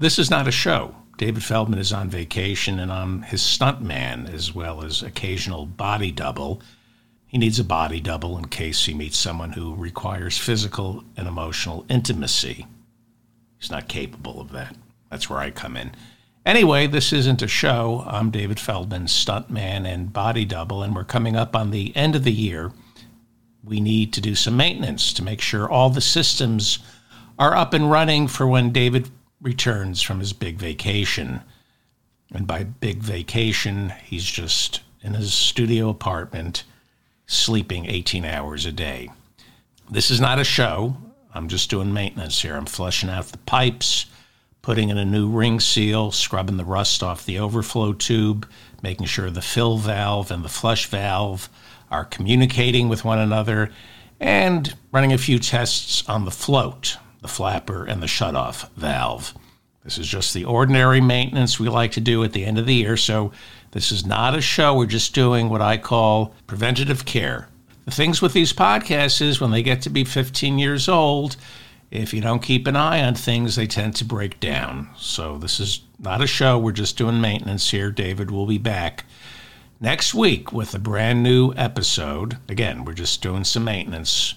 This is not a show. David Feldman is on vacation and I'm his stuntman as well as occasional body double. He needs a body double in case he meets someone who requires physical and emotional intimacy. He's not capable of that. That's where I come in. Anyway, this isn't a show. I'm David Feldman, stuntman and body double, and we're coming up on the end of the year. We need to do some maintenance to make sure all the systems are up and running for when David returns from his big vacation. And by big vacation, he's just in his studio apartment sleeping 18 hours a day. This is not a show. I'm just doing maintenance here. I'm flushing out the pipes putting in a new ring seal, scrubbing the rust off the overflow tube, making sure the fill valve and the flush valve are communicating with one another, and running a few tests on the float, the flapper, and the shutoff valve. This is just the ordinary maintenance we like to do at the end of the year, so this is not a show. We're just doing what I call preventative care. The things with these podcasts is when they get to be 15 years old, if you don't keep an eye on things, they tend to break down. So this is not a show. We're just doing maintenance here. David will be back next week with a brand new episode. Again, we're just doing some maintenance.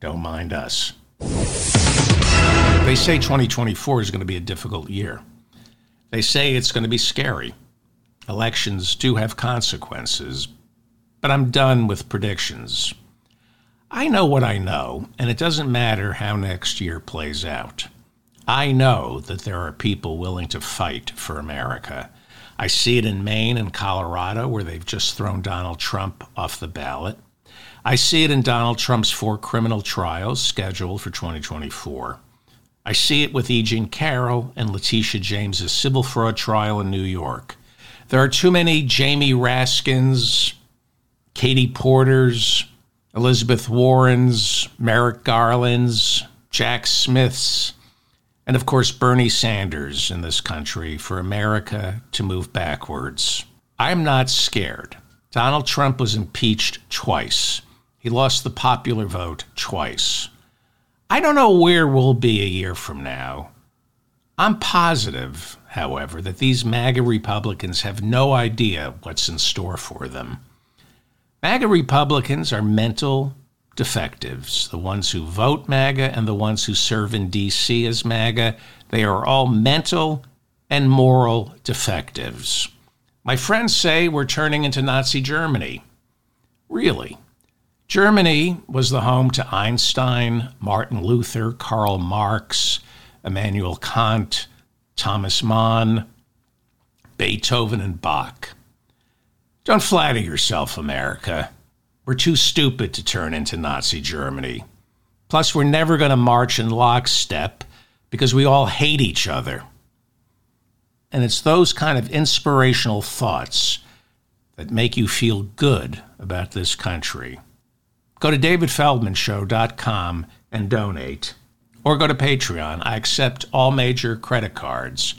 Don't mind us. They say 2024 is going to be a difficult year. They say it's going to be scary. Elections do have consequences, but I'm done with predictions. I know what I know, and it doesn't matter how next year plays out. I know that there are people willing to fight for America. I see it in Maine and Colorado, where they've just thrown Donald Trump off the ballot. I see it in Donald Trump's four criminal trials scheduled for 2024. I see it with E. Jean Carroll and Letitia James's civil fraud trial in New York. There are too many Jamie Raskins, Katie Porters, Elizabeth Warren's, Merrick Garland's, Jack Smith's, and of course Bernie Sanders in this country for America to move backwards. I'm not scared. Donald Trump was impeached twice. He lost the popular vote twice. I don't know where we'll be a year from now. I'm positive, however, that these MAGA Republicans have no idea what's in store for them. MAGA Republicans are mental defectives. The ones who vote MAGA and the ones who serve in D.C. as MAGA, they are all mental and moral defectives. My friends say we're turning into Nazi Germany. Really? Germany was the home to Einstein, Martin Luther, Karl Marx, Immanuel Kant, Thomas Mann, Beethoven, and Bach. Don't flatter yourself, America. We're too stupid to turn into Nazi Germany. Plus, we're never going to march in lockstep because we all hate each other. And it's those kind of inspirational thoughts that make you feel good about this country. Go to davidfeldmanshow.com and donate, or go to Patreon. I accept all major credit cards.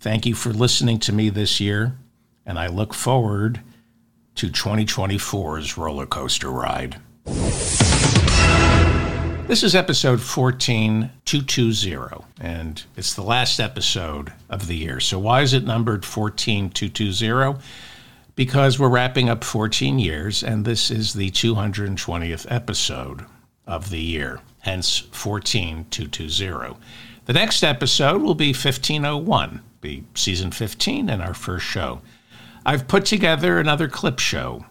Thank you for listening to me this year, and I look forward to 2024's roller coaster ride. This is episode 14220, and it's the last episode of the year. So, why is it numbered 14220? Because we're wrapping up 14 years, and this is the 220th episode of the year, hence 14220. The next episode will be 1501, be season 15 and our first show. I've put together another clip show.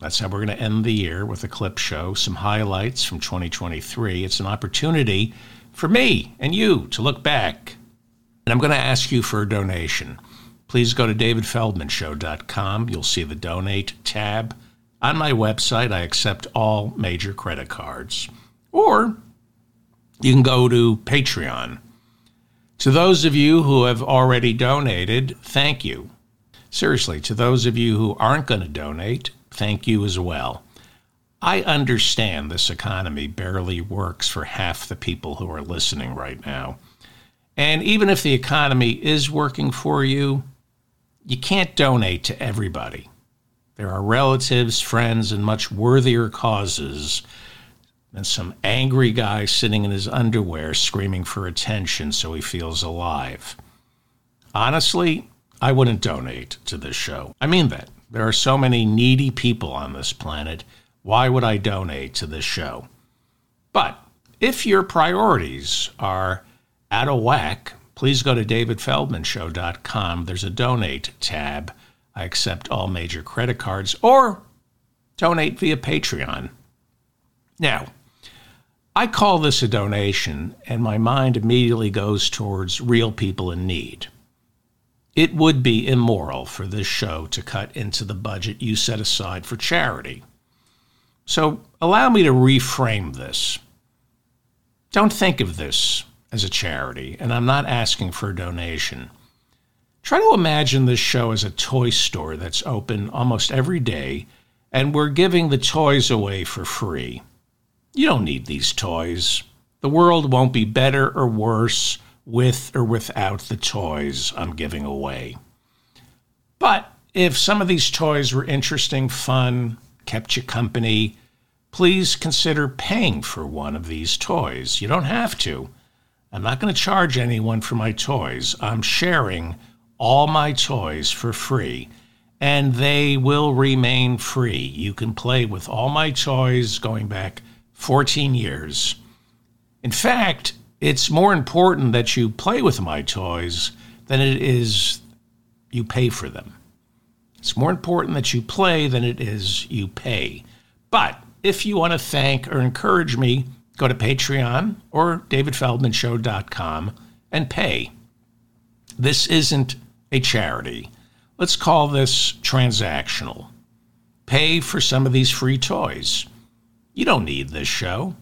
That's how we're going to end the year with a clip show, some highlights from 2023. It's an opportunity for me and you to look back. And I'm going to ask you for a donation. Please go to davidfeldmanshow.com. You'll see the donate tab. On my website, I accept all major credit cards. Or you can go to Patreon. To those of you who have already donated, thank you. Seriously, to those of you who aren't going to donate, thank you as well. I understand this economy barely works for half the people who are listening right now. And even if the economy is working for you, you can't donate to everybody. There are relatives, friends, and much worthier causes than some angry guy sitting in his underwear screaming for attention so he feels alive. Honestly, I wouldn't donate to this show. I mean that. There are so many needy people on this planet. Why would I donate to this show? But if your priorities are out of whack, please go to davidfeldmanshow.com. There's a donate tab. I accept all major credit cards or donate via Patreon. Now, I call this a donation, and my mind immediately goes towards real people in need. It would be immoral for this show to cut into the budget you set aside for charity. So allow me to reframe this. Don't think of this as a charity, and I'm not asking for a donation. Try to imagine this show as a toy store that's open almost every day, and we're giving the toys away for free. You don't need these toys. The world won't be better or worse with or without the toys I'm giving away. But if some of these toys were interesting, fun, kept you company, please consider paying for one of these toys. You don't have to. I'm not going to charge anyone for my toys. I'm sharing all my toys for free, and they will remain free. You can play with all my toys going back 14 years. In fact, it's more important that you play with my toys than it is you pay for them. It's more important that you play than it is you pay. But if you want to thank or encourage me, go to Patreon or davidfeldmanshow.com and pay. This isn't a charity. Let's call this transactional. Pay for some of these free toys. You don't need this show.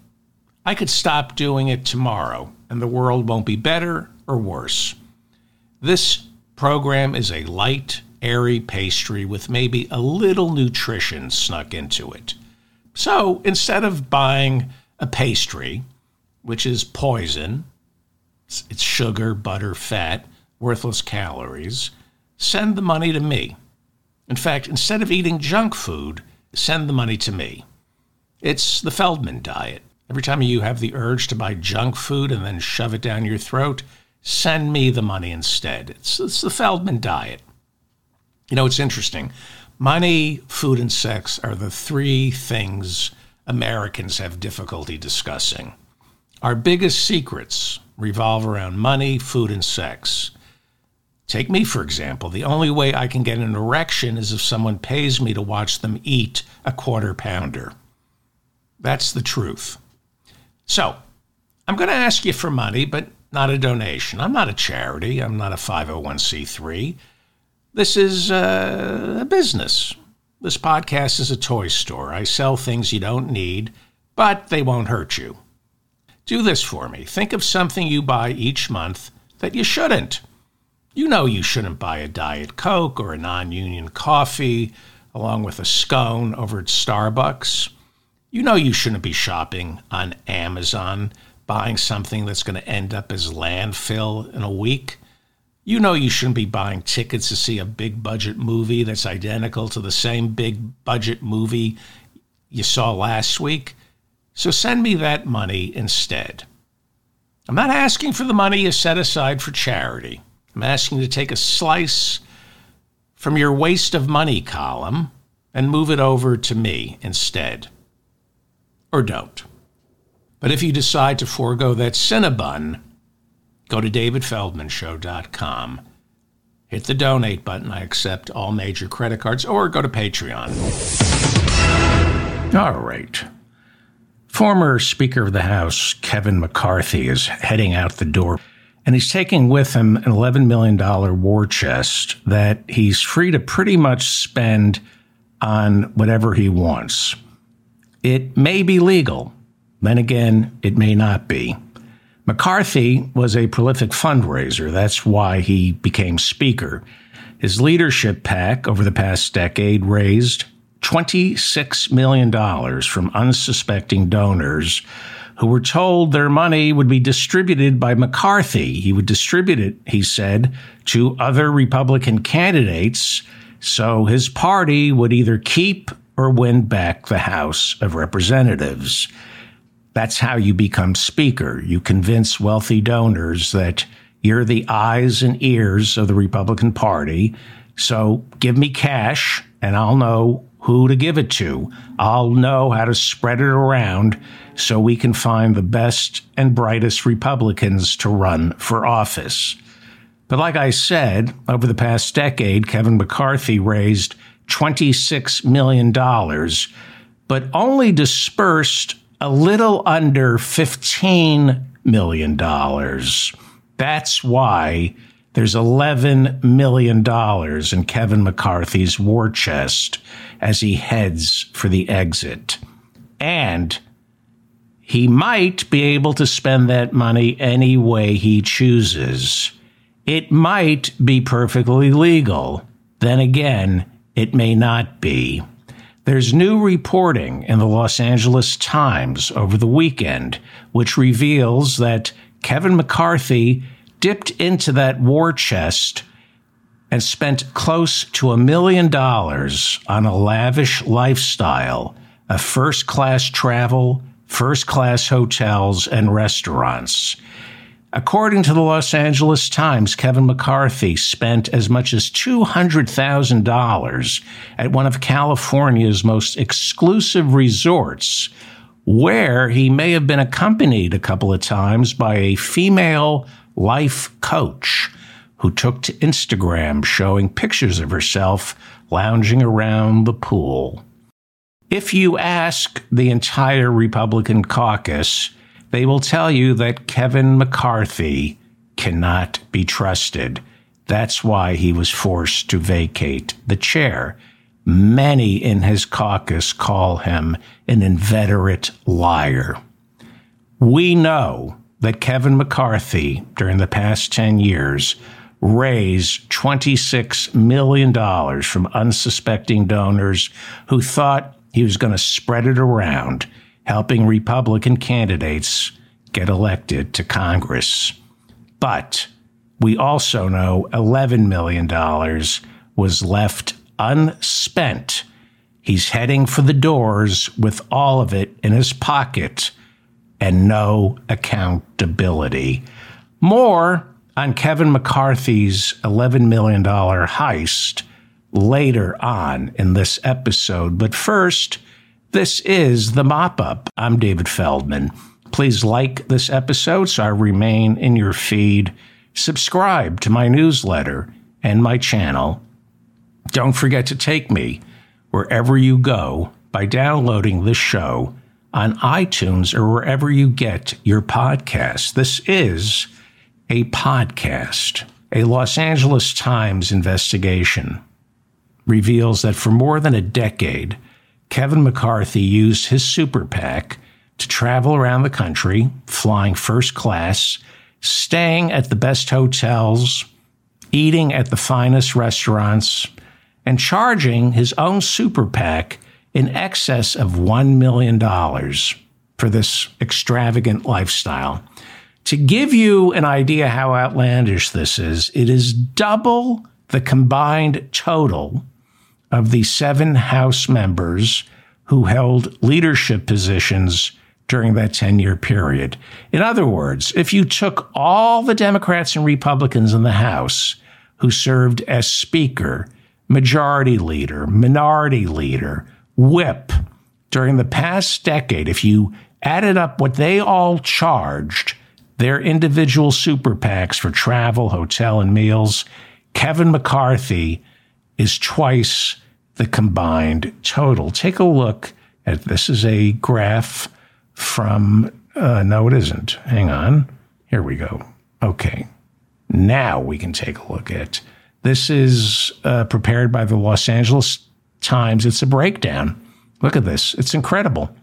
I could stop doing it tomorrow, and the world won't be better or worse. This program is a light, airy pastry with maybe a little nutrition snuck into it. So instead of buying a pastry, which is poison, it's sugar, butter, fat, worthless calories, send the money to me. In fact, instead of eating junk food, send the money to me. It's the Feldman diet. Every time you have the urge to buy junk food and then shove it down your throat, send me the money instead. It's, it's the Feldman diet. You know, it's interesting. Money, food, and sex are the three things Americans have difficulty discussing. Our biggest secrets revolve around money, food, and sex. Take me, for example. The only way I can get an erection is if someone pays me to watch them eat a quarter pounder. That's the truth. So, I'm going to ask you for money, but not a donation. I'm not a charity. I'm not a 501c3. This is uh, a business. This podcast is a toy store. I sell things you don't need, but they won't hurt you. Do this for me. Think of something you buy each month that you shouldn't. You know you shouldn't buy a Diet Coke or a non union coffee along with a scone over at Starbucks. You know you shouldn't be shopping on Amazon, buying something that's going to end up as landfill in a week. You know you shouldn't be buying tickets to see a big budget movie that's identical to the same big budget movie you saw last week. So send me that money instead. I'm not asking for the money you set aside for charity. I'm asking you to take a slice from your waste of money column and move it over to me instead or don't. But if you decide to forego that Cinnabon, go to davidfeldmanshow.com. Hit the donate button. I accept all major credit cards, or go to Patreon. All right. Former Speaker of the House Kevin McCarthy is heading out the door, and he's taking with him an $11 million war chest that he's free to pretty much spend on whatever he wants. It may be legal. Then again, it may not be. McCarthy was a prolific fundraiser. That's why he became Speaker. His leadership PAC over the past decade raised $26 million from unsuspecting donors who were told their money would be distributed by McCarthy. He would distribute it, he said, to other Republican candidates so his party would either keep or win back the House of Representatives. That's how you become speaker. You convince wealthy donors that you're the eyes and ears of the Republican Party. So give me cash and I'll know who to give it to. I'll know how to spread it around so we can find the best and brightest Republicans to run for office. But like I said, over the past decade, Kevin McCarthy raised $26 million, but only dispersed a little under $15 million. That's why there's $11 million in Kevin McCarthy's war chest as he heads for the exit. And he might be able to spend that money any way he chooses. It might be perfectly legal. Then again, it may not be. There's new reporting in the Los Angeles Times over the weekend, which reveals that Kevin McCarthy dipped into that war chest and spent close to a million dollars on a lavish lifestyle of first class travel, first class hotels, and restaurants. According to the Los Angeles Times, Kevin McCarthy spent as much as $200,000 at one of California's most exclusive resorts, where he may have been accompanied a couple of times by a female life coach who took to Instagram showing pictures of herself lounging around the pool. If you ask the entire Republican caucus, they will tell you that Kevin McCarthy cannot be trusted. That's why he was forced to vacate the chair. Many in his caucus call him an inveterate liar. We know that Kevin McCarthy, during the past 10 years, raised $26 million from unsuspecting donors who thought he was going to spread it around helping Republican candidates get elected to Congress. But we also know $11 million was left unspent. He's heading for the doors with all of it in his pocket and no accountability. More on Kevin McCarthy's $11 million heist later on in this episode. But first, this is the mop up. I'm David Feldman. Please like this episode so I remain in your feed. Subscribe to my newsletter and my channel. Don't forget to take me wherever you go by downloading this show on iTunes or wherever you get your podcasts. This is a podcast. A Los Angeles Times investigation reveals that for more than a decade, Kevin McCarthy used his super PAC to travel around the country, flying first class, staying at the best hotels, eating at the finest restaurants, and charging his own super PAC in excess of $1 million for this extravagant lifestyle. To give you an idea how outlandish this is, it is double the combined total of the seven House members who held leadership positions during that 10 year period. In other words, if you took all the Democrats and Republicans in the House who served as Speaker, Majority Leader, Minority Leader, Whip during the past decade, if you added up what they all charged, their individual super PACs for travel, hotel, and meals, Kevin McCarthy is twice the combined total. Take a look at this is a graph from uh, no it isn't. Hang on. Here we go. Okay. Now we can take a look at this is uh, prepared by the Los Angeles Times. It's a breakdown. Look at this. It's incredible.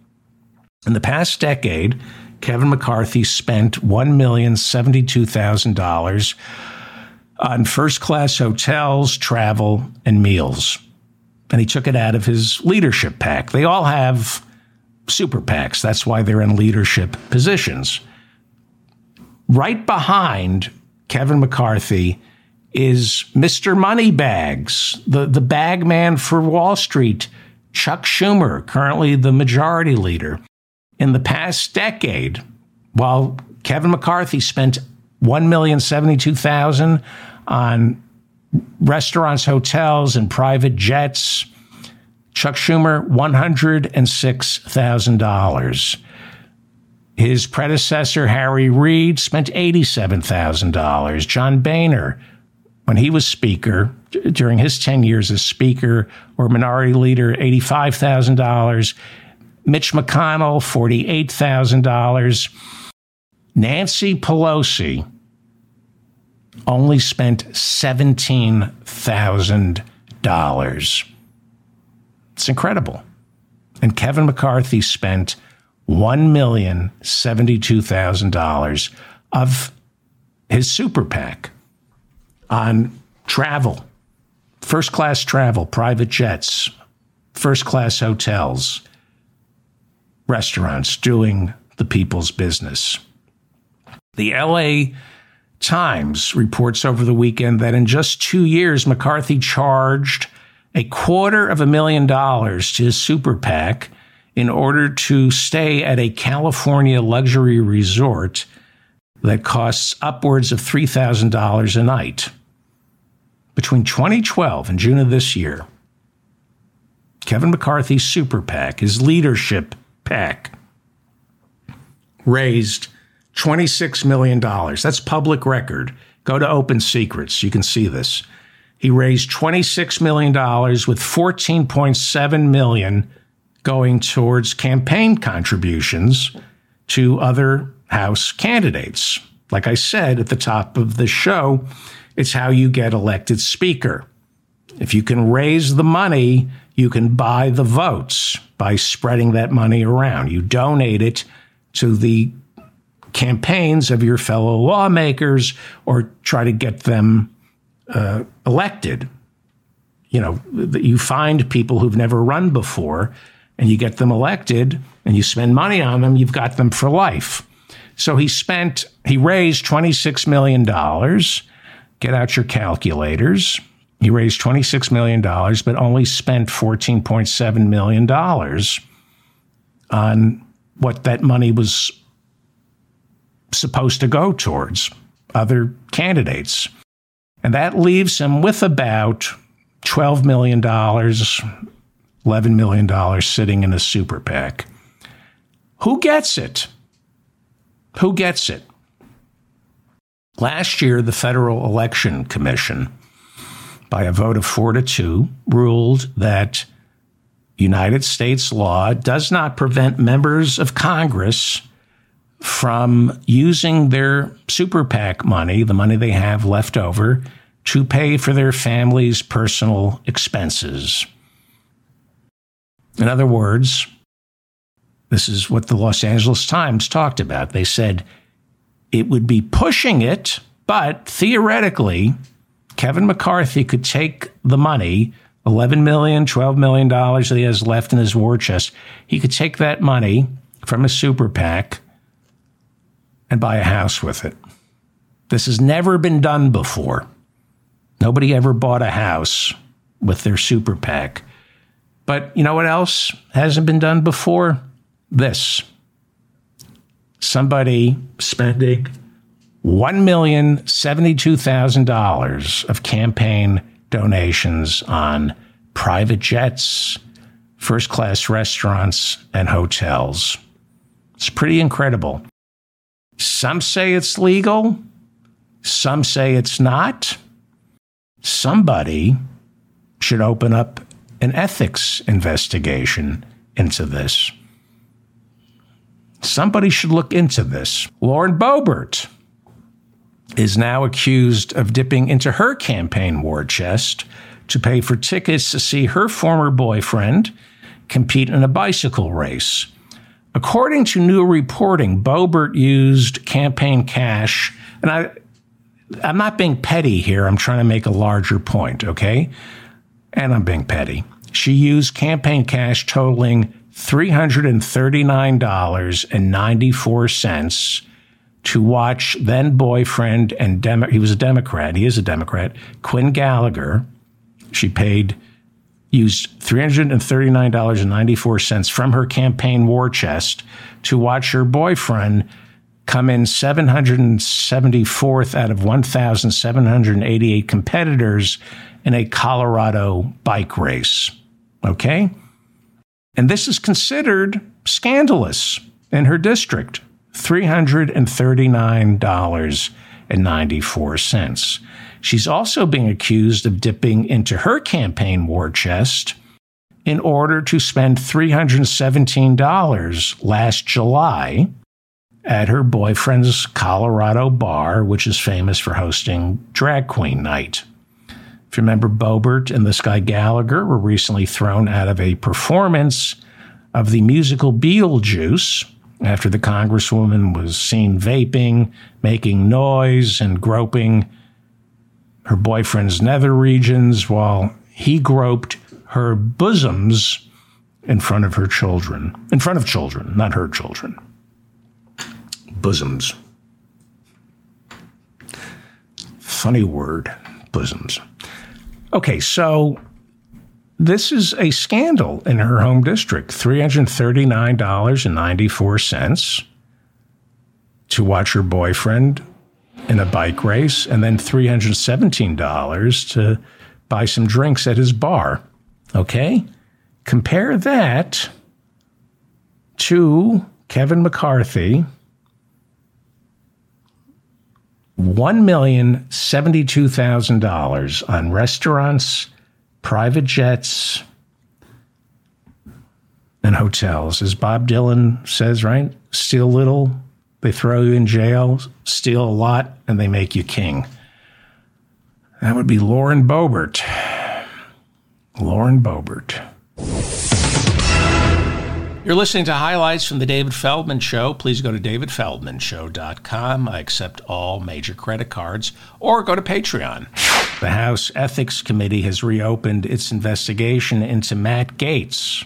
In the past decade, Kevin McCarthy spent $1,072,000 on first class hotels, travel, and meals and he took it out of his leadership PAC. They all have super PACs. That's why they're in leadership positions. Right behind Kevin McCarthy is Mr. Moneybags, the, the bag man for Wall Street, Chuck Schumer, currently the majority leader. in the past decade, while Kevin McCarthy spent one million seventy-two thousand on restaurants, hotels, and private jets. Chuck Schumer, $106,000. His predecessor, Harry Reid, spent $87,000. John Boehner, when he was Speaker, during his 10 years as Speaker or Minority Leader, $85,000. Mitch McConnell, $48,000. Nancy Pelosi only spent $17,000. It's incredible. And Kevin McCarthy spent $1,072,000 of his super PAC on travel, first class travel, private jets, first class hotels, restaurants, doing the people's business. The LA Times reports over the weekend that in just two years, McCarthy charged a quarter of a million dollars to his super PAC in order to stay at a California luxury resort that costs upwards of $3,000 a night. Between 2012 and June of this year, Kevin McCarthy's super PAC, his leadership PAC, raised $26 million. That's public record. Go to Open Secrets. You can see this. He raised $26 million with 14.7 million going towards campaign contributions to other House candidates. Like I said at the top of the show, it's how you get elected Speaker. If you can raise the money, you can buy the votes by spreading that money around. You donate it to the campaigns of your fellow lawmakers or try to get them uh, elected. You know, you find people who've never run before and you get them elected and you spend money on them, you've got them for life. So he spent, he raised $26 million. Get out your calculators. He raised $26 million, but only spent $14.7 million on what that money was supposed to go towards other candidates. And that leaves him with about $12 million, $11 million sitting in a super PAC. Who gets it? Who gets it? Last year, the Federal Election Commission, by a vote of four to two, ruled that United States law does not prevent members of Congress from using their super PAC money, the money they have left over, to pay for their family's personal expenses. In other words, this is what the Los Angeles Times talked about. They said it would be pushing it, but theoretically, Kevin McCarthy could take the money, $11 million, $12 million that he has left in his war chest. He could take that money from a super PAC and buy a house with it. This has never been done before. Nobody ever bought a house with their super PAC. But you know what else hasn't been done before? This. Somebody spending $1,072,000 of campaign donations on private jets, first class restaurants, and hotels. It's pretty incredible. Some say it's legal, some say it's not. Somebody should open up an ethics investigation into this. Somebody should look into this. Lauren Boebert is now accused of dipping into her campaign war chest to pay for tickets to see her former boyfriend compete in a bicycle race. According to new reporting, Boebert used campaign cash, and I, I'm not being petty here. I'm trying to make a larger point, okay? And I'm being petty. She used campaign cash totaling $339.94 to watch then boyfriend and Demo- he was a Democrat. He is a Democrat. Quinn Gallagher. She paid used $339.94 from her campaign war chest to watch her boyfriend come in 774th out of 1,788 competitors in a Colorado bike race. Okay? And this is considered scandalous in her district $339.94. She's also being accused of dipping into her campaign war chest in order to spend $317 last July at her boyfriend's Colorado bar, which is famous for hosting Drag Queen Night. If you remember, Boebert and this guy Gallagher were recently thrown out of a performance of the musical Beetlejuice after the Congresswoman was seen vaping, making noise, and groping her boyfriend's nether regions while he groped her bosoms in front of her children. In front of children, not her children. Bosoms. Funny word, bosoms. Okay, so this is a scandal in her home district $339.94 to watch her boyfriend in a bike race, and then $317 to buy some drinks at his bar. Okay? Compare that to Kevin McCarthy. $1,072,000 on restaurants, private jets, and hotels. As Bob Dylan says, right? Steal little, they throw you in jail, steal a lot, and they make you king. That would be Lauren Boebert. Lauren Boebert. You're listening to highlights from the David Feldman Show. Please go to davidfeldmanshow.com. I accept all major credit cards or go to Patreon. The House Ethics Committee has reopened its investigation into Matt Gaetz,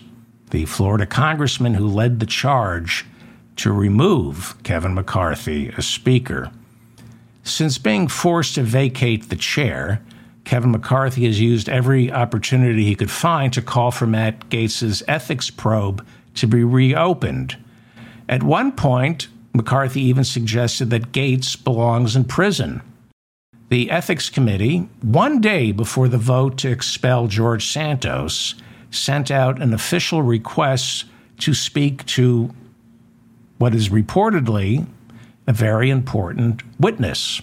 the Florida congressman who led the charge to remove Kevin McCarthy as Speaker. Since being forced to vacate the chair, Kevin McCarthy has used every opportunity he could find to call for Matt Gaetz's ethics probe to be reopened. At one point, McCarthy even suggested that Gaetz belongs in prison. The Ethics Committee, one day before the vote to expel George Santos, sent out an official request to speak to what is reportedly a very important witness.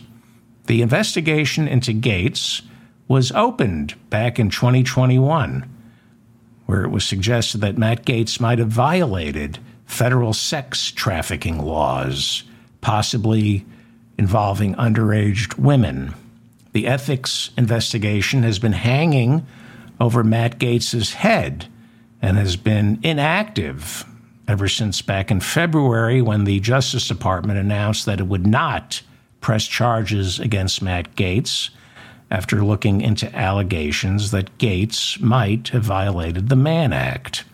The investigation into Gaetz was opened back in 2021 where it was suggested that Matt Gaetz might have violated federal sex trafficking laws, possibly involving underage women. The ethics investigation has been hanging over Matt Gaetz's head and has been inactive ever since back in February when the Justice Department announced that it would not press charges against Matt Gaetz after looking into allegations that Gaetz might have violated the Mann Act.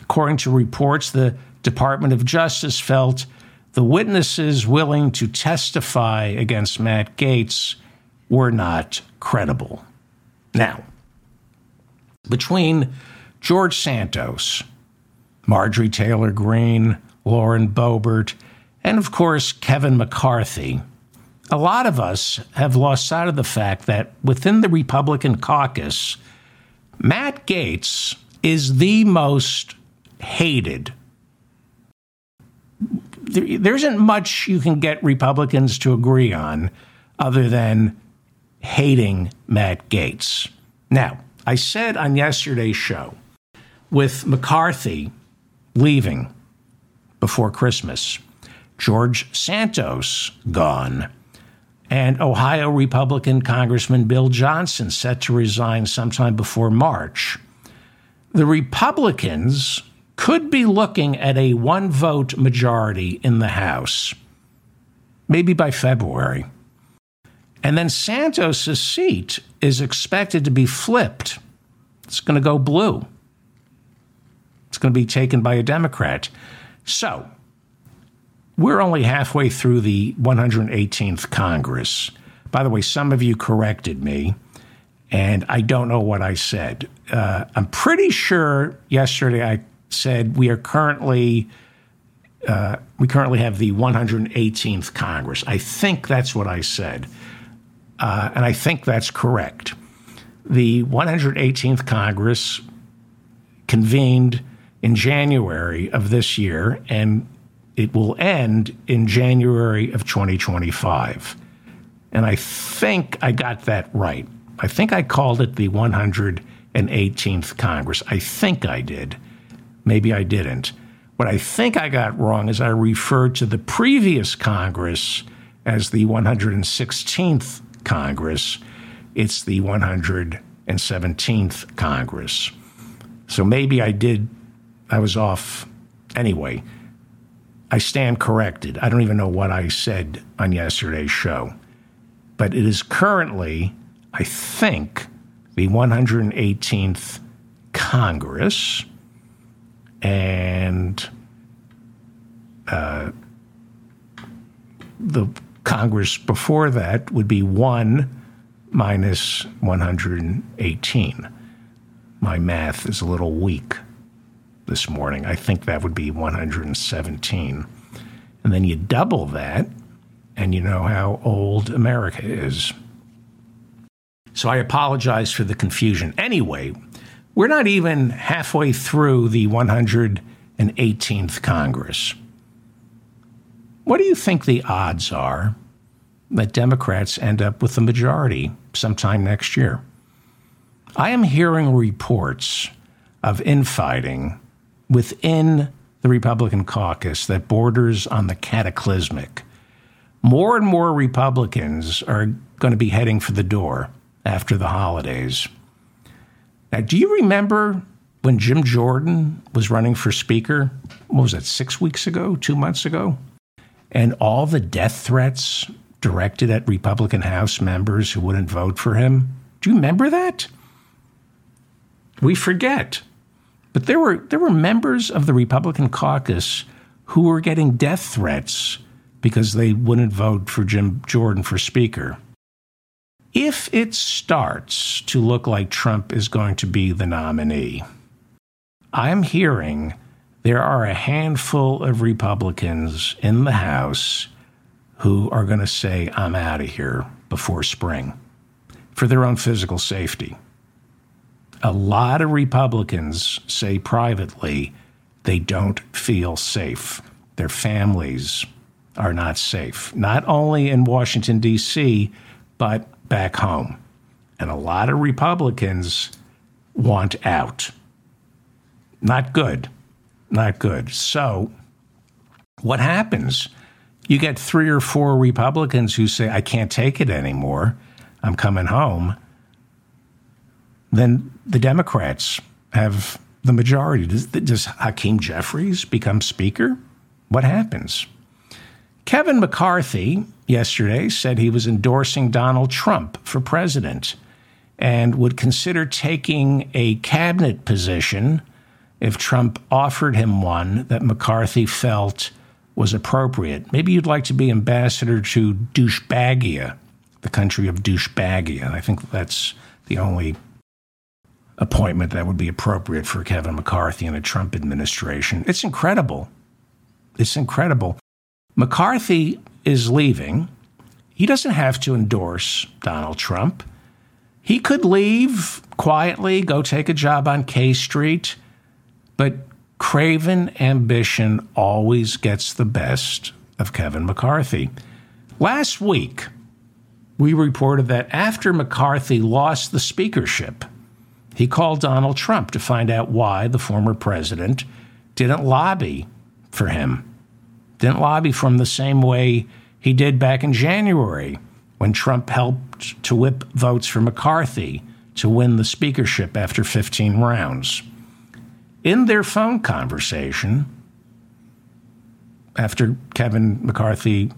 According to reports, the Department of Justice felt the witnesses willing to testify against Matt Gaetz were not credible. Now, between George Santos, Marjorie Taylor Greene, Lauren Boebert, and of course Kevin McCarthy, a lot of us have lost sight of the fact that within the Republican caucus, Matt Gaetz is the most hated. There isn't much you can get Republicans to agree on other than hating Matt Gaetz. Now, I said on yesterday's show, with McCarthy leaving before Christmas, George Santos gone, and Ohio Republican Congressman Bill Johnson set to resign sometime before March. The Republicans could be looking at a one vote majority in the House, maybe by February. And then Santos's seat is expected to be flipped. It's going to go blue. It's going to be taken by a Democrat. So, we're only halfway through the 118th Congress. By the way, some of you corrected me, and I don't know what I said. Uh, I'm pretty sure yesterday I said we are currently uh, we currently have the 118th Congress. I think that's what I said, uh, and I think that's correct. The 118th Congress convened in January of this year, and it will end in January of 2025. And I think I got that right. I think I called it the 118th Congress. I think I did. Maybe I didn't. What I think I got wrong is I referred to the previous Congress as the 116th Congress. It's the 117th Congress. So maybe I did, I was off. Anyway, I stand corrected. I don't even know what I said on yesterday's show. But it is currently, I think, the 118th Congress. And uh, the Congress before that would be 1 minus 118. My math is a little weak this morning. I think that would be 117. And then you double that, and you know how old America is. So I apologize for the confusion. Anyway, we're not even halfway through the 118th Congress. What do you think the odds are that Democrats end up with the majority sometime next year? I am hearing reports of infighting within the Republican caucus that borders on the cataclysmic. More and more Republicans are going to be heading for the door after the holidays. Now, do you remember when Jim Jordan was running for Speaker? What was that, six weeks ago, two months ago? And all the death threats directed at Republican House members who wouldn't vote for him? Do you remember that? We forget. But there were there were members of the Republican caucus who were getting death threats because they wouldn't vote for Jim Jordan for speaker. If it starts to look like Trump is going to be the nominee, I'm hearing there are a handful of Republicans in the House who are going to say, I'm out of here before spring for their own physical safety a lot of Republicans say privately they don't feel safe. Their families are not safe, not only in Washington, D.C., but back home. And a lot of Republicans want out. Not good. Not good. So, what happens? You get three or four Republicans who say, I can't take it anymore. I'm coming home then the Democrats have the majority. Does, does Hakeem Jeffries become Speaker? What happens? Kevin McCarthy yesterday said he was endorsing Donald Trump for president and would consider taking a cabinet position if Trump offered him one that McCarthy felt was appropriate. Maybe you'd like to be ambassador to douchebagia, the country of douchebagia. I think that's the only appointment that would be appropriate for Kevin McCarthy in a Trump administration. It's incredible. It's incredible. McCarthy is leaving. He doesn't have to endorse Donald Trump. He could leave quietly, go take a job on K Street, but craven ambition always gets the best of Kevin McCarthy. Last week, we reported that after McCarthy lost the speakership, he called Donald Trump to find out why the former president didn't lobby for him, didn't lobby for him the same way he did back in January when Trump helped to whip votes for McCarthy to win the speakership after 15 rounds. In their phone conversation, after Kevin McCarthy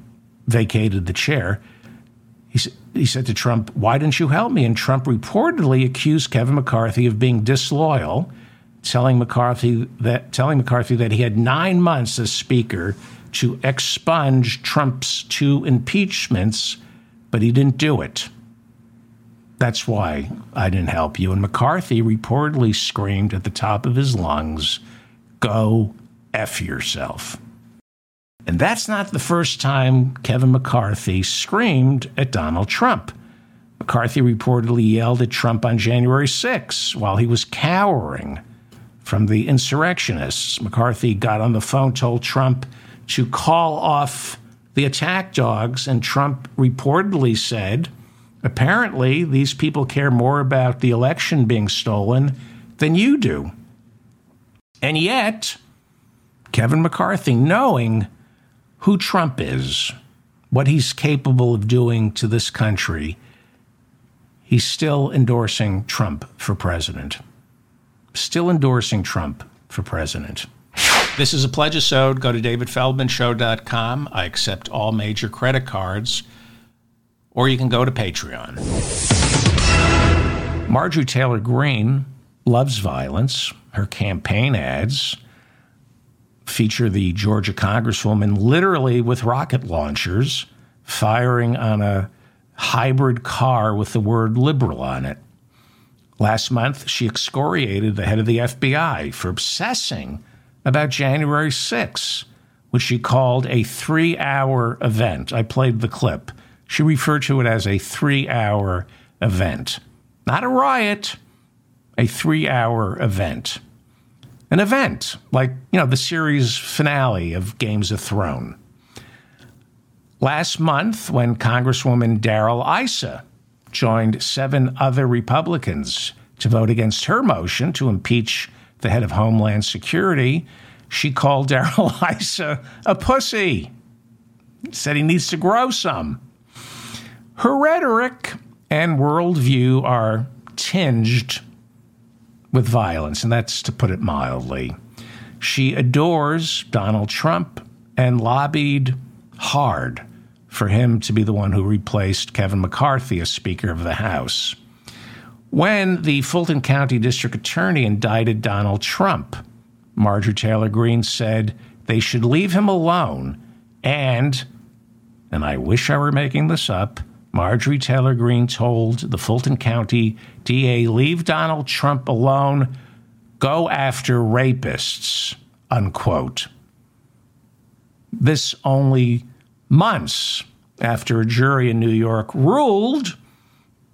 vacated the chair, he, said to Trump, Why didn't you help me? And Trump reportedly accused Kevin McCarthy of being disloyal, telling McCarthy that, telling McCarthy that he had nine months as Speaker to expunge Trump's two impeachments, but he didn't do it. That's why I didn't help you. And McCarthy reportedly screamed at the top of his lungs, Go F yourself. And that's not the first time Kevin McCarthy screamed at Donald Trump. McCarthy reportedly yelled at Trump on January 6 while he was cowering from the insurrectionists. McCarthy got on the phone, told Trump to call off the attack dogs, and Trump reportedly said, apparently, these people care more about the election being stolen than you do. And yet, Kevin McCarthy, knowing who Trump is, what he's capable of doing to this country, he's still endorsing Trump for president. Still endorsing Trump for president. This is a pledge-a-sode. Go to davidfeldmanshow.com. I accept all major credit cards, or you can go to Patreon. Marjorie Taylor Greene loves violence. Her campaign ads feature the Georgia Congresswoman literally with rocket launchers firing on a hybrid car with the word liberal on it. Last month, she excoriated the head of the FBI for obsessing about January 6, which she called a three hour event. I played the clip. She referred to it as a three hour event, not a riot, a three hour event an event like, you know, the series finale of Games of Thrones. Last month, when Congresswoman Darrell Issa joined seven other Republicans to vote against her motion to impeach the head of Homeland Security, she called Darrell Issa a pussy, said he needs to grow some. Her rhetoric and worldview are tinged with violence, and that's to put it mildly. She adores Donald Trump and lobbied hard for him to be the one who replaced Kevin McCarthy as Speaker of the House. When the Fulton County District Attorney indicted Donald Trump, Marjorie Taylor Greene said they should leave him alone and, and I wish I were making this up, Marjorie Taylor Greene told the Fulton County DA, leave Donald Trump alone, go after rapists, unquote. This only months after a jury in New York ruled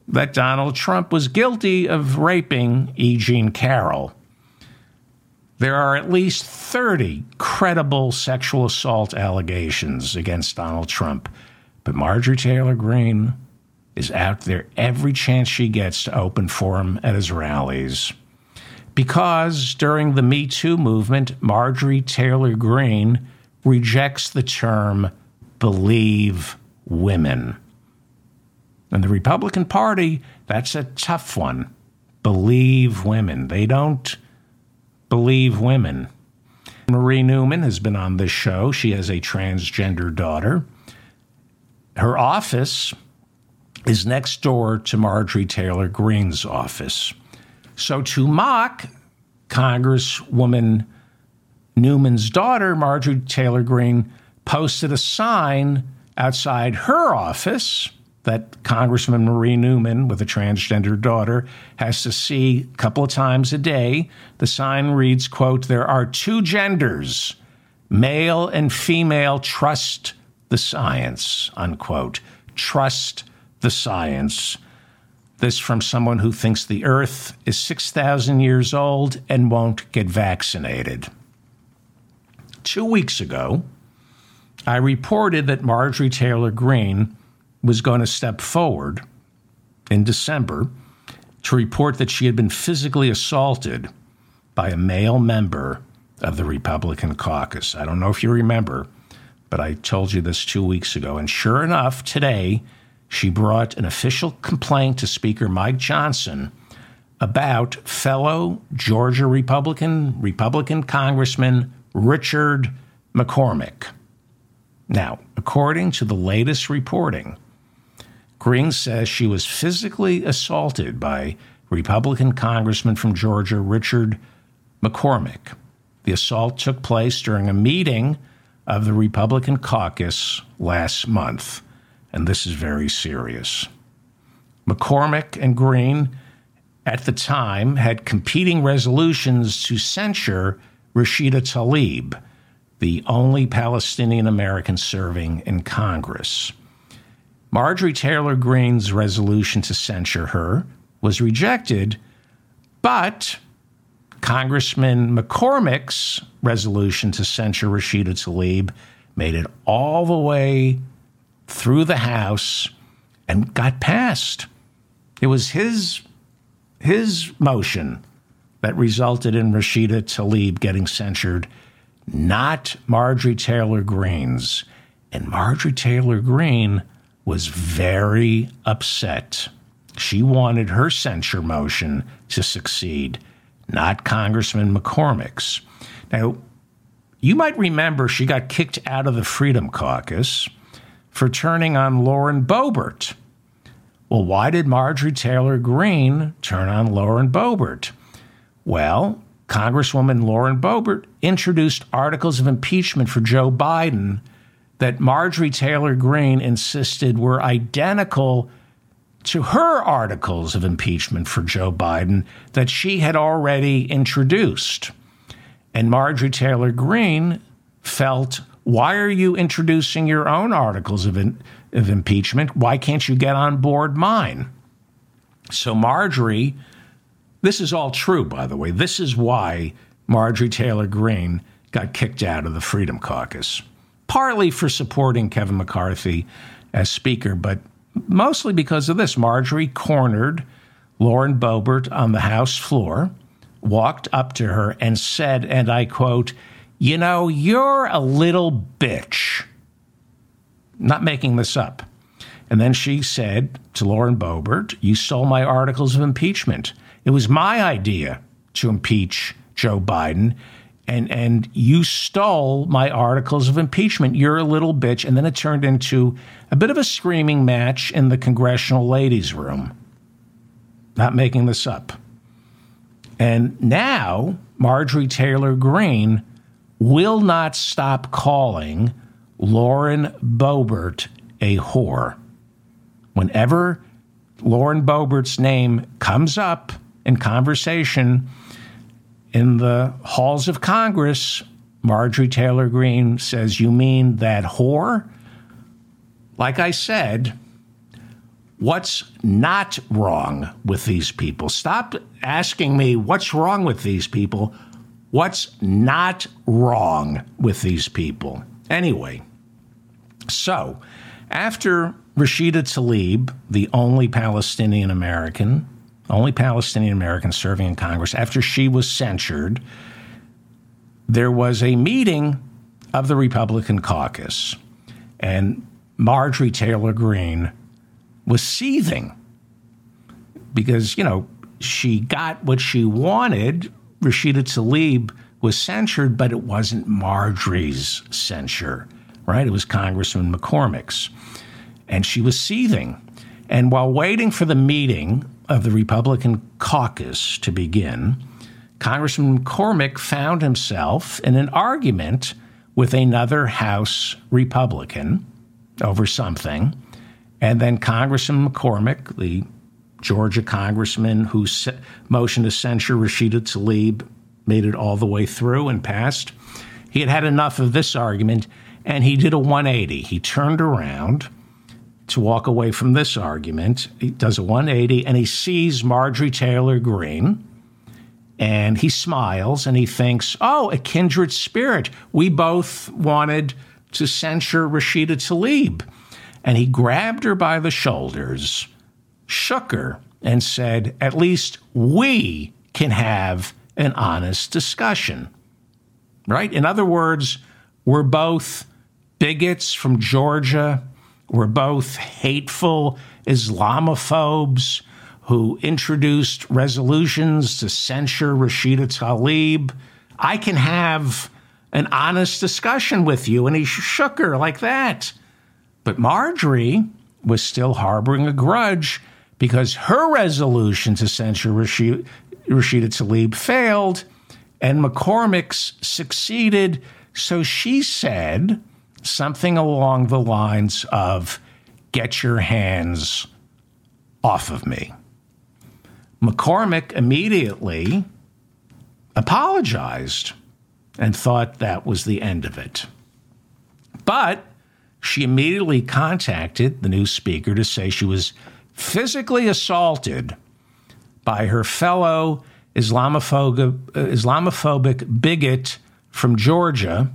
that Donald Trump was guilty of raping E. Jean Carroll. There are at least 30 credible sexual assault allegations against Donald Trump. But Marjorie Taylor Greene is out there every chance she gets to open for him at his rallies. Because during the Me Too movement, Marjorie Taylor Greene rejects the term believe women. And the Republican Party, that's a tough one. Believe women. They don't believe women. Marie Newman has been on this show. She has a transgender daughter. Her office is next door to Marjorie Taylor Greene's office. So, to mock Congresswoman Newman's daughter, Marjorie Taylor Greene, posted a sign outside her office that Congressman Marie Newman, with a transgender daughter, has to see a couple of times a day. The sign reads, quote, there are two genders, male and female, trust the science, unquote. Trust the science. This from someone who thinks the earth is 6,000 years old and won't get vaccinated. Two weeks ago, I reported that Marjorie Taylor Greene was going to step forward in December to report that she had been physically assaulted by a male member of the Republican caucus. I don't know if you remember, but I told you this two weeks ago. And sure enough, today she brought an official complaint to Speaker Mike Johnson about fellow Georgia Republican Republican Congressman Richard McCormick. Now, according to the latest reporting, Greene says she was physically assaulted by Republican Congressman from Georgia Richard McCormick. The assault took place during a meeting of the Republican caucus last month, and this is very serious. McCormick and Greene at the time had competing resolutions to censure Rashida Tlaib, the only Palestinian American serving in Congress. Marjorie Taylor Greene's resolution to censure her was rejected, but Congressman McCormick's resolution to censure Rashida Tlaib made it all the way through the House and got passed. It was his his motion that resulted in Rashida Tlaib getting censured, not Marjorie Taylor Greene's. And Marjorie Taylor Greene was very upset. She wanted her censure motion to succeed, not Congressman McCormick's. Now, you might remember she got kicked out of the Freedom Caucus for turning on Lauren Boebert. Well, why did Marjorie Taylor Greene turn on Lauren Boebert? Well, Congresswoman Lauren Boebert introduced articles of impeachment for Joe Biden that Marjorie Taylor Greene insisted were identical to her articles of impeachment for Joe Biden that she had already introduced. And Marjorie Taylor Greene felt, why are you introducing your own articles of, in, of impeachment? Why can't you get on board mine? So Marjorie, this is all true, by the way. This is why Marjorie Taylor Greene got kicked out of the Freedom Caucus, partly for supporting Kevin McCarthy as Speaker, but mostly because of this. Marjorie cornered Lauren Boebert on the House floor walked up to her and said, and I quote, You know, you're a little bitch. Not making this up. And then she said to Lauren Boebert, You stole my articles of impeachment. It was my idea to impeach Joe Biden, and, and you stole my articles of impeachment. You're a little bitch. And then it turned into a bit of a screaming match in the congressional ladies' room. Not making this up. And now Marjorie Taylor Greene will not stop calling Lauren Boebert a whore. Whenever Lauren Boebert's name comes up in conversation in the halls of Congress, Marjorie Taylor Greene says, You mean that whore? Like I said, what's not wrong with these people. Stop asking me what's wrong with these people. What's not wrong with these people? Anyway, so after Rashida Tlaib, the only Palestinian American, only Palestinian American serving in Congress, after she was censured, there was a meeting of the Republican caucus. And Marjorie Taylor Greene was seething because, you know, she got what she wanted. Rashida Tlaib was censured, but it wasn't Marjorie's censure, right? It was Congressman McCormick's. And she was seething. And while waiting for the meeting of the Republican caucus to begin, Congressman McCormick found himself in an argument with another House Republican over something. And then Congressman McCormick, the Georgia congressman who motioned to censure Rashida Tlaib, made it all the way through and passed. He had had enough of this argument and he did a 180. He turned around to walk away from this argument. He does a 180 and he sees Marjorie Taylor Greene and he smiles and he thinks, oh, a kindred spirit. We both wanted to censure Rashida Tlaib. And he grabbed her by the shoulders, shook her, and said, At least we can have an honest discussion. Right? In other words, we're both bigots from Georgia. We're both hateful Islamophobes who introduced resolutions to censure Rashida Tlaib. I can have an honest discussion with you. And he shook her like that. But Marjorie was still harboring a grudge because her resolution to censure Rashida, Rashida Tlaib failed and McCormick's succeeded. So she said something along the lines of, Get your hands off of me. McCormick immediately apologized and thought that was the end of it. But she immediately contacted the new speaker to say she was physically assaulted by her fellow Islamophobic, Islamophobic bigot from Georgia.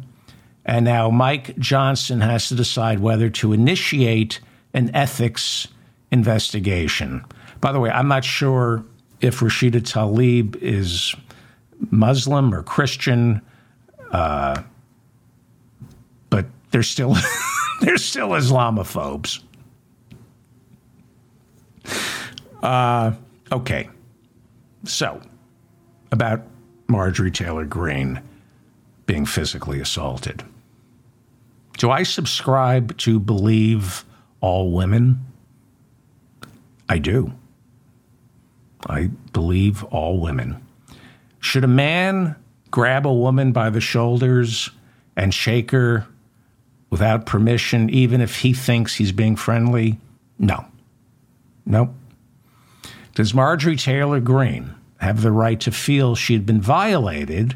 And now Mike Johnson has to decide whether to initiate an ethics investigation. By the way, I'm not sure if Rashida Tlaib is Muslim or Christian, uh, but they're still they're still Islamophobes. Uh, okay, so about Marjorie Taylor Greene being physically assaulted. Do I subscribe to believe all women? I do. I believe all women. Should a man grab a woman by the shoulders and shake her without permission, even if he thinks he's being friendly? No. Nope. Does Marjorie Taylor Greene have the right to feel she had been violated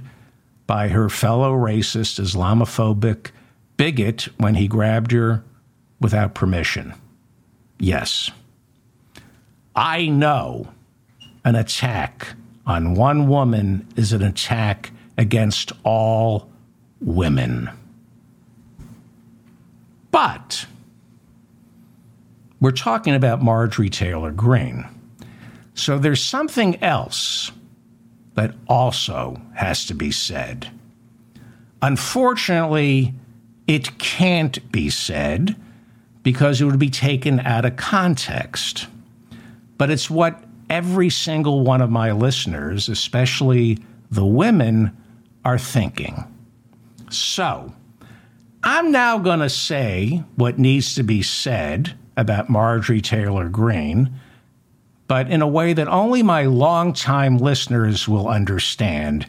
by her fellow racist, Islamophobic bigot when he grabbed her without permission? Yes. I know an attack on one woman is an attack against all women. But we're talking about Marjorie Taylor Greene. So there's something else that also has to be said. Unfortunately, it can't be said because it would be taken out of context. But it's what every single one of my listeners, especially the women, are thinking. So, I'm now going to say what needs to be said about Marjorie Taylor Greene, but in a way that only my longtime listeners will understand.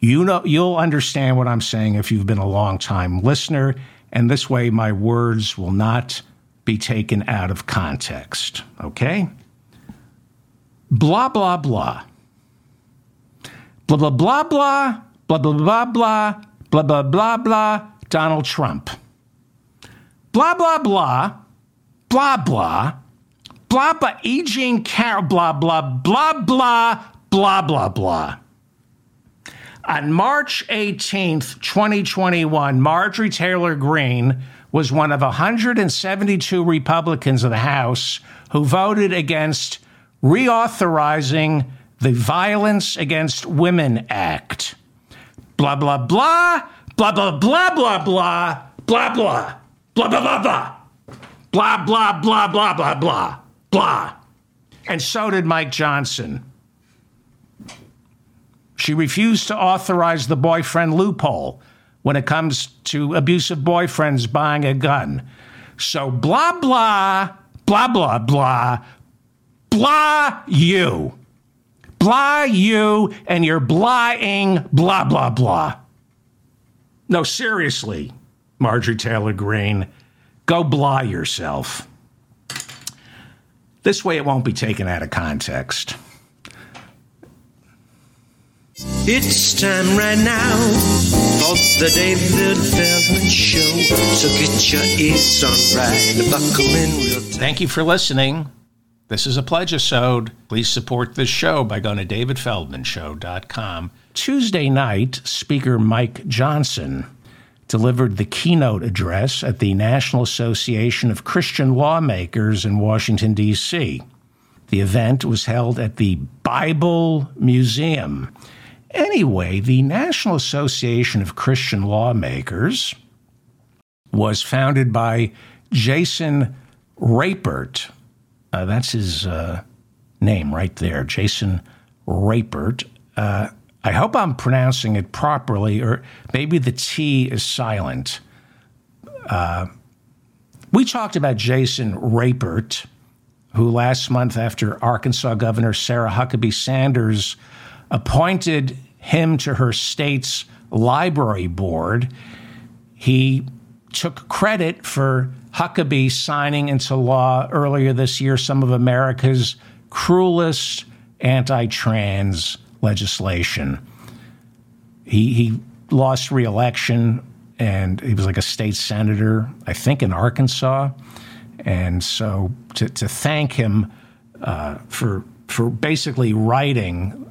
You know, you'll understand what I'm saying if you've been a longtime listener, and this way my words will not be taken out of context. Okay? Blah, blah, blah. Blah, blah, blah, blah. Blah, blah, blah, blah. Blah, blah, blah, blah Donald Trump. Blah, blah, blah, blah, blah, blah, blah, E. Jean Carroll, blah, blah, blah, blah, blah, blah, blah. On March 18th, 2021, Marjorie Taylor Greene was one of 172 Republicans of the House who voted against reauthorizing the Violence Against Women Act. Blah, blah, blah, blah, blah, blah, blah, blah, blah, blah, blah, blah, blah, blah, blah, blah, blah, blah, blah, blah, blah. And so did Mike Johnson. She refused to authorize the boyfriend loophole when it comes to abusive boyfriends buying a gun. So blah, blah, blah, blah, blah, blah you. Blah you and you're blahing blah, blah, blah. No, seriously, Marjorie Taylor Greene, go blah yourself. This way it won't be taken out of context. It's time right now for the David Feldman Show. So get your ears on right and buckle in real tight. Thank you for listening. This is a pledge-a-sode. Please support this show by going to davidfeldmanshow.com. Tuesday night, Speaker Mike Johnson delivered the keynote address at the National Association of Christian Lawmakers in Washington, D.C. The event was held at the Bible Museum. Anyway, the National Association of Christian Lawmakers was founded by Jason Rapert. Uh, that's his uh, name right there, Jason Rapert. Uh, I hope I'm pronouncing it properly, or maybe the T is silent. Uh, we talked about Jason Rapert, who last month, after Arkansas Governor Sarah Huckabee Sanders appointed him to her state's library board, he took credit for Huckabee signing into law earlier this year some of America's cruelest anti trans legislation. He, he lost reelection and he was like a state senator, I think, in Arkansas. And so to, to thank him uh, for, for basically writing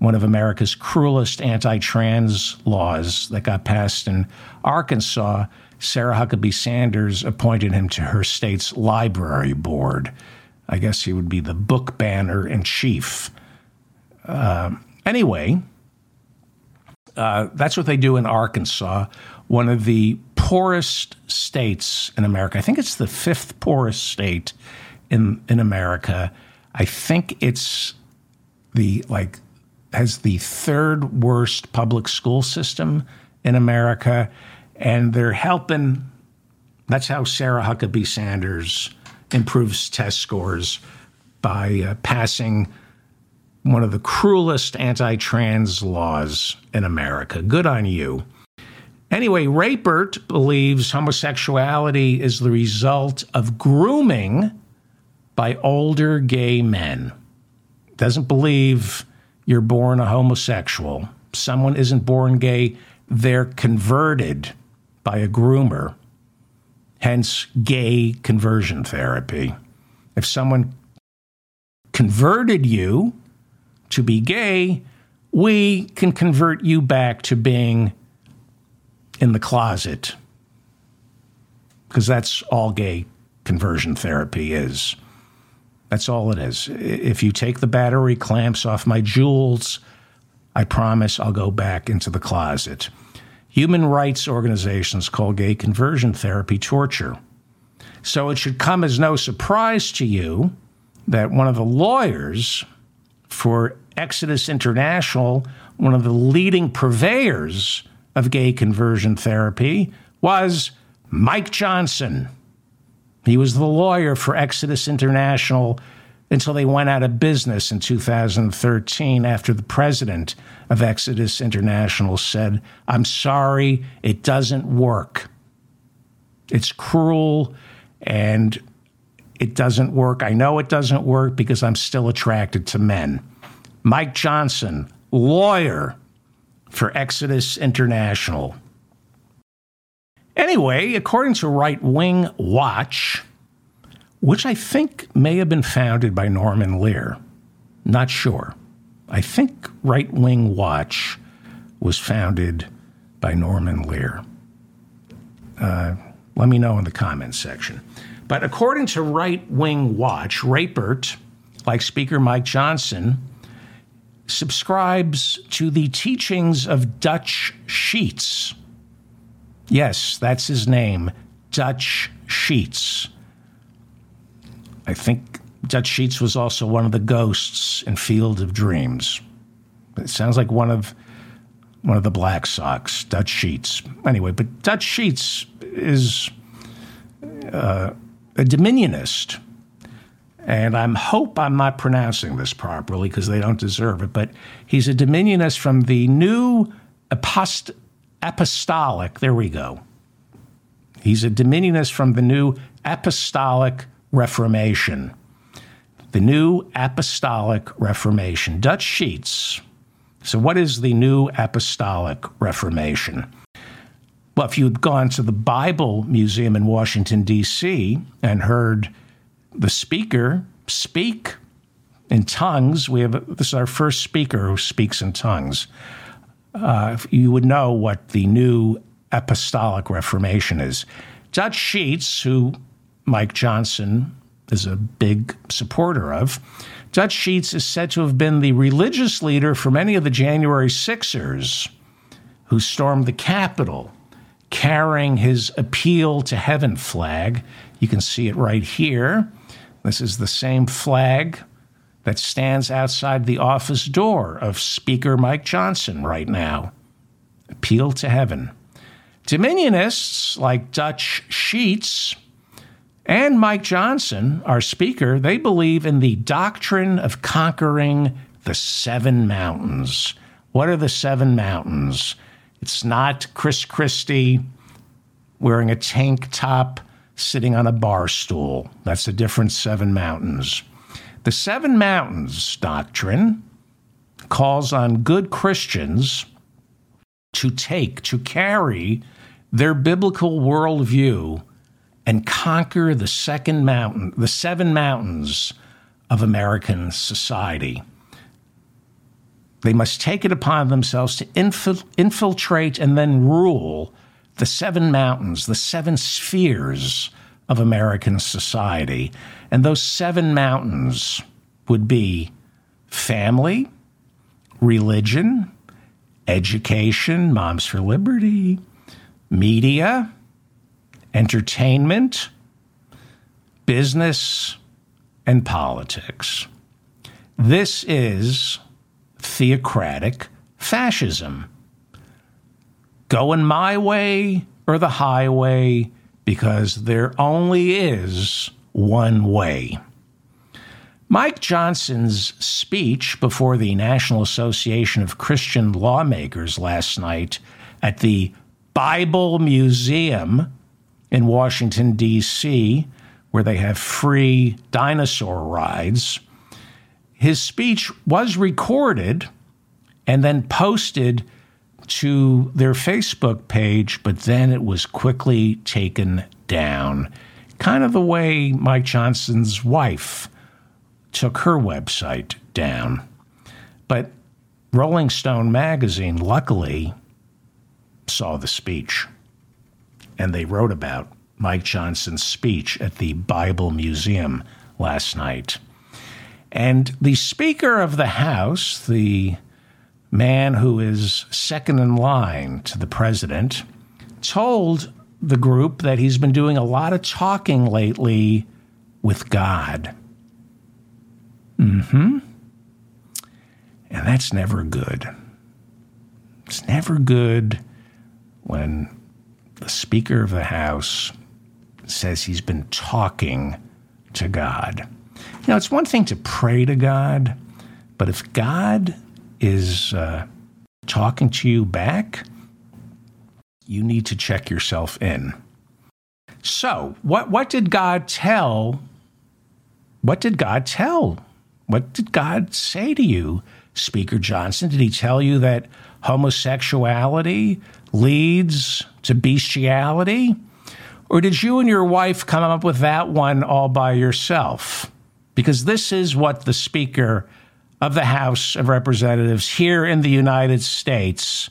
one of America's cruelest anti trans laws that got passed in Arkansas, Sarah Huckabee Sanders appointed him to her state's library board. I guess he would be the book banner in chief. Uh, anyway, uh, that's what they do in Arkansas, one of the poorest states in America. I think it's the fifth poorest state in in America. I think it's the like has the third worst public school system in America, and they're helping. That's how Sarah Huckabee Sanders improves test scores by uh, passing one of the cruelest anti trans laws in America. Good on you. Anyway, Rapert believes homosexuality is the result of grooming by older gay men. Doesn't believe you're born a homosexual. Someone isn't born gay, they're converted by a groomer, hence gay conversion therapy. If someone converted you to be gay, we can convert you back to being in the closet. Because that's all gay conversion therapy is. That's all it is. If you take the battery clamps off my jewels, I promise I'll go back into the closet. Human rights organizations call gay conversion therapy torture. So it should come as no surprise to you that one of the lawyers for Exodus International, one of the leading purveyors of gay conversion therapy, was Mike Johnson. He was the lawyer for Exodus International until they went out of business in 2013 after the president of Exodus International said, I'm sorry, it doesn't work. It's cruel and it doesn't work. I know it doesn't work because I'm still attracted to men. Mike Johnson, lawyer for Exodus International. Anyway, according to Right Wing Watch, which I think may have been founded by Norman Lear, not sure. I think Right Wing Watch was founded by Norman Lear. Uh, let me know in the comments section. But according to Right Wing Watch, Rapert, like Speaker Mike Johnson, subscribes to the teachings of Dutch Sheets. Yes, that's his name, Dutch Sheets. I think Dutch Sheets was also one of the ghosts in Field of Dreams. It sounds like one of one of the Black Sox, Dutch Sheets. Anyway, but Dutch Sheets is uh, a dominionist and I hope I'm not pronouncing this properly because they don't deserve it, but he's a dominionist from the new apost- apostolic, there we go. He's a dominionist from the new apostolic reformation. The new apostolic reformation. Dutch Sheets. So, what is the new apostolic reformation? Well, if you'd gone to the Bible Museum in Washington, D.C., and heard the speaker speak in tongues. We have this is our first speaker who speaks in tongues. Uh, you would know what the new apostolic reformation is. Dutch Sheets, who Mike Johnson is a big supporter of, Dutch Sheets is said to have been the religious leader for many of the January Sixers who stormed the Capitol carrying his appeal to heaven flag. You can see it right here. This is the same flag that stands outside the office door of Speaker Mike Johnson right now. Appeal to heaven. Dominionists like Dutch Sheets and Mike Johnson, our speaker, they believe in the doctrine of conquering the seven mountains. What are the seven mountains? It's not Chris Christie wearing a tank top, sitting on a bar stool. That's the different seven mountains. The seven mountains doctrine calls on good Christians to take, to carry their biblical worldview and conquer the second mountain, the seven mountains of American society. They must take it upon themselves to infil- infiltrate and then rule the seven mountains, the seven spheres of American society. And those seven mountains would be family, religion, education, Moms for Liberty, media, entertainment, business, and politics. This is theocratic fascism. Going my way or the highway because there only is one way. Mike Johnson's speech before the National Association of Christian Lawmakers last night at the Bible Museum in Washington, D.C., where they have free dinosaur rides. His speech was recorded and then posted to their Facebook page, but then it was quickly taken down. Kind of the way Mike Johnson's wife took her website down. But Rolling Stone magazine, luckily, saw the speech and they wrote about Mike Johnson's speech at the Bible Museum last night. And the Speaker of the House, the man who is second in line to the president, told the group that he's been doing a lot of talking lately with God. Mm hmm. And that's never good. It's never good when the Speaker of the House says he's been talking to God. You know, it's one thing to pray to God, but if God is uh, talking to you back, you need to check yourself in. So, what, what did God tell? What did God tell? What did God say to you, Speaker Johnson? Did he tell you that homosexuality leads to bestiality? Or did you and your wife come up with that one all by yourself? Because this is what the Speaker of the House of Representatives here in the United States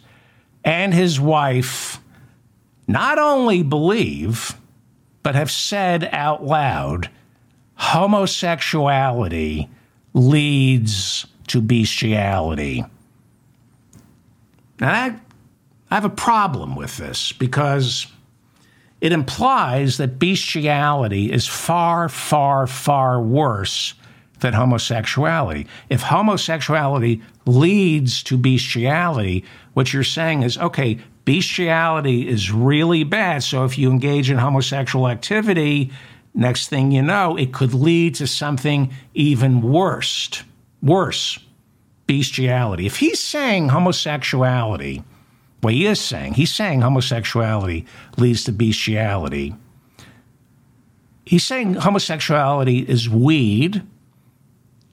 and his wife not only believe, but have said out loud homosexuality leads to bestiality. Now, that I have a problem with this because it implies that bestiality is far, far, far worse than homosexuality. If homosexuality leads to bestiality, what you're saying is okay, bestiality is really bad. So if you engage in homosexual activity, next thing you know, it could lead to something even worse. Worse, bestiality. If he's saying homosexuality, what he is saying, he's saying homosexuality leads to bestiality. He's saying homosexuality is weed.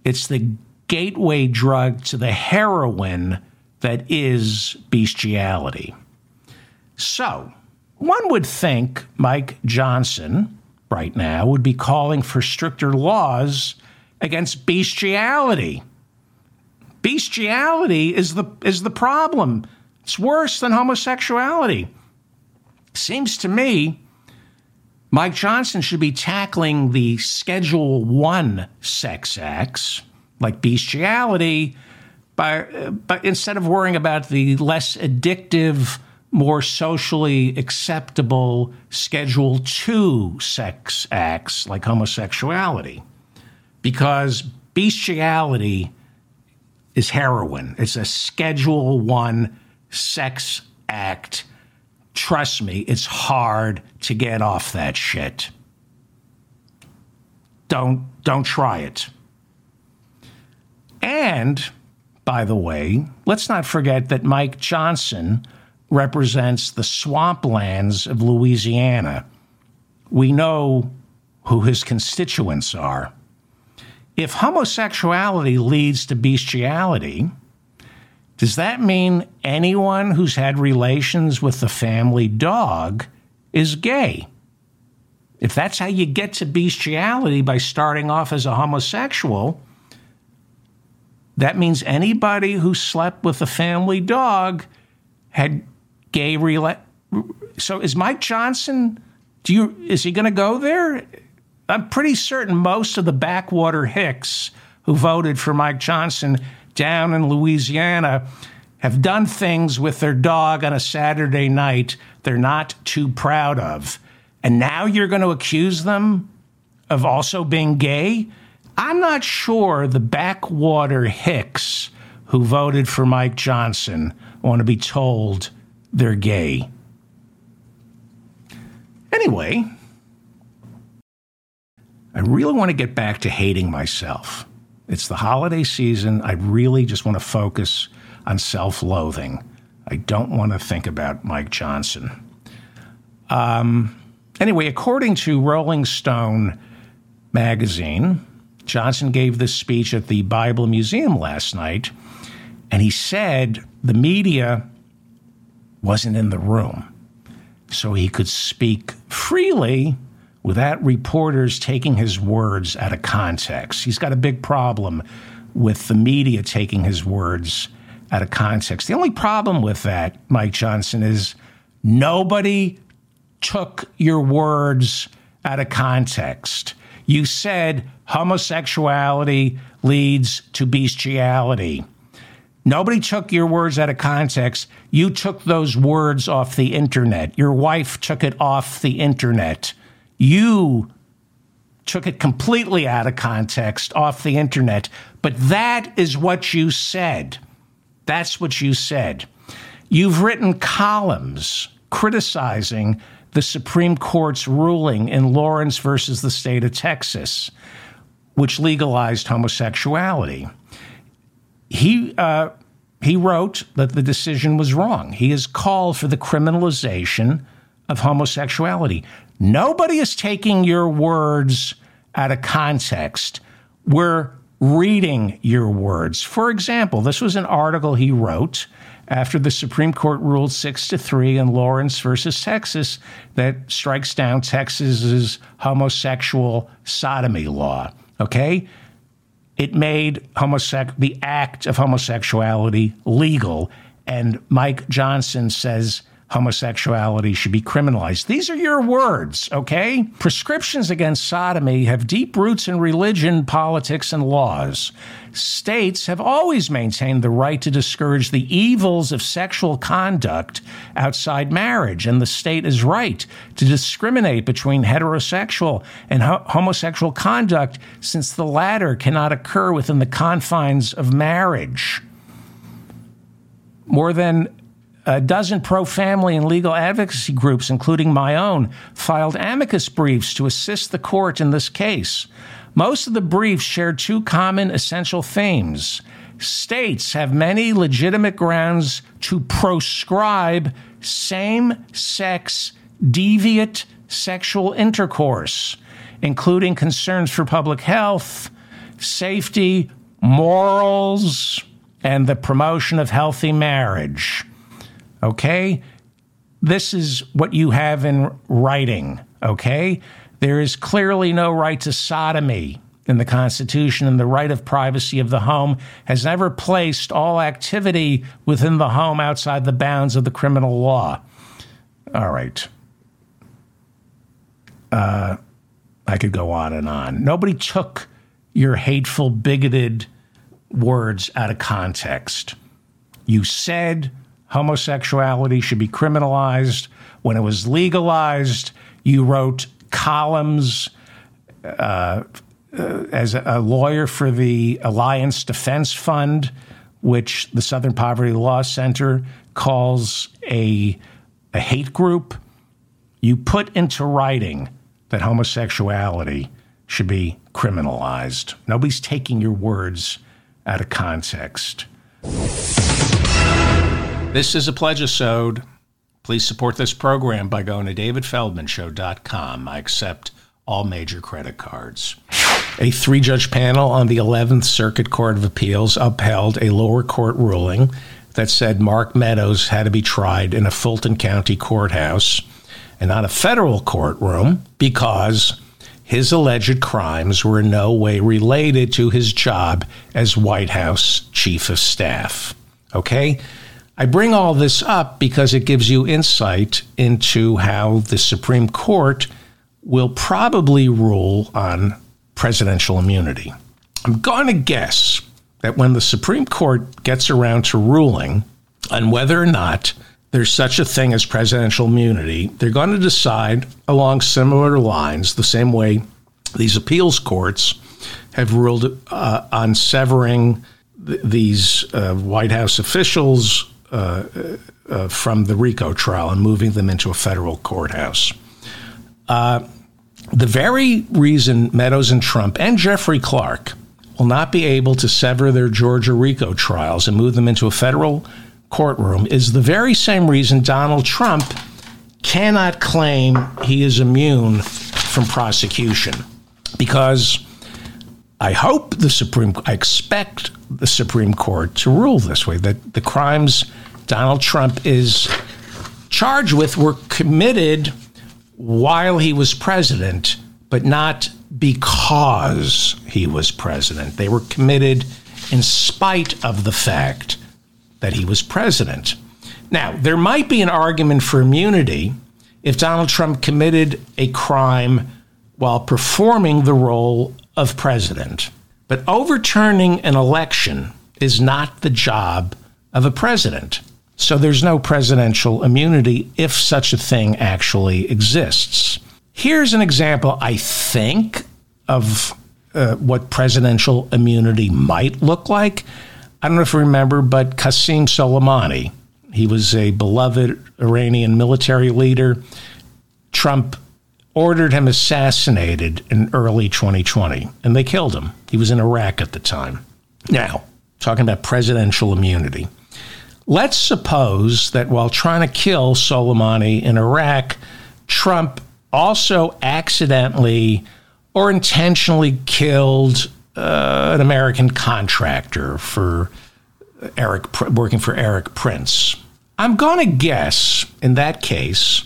It's the gateway drug to the heroin that is bestiality. So, one would think Mike Johnson, right now, would be calling for stricter laws against bestiality. Bestiality is the, is the problem. It's worse than homosexuality. Seems to me Mike Johnson should be tackling the Schedule 1 sex acts, like bestiality, by, but instead of worrying about the less addictive, more socially acceptable Schedule 2 sex acts, like homosexuality. Because bestiality is heroin. It's a Schedule 1 sex act, trust me, it's hard to get off that shit. Don't don't try it. And by the way, let's not forget that Mike Johnson represents the swamplands of Louisiana. We know who his constituents are. If homosexuality leads to bestiality, does that mean anyone who's had relations with the family dog is gay? If that's how you get to bestiality by starting off as a homosexual, that means anybody who slept with a family dog had gay rela- so is Mike Johnson do you is he going to go there? I'm pretty certain most of the backwater hicks who voted for Mike Johnson down in Louisiana have done things with their dog on a Saturday night they're not too proud of. And now you're going to accuse them of also being gay? I'm not sure the backwater hicks who voted for Mike Johnson want to be told they're gay. Anyway, I really want to get back to hating myself. It's the holiday season. I really just want to focus on self loathing. I don't want to think about Mike Johnson. Um, anyway, according to Rolling Stone magazine, Johnson gave this speech at the Bible Museum last night, and he said the media wasn't in the room, so he could speak freely without reporters taking his words out of context. He's got a big problem with the media taking his words out of context. The only problem with that, Mike Johnson, is nobody took your words out of context. You said homosexuality leads to bestiality. Nobody took your words out of context. You took those words off the internet. Your wife took it off the internet. You took it completely out of context off the internet. But that is what you said. That's what you said. You've written columns criticizing the Supreme Court's ruling in Lawrence versus the state of Texas, which legalized homosexuality. He, uh, he wrote that the decision was wrong. He has called for the criminalization of homosexuality. Nobody is taking your words out of context. We're reading your words. For example, this was an article he wrote after the Supreme Court ruled 6 to 3 in Lawrence versus Texas that strikes down Texas's homosexual sodomy law. Okay? It made the act of homosexuality legal. And Mike Johnson says homosexuality should be criminalized. These are your words, okay? Prescriptions against sodomy have deep roots in religion, politics, and laws. States have always maintained the right to discourage the evils of sexual conduct outside marriage, and the state is right to discriminate between heterosexual and ho- homosexual conduct since the latter cannot occur within the confines of marriage. More than a dozen pro family and legal advocacy groups, including my own, filed amicus briefs to assist the court in this case. Most of the briefs shared two common essential themes. States have many legitimate grounds to proscribe same sex deviant sexual intercourse, including concerns for public health, safety, morals, and the promotion of healthy marriage. Okay? This is what you have in writing. Okay? There is clearly no right to sodomy in the Constitution, and the right of privacy of the home has never placed all activity within the home outside the bounds of the criminal law. All right. Uh, I could go on and on. Nobody took your hateful, bigoted words out of context. You said homosexuality should be criminalized. When it was legalized, you wrote columns uh, uh, as a lawyer for the Alliance Defense Fund, which the Southern Poverty Law Center calls a, a hate group. You put into writing that homosexuality should be criminalized. Nobody's taking your words out of context. This is a pledgeisode. Please support this program by going to davidfeldmanshow.com. I accept all major credit cards. A three judge panel on the 11th Circuit Court of Appeals upheld a lower court ruling that said Mark Meadows had to be tried in a Fulton County courthouse and not a federal courtroom because his alleged crimes were in no way related to his job as White House Chief of Staff. Okay? I bring all this up because it gives you insight into how the Supreme Court will probably rule on presidential immunity. I'm going to guess that when the Supreme Court gets around to ruling on whether or not there's such a thing as presidential immunity, they're going to decide along similar lines, the same way these appeals courts have ruled uh, on severing th- these uh, White House officials from the RICO trial and moving them into a federal courthouse. Uh, the very reason Meadows and Trump and Jeffrey Clark will not be able to sever their Georgia RICO trials and move them into a federal courtroom is the very same reason Donald Trump cannot claim he is immune from prosecution. Because I hope the Supreme I expect the Supreme Court to rule this way that the crimes Donald Trump is charged with were committed while he was president, but not because he was president. They were committed in spite of the fact that he was president. Now, there might be an argument for immunity if Donald Trump committed a crime while performing the role of president. But overturning an election is not the job of a president. So there's no presidential immunity if such a thing actually exists. Here's an example, I think, of uh, what presidential immunity might look like. I don't know if you remember, but Qasem Soleimani, he was a beloved Iranian military leader. Trump ordered him assassinated in early 2020, and they killed him. He was in Iraq at the time. Now, talking about presidential immunity. Let's suppose that while trying to kill Soleimani in Iraq, Trump also accidentally or intentionally killed uh, an American contractor for Erik working for Erik Prince. I'm going to guess in that case,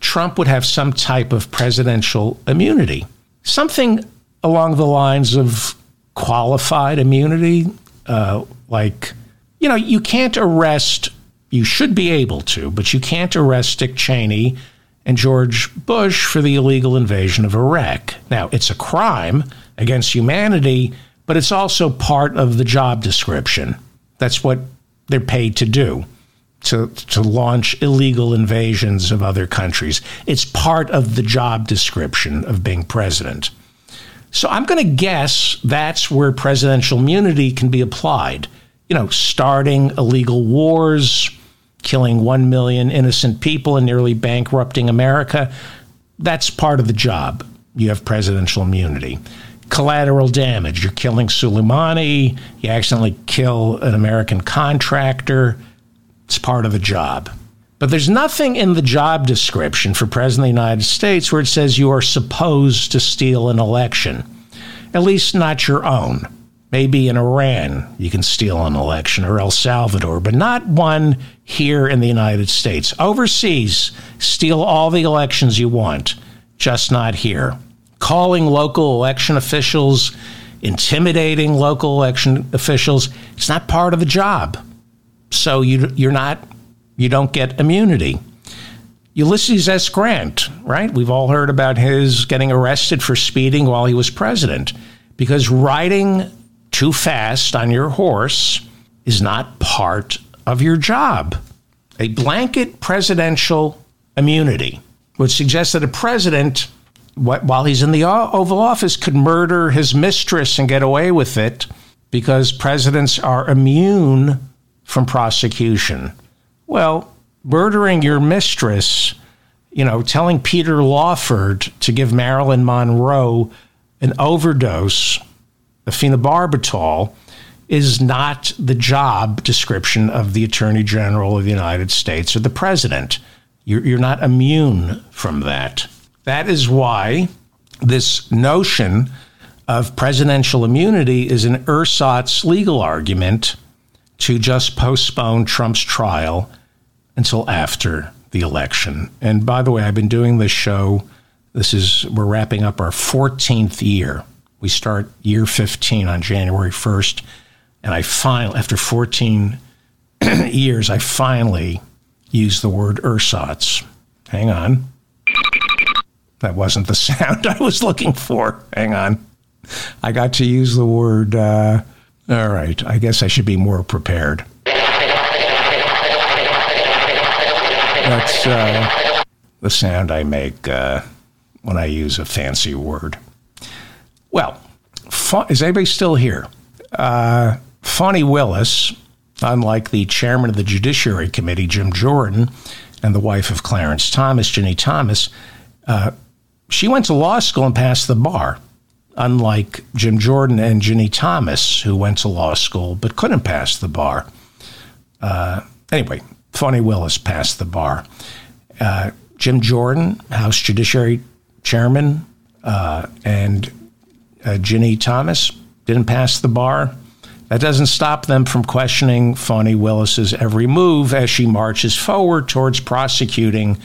Trump would have some type of presidential immunity, something along the lines of qualified immunity, uh, like you know, you can't arrest, you should be able to, but you can't arrest Dick Cheney and George Bush for the illegal invasion of Iraq. Now, it's a crime against humanity, but it's also part of the job description. That's what they're paid to do. To, to launch illegal invasions of other countries. It's part of the job description of being president. So I'm going to guess that's where presidential immunity can be applied you know, starting illegal wars, killing 1 million innocent people, and nearly bankrupting America. That's part of the job. You have presidential immunity. Collateral damage. You're killing Soleimani. You accidentally kill an American contractor. It's part of the job. But there's nothing in the job description for President of the United States where it says you are supposed to steal an election, at least not your own. Maybe in Iran, you can steal an election, or El Salvador, but not one here in the United States. Overseas, steal all the elections you want, just not here. Calling local election officials, intimidating local election officials, it's not part of the job. So you, you're not, you don't get immunity. Ulysses S. Grant, right? We've all heard about his getting arrested for speeding while he was president because riding too fast on your horse is not part of your job. A blanket presidential immunity would suggest that a president, while he's in the Oval Office, could murder his mistress and get away with it because presidents are immune from prosecution. Well, murdering your mistress, you know, telling Peter Lawford to give Marilyn Monroe an overdose of phenobarbital is not the job description of the Attorney General of the United States or the President. You're, you're not immune from that. That is why this notion of presidential immunity is an ersatz legal argument to just postpone Trump's trial until after the election. And by the way, I've been doing this show. This is, we're wrapping up our 14th year. We start year 15 on January 1st. And I finally, after 14 years, I finally used the word ersatz. Hang on. That wasn't the sound I was looking for. Hang on. I got to use the word. Uh, all right. I guess I should be more prepared. That's uh, the sound I make uh, when I use a fancy word. Well, is anybody still here? Uh, Willis, unlike the chairman of the Judiciary Committee, Jim Jordan, and the wife of Clarence Thomas, Ginni Thomas, uh, she went to law school and passed the bar, unlike Jim Jordan and Ginni Thomas, who went to law school but couldn't pass the bar. Uh, anyway, Fani Willis passed the bar. Uh, Jim Jordan, House Judiciary Chairman, uh, and uh, Ginni Thomas didn't pass the bar. That doesn't stop them from questioning Fani Willis's every move as she marches forward towards prosecuting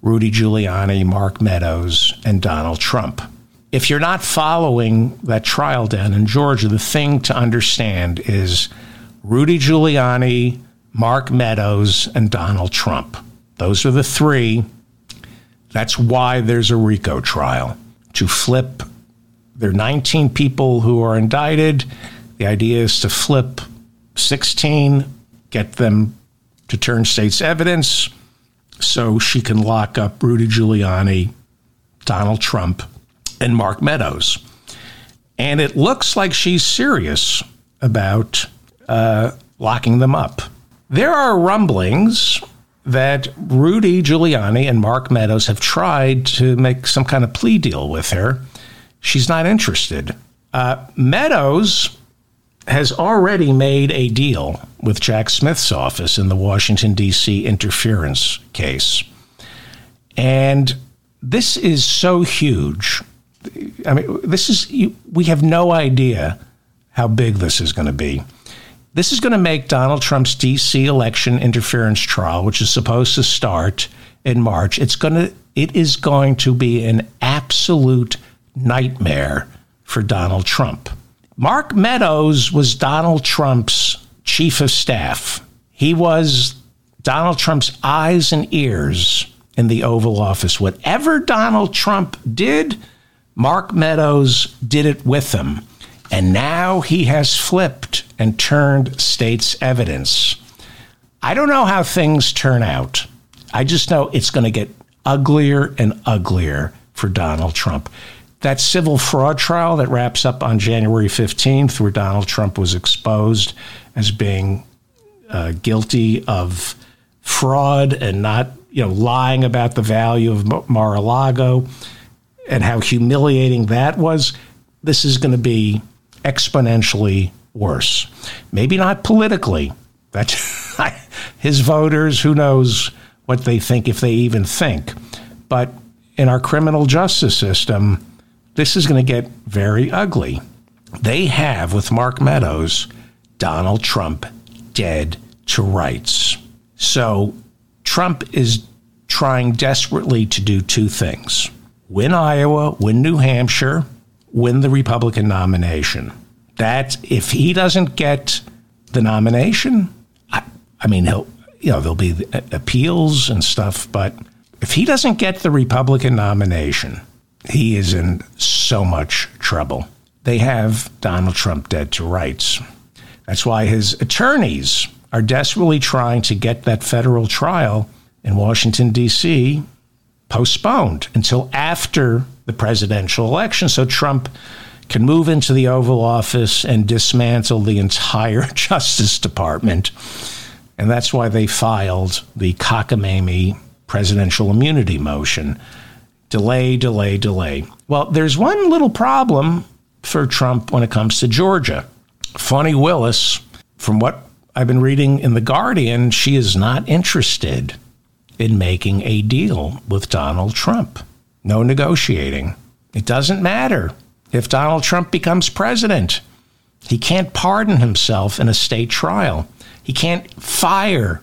Rudy Giuliani, Mark Meadows, and Donald Trump. If you're not following that trial down in Georgia, the thing to understand is Rudy Giuliani, Mark Meadows, and Donald Trump. Those are the three. That's why there's a RICO trial to flip. There are 19 people who are indicted. The idea is to flip 16, get them to turn state's evidence so she can lock up Rudy Giuliani, Donald Trump, and Mark Meadows. And it looks like she's serious about uh, locking them up. There are rumblings that Rudy Giuliani and Mark Meadows have tried to make some kind of plea deal with her. She's not interested. Uh, Meadows has already made a deal with Jack Smith's office in the Washington, D.C. interference case. And this is so huge. I mean, this is, we have no idea how big this is going to be. This is going to make Donald Trump's DC election interference trial, which is supposed to start in March, it's going to it is going to be an absolute nightmare for Donald Trump. Mark Meadows was Donald Trump's chief of staff. He was Donald Trump's eyes and ears in the Oval Office. Whatever Donald Trump did, Mark Meadows did it with him. And now he has flipped and turned state's evidence. I don't know how things turn out. I just know it's going to get uglier and uglier for Donald Trump. That civil fraud trial that wraps up on January 15th, where Donald Trump was exposed as being uh, guilty of fraud and not, you know, lying about the value of Mar-a-Lago and how humiliating that was. This is going to be exponentially worse. Maybe not politically. That's his voters, who knows what they think if they even think. But in our criminal justice system, this is going to get very ugly. They have, with Mark Meadows, Donald Trump dead to rights. So Trump is trying desperately to do two things win Iowa, win New Hampshire, win the Republican nomination. That if he doesn't get the nomination, I, I mean, he'll you know there'll be uh, appeals and stuff, but if he doesn't get the Republican nomination, he is in so much trouble. They have Donald Trump dead to rights. That's why his attorneys are desperately trying to get that federal trial in Washington, D.C. postponed until after the presidential election so Trump can move into the Oval Office and dismantle the entire Justice Department. And that's why they filed the cockamamie presidential immunity motion. Delay, delay, delay. Well, there's one little problem for Trump when it comes to Georgia. Fani Willis, from what I've been reading in The Guardian, she is not interested in making a deal with Donald Trump. No negotiating. It doesn't matter if Donald Trump becomes president. He can't pardon himself in a state trial. He can't fire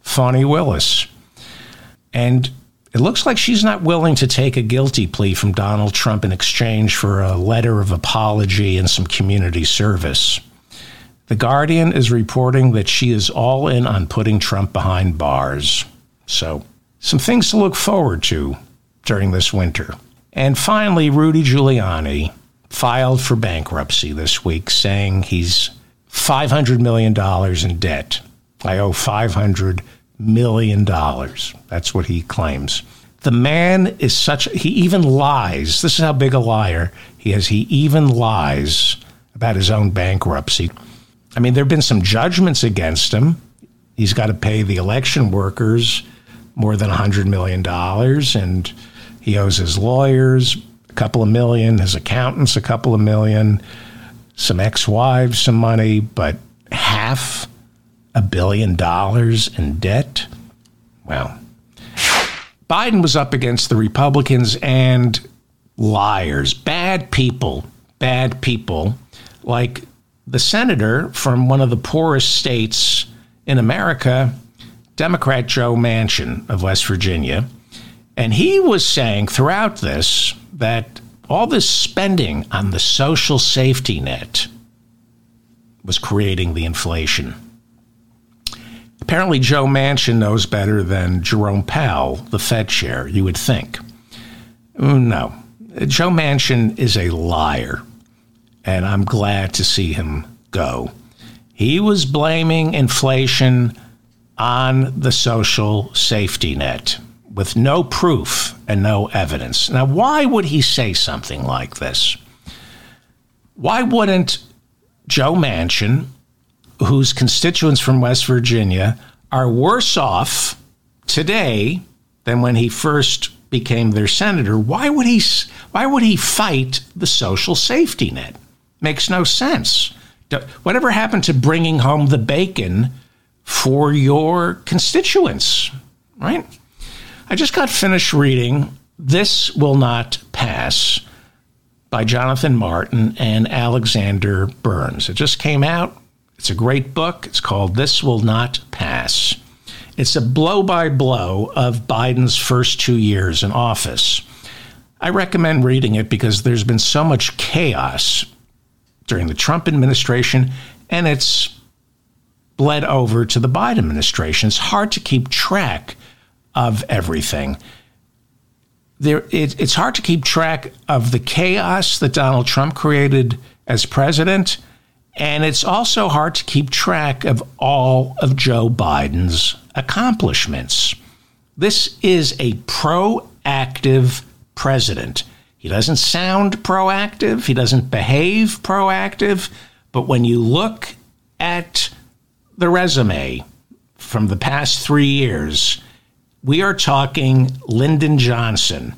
Fani Willis. And it looks like she's not willing to take a guilty plea from Donald Trump in exchange for a letter of apology and some community service. The Guardian is reporting that she is all in on putting Trump behind bars. So, some things to look forward to during this winter. And finally, Rudy Giuliani filed for bankruptcy this week, saying he's $500 million in debt. I owe $500 million. That's what he claims. The man is such, he even lies. This is how big a liar he is. He even lies about his own bankruptcy. I mean, there have been some judgments against him. He's got to pay the election workers more than $100 million, and he owes his lawyers a couple of million, his accountants a couple of million, some ex wives some money, but half a billion dollars in debt? Well, Biden was up against the Republicans and liars, bad people, bad people like the senator from one of the poorest states in America, Democrat Joe Manchin of West Virginia. And he was saying throughout this that all this spending on the social safety net was creating the inflation. Apparently, Joe Manchin knows better than Jerome Powell, the Fed chair, you would think. No, Joe Manchin is a liar and I'm glad to see him go. He was blaming inflation on the social safety net with no proof and no evidence. Now, why would he say something like this? Why wouldn't Joe Manchin, whose constituents from West Virginia are worse off today than when he first became their senator, why would he why would he fight the social safety net? Makes no sense. Whatever happened to bringing home the bacon for your constituents, right? I just got finished reading This Will Not Pass by Jonathan Martin and Alexander Burns. It just came out. It's a great book. It's called This Will Not Pass. It's a blow by blow of Biden's first two years in office. I recommend reading it because there's been so much chaos during the Trump administration, and it's bled over to the Biden administration. It's hard to keep track of everything. There, it, it's hard to keep track of the chaos that Donald Trump created as president, and it's also hard to keep track of all of Joe Biden's accomplishments. This is a proactive president. He doesn't sound proactive, he doesn't behave proactive, but when you look at the resume from the past three years, we are talking Lyndon Johnson.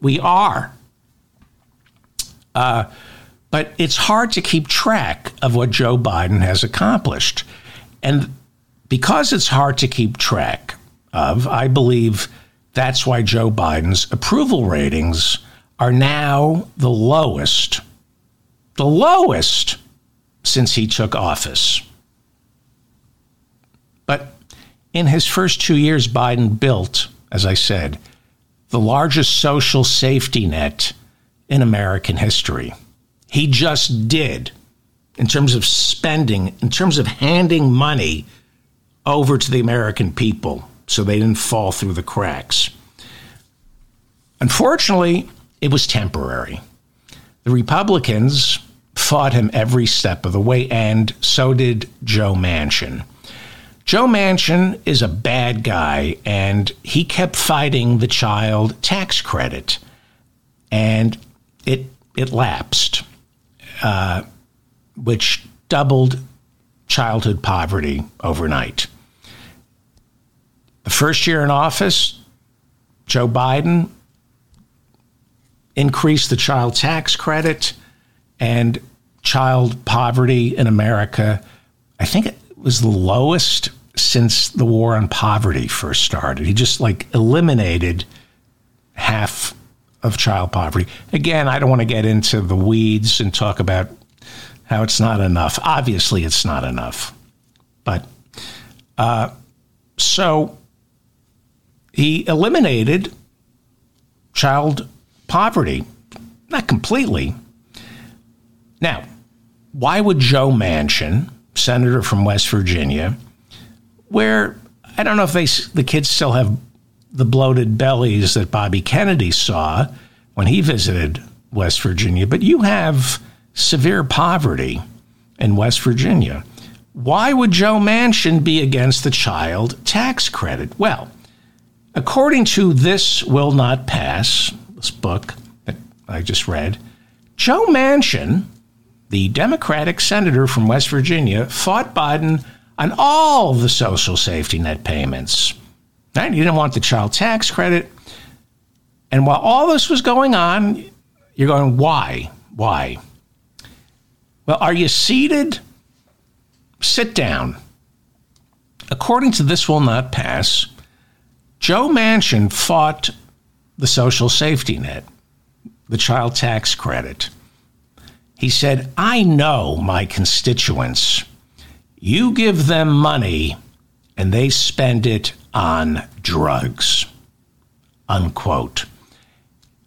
We are. Uh, but it's hard to keep track of what Joe Biden has accomplished. And because it's hard to keep track of, I believe that's why Joe Biden's approval ratings are now the lowest, the lowest since he took office. But in his first two years, Biden built, as I said, the largest social safety net in American history. He just did, in terms of spending, in terms of handing money over to the American people so they didn't fall through the cracks. Unfortunately, it was temporary. The Republicans fought him every step of the way, and so did Joe Manchin. Joe Manchin is a bad guy, and he kept fighting the child tax credit, and it it lapsed, uh, which doubled childhood poverty overnight. The first year in office, Joe Biden increased the child tax credit and child poverty in America. I think it was the lowest since the war on poverty first started. He just like eliminated half of child poverty. Again, I don't want to get into the weeds and talk about how it's not enough. Obviously, it's not enough. But uh, so he eliminated child poverty, not completely. Now, why would Joe Manchin, senator from West Virginia, where I don't know if they the kids still have the bloated bellies that Bobby Kennedy saw when he visited West Virginia, but you have severe poverty in West Virginia. Why would Joe Manchin be against the child tax credit? Well, according to This Will Not Pass, this book that I just read, Joe Manchin, the Democratic senator from West Virginia, fought Biden on all the social safety net payments. Right? He didn't want the child tax credit. And while all this was going on, you're going, why? Why? Well, are you seated? Sit down. According to This Will Not Pass, Joe Manchin fought the social safety net, the child tax credit. He said, I know my constituents. You give them money and they spend it on drugs. Unquote.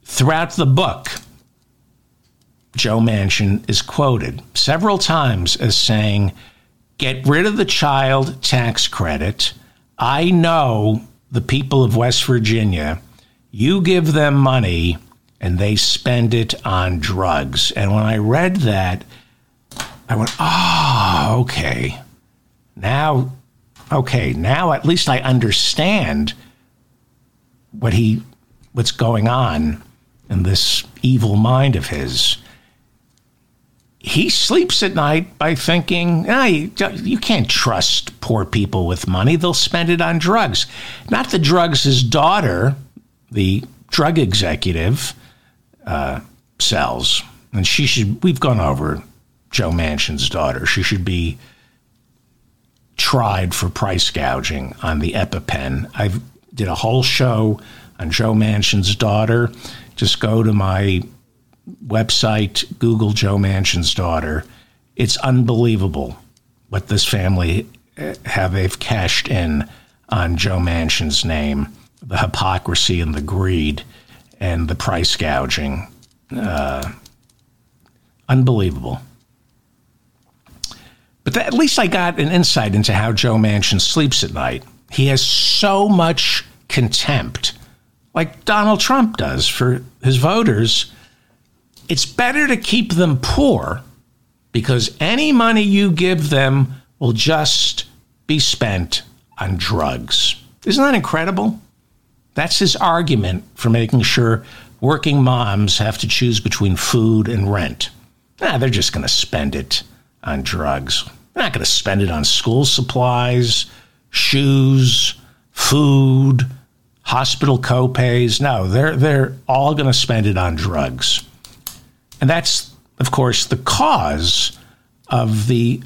Throughout the book, Joe Manchin is quoted several times as saying, Get rid of the child tax credit. I know the people of West Virginia. You give them money and they spend it on drugs. And when I read that, I went, oh, okay. Now, okay, now at least I understand what he, what's going on in this evil mind of his. He sleeps at night by thinking, ah, you, you can't trust poor people with money. They'll spend it on drugs. Not the drugs his daughter, the drug executive, uh, sells. And she should, we've gone over Joe Manchin's daughter. She should be tried for price gouging on the EpiPen. I did a whole show on Joe Manchin's daughter. Just go to my website, Google Joe Manchin's daughter. It's unbelievable what this family uh, have they've cashed in on Joe Manchin's name, the hypocrisy and the greed and the price gouging. Uh, unbelievable. But at least I got an insight into how Joe Manchin sleeps at night. He has so much contempt, like Donald Trump does for his voters. It's better to keep them poor because any money you give them will just be spent on drugs. Isn't that incredible? That's his argument for making sure working moms have to choose between food and rent. Nah, they're just going to spend it on drugs. They're not going to spend it on school supplies, shoes, food, hospital copays. No, they're they're all going to spend it on drugs. And that's of course the cause of the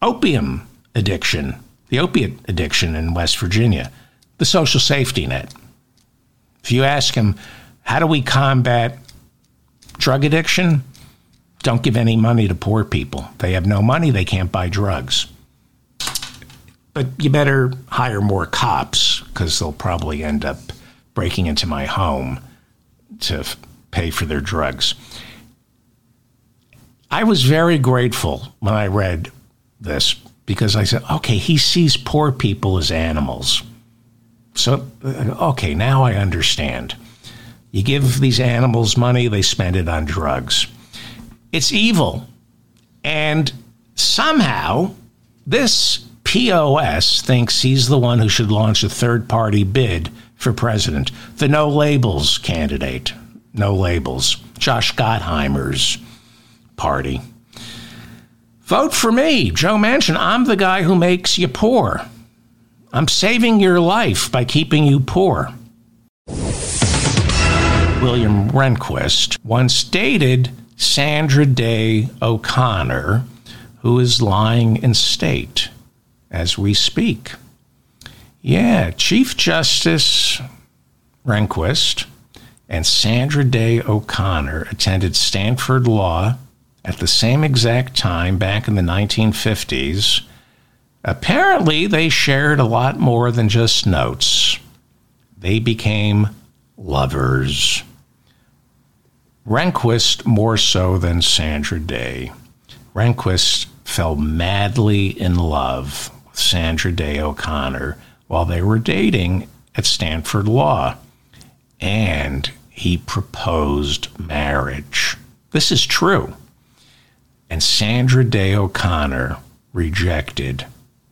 opium addiction, the opiate addiction in West Virginia, the social safety net. If you ask him, how do we combat drug addiction? Don't give any money to poor people. They have no money, they can't buy drugs. But you better hire more cops because they'll probably end up breaking into my home to f- pay for their drugs. I was very grateful when I read this because I said, okay, he sees poor people as animals. So, uh, okay, now I understand. You give these animals money, they spend it on drugs. It's evil. And somehow, this POS thinks he's the one who should launch a third party bid for president. The no labels candidate. No labels. Josh Gottheimer's party. Vote for me, Joe Manchin. I'm the guy who makes you poor. I'm saving your life by keeping you poor. William Rehnquist once dated Sandra Day O'Connor, who is lying in state as we speak. Yeah, Chief Justice Rehnquist and Sandra Day O'Connor attended Stanford Law at the same exact time back in the 1950s. Apparently, they shared a lot more than just notes. They became lovers. Rehnquist more so than Sandra Day. Rehnquist fell madly in love with Sandra Day O'Connor while they were dating at Stanford Law. And he proposed marriage. This is true. And Sandra Day O'Connor rejected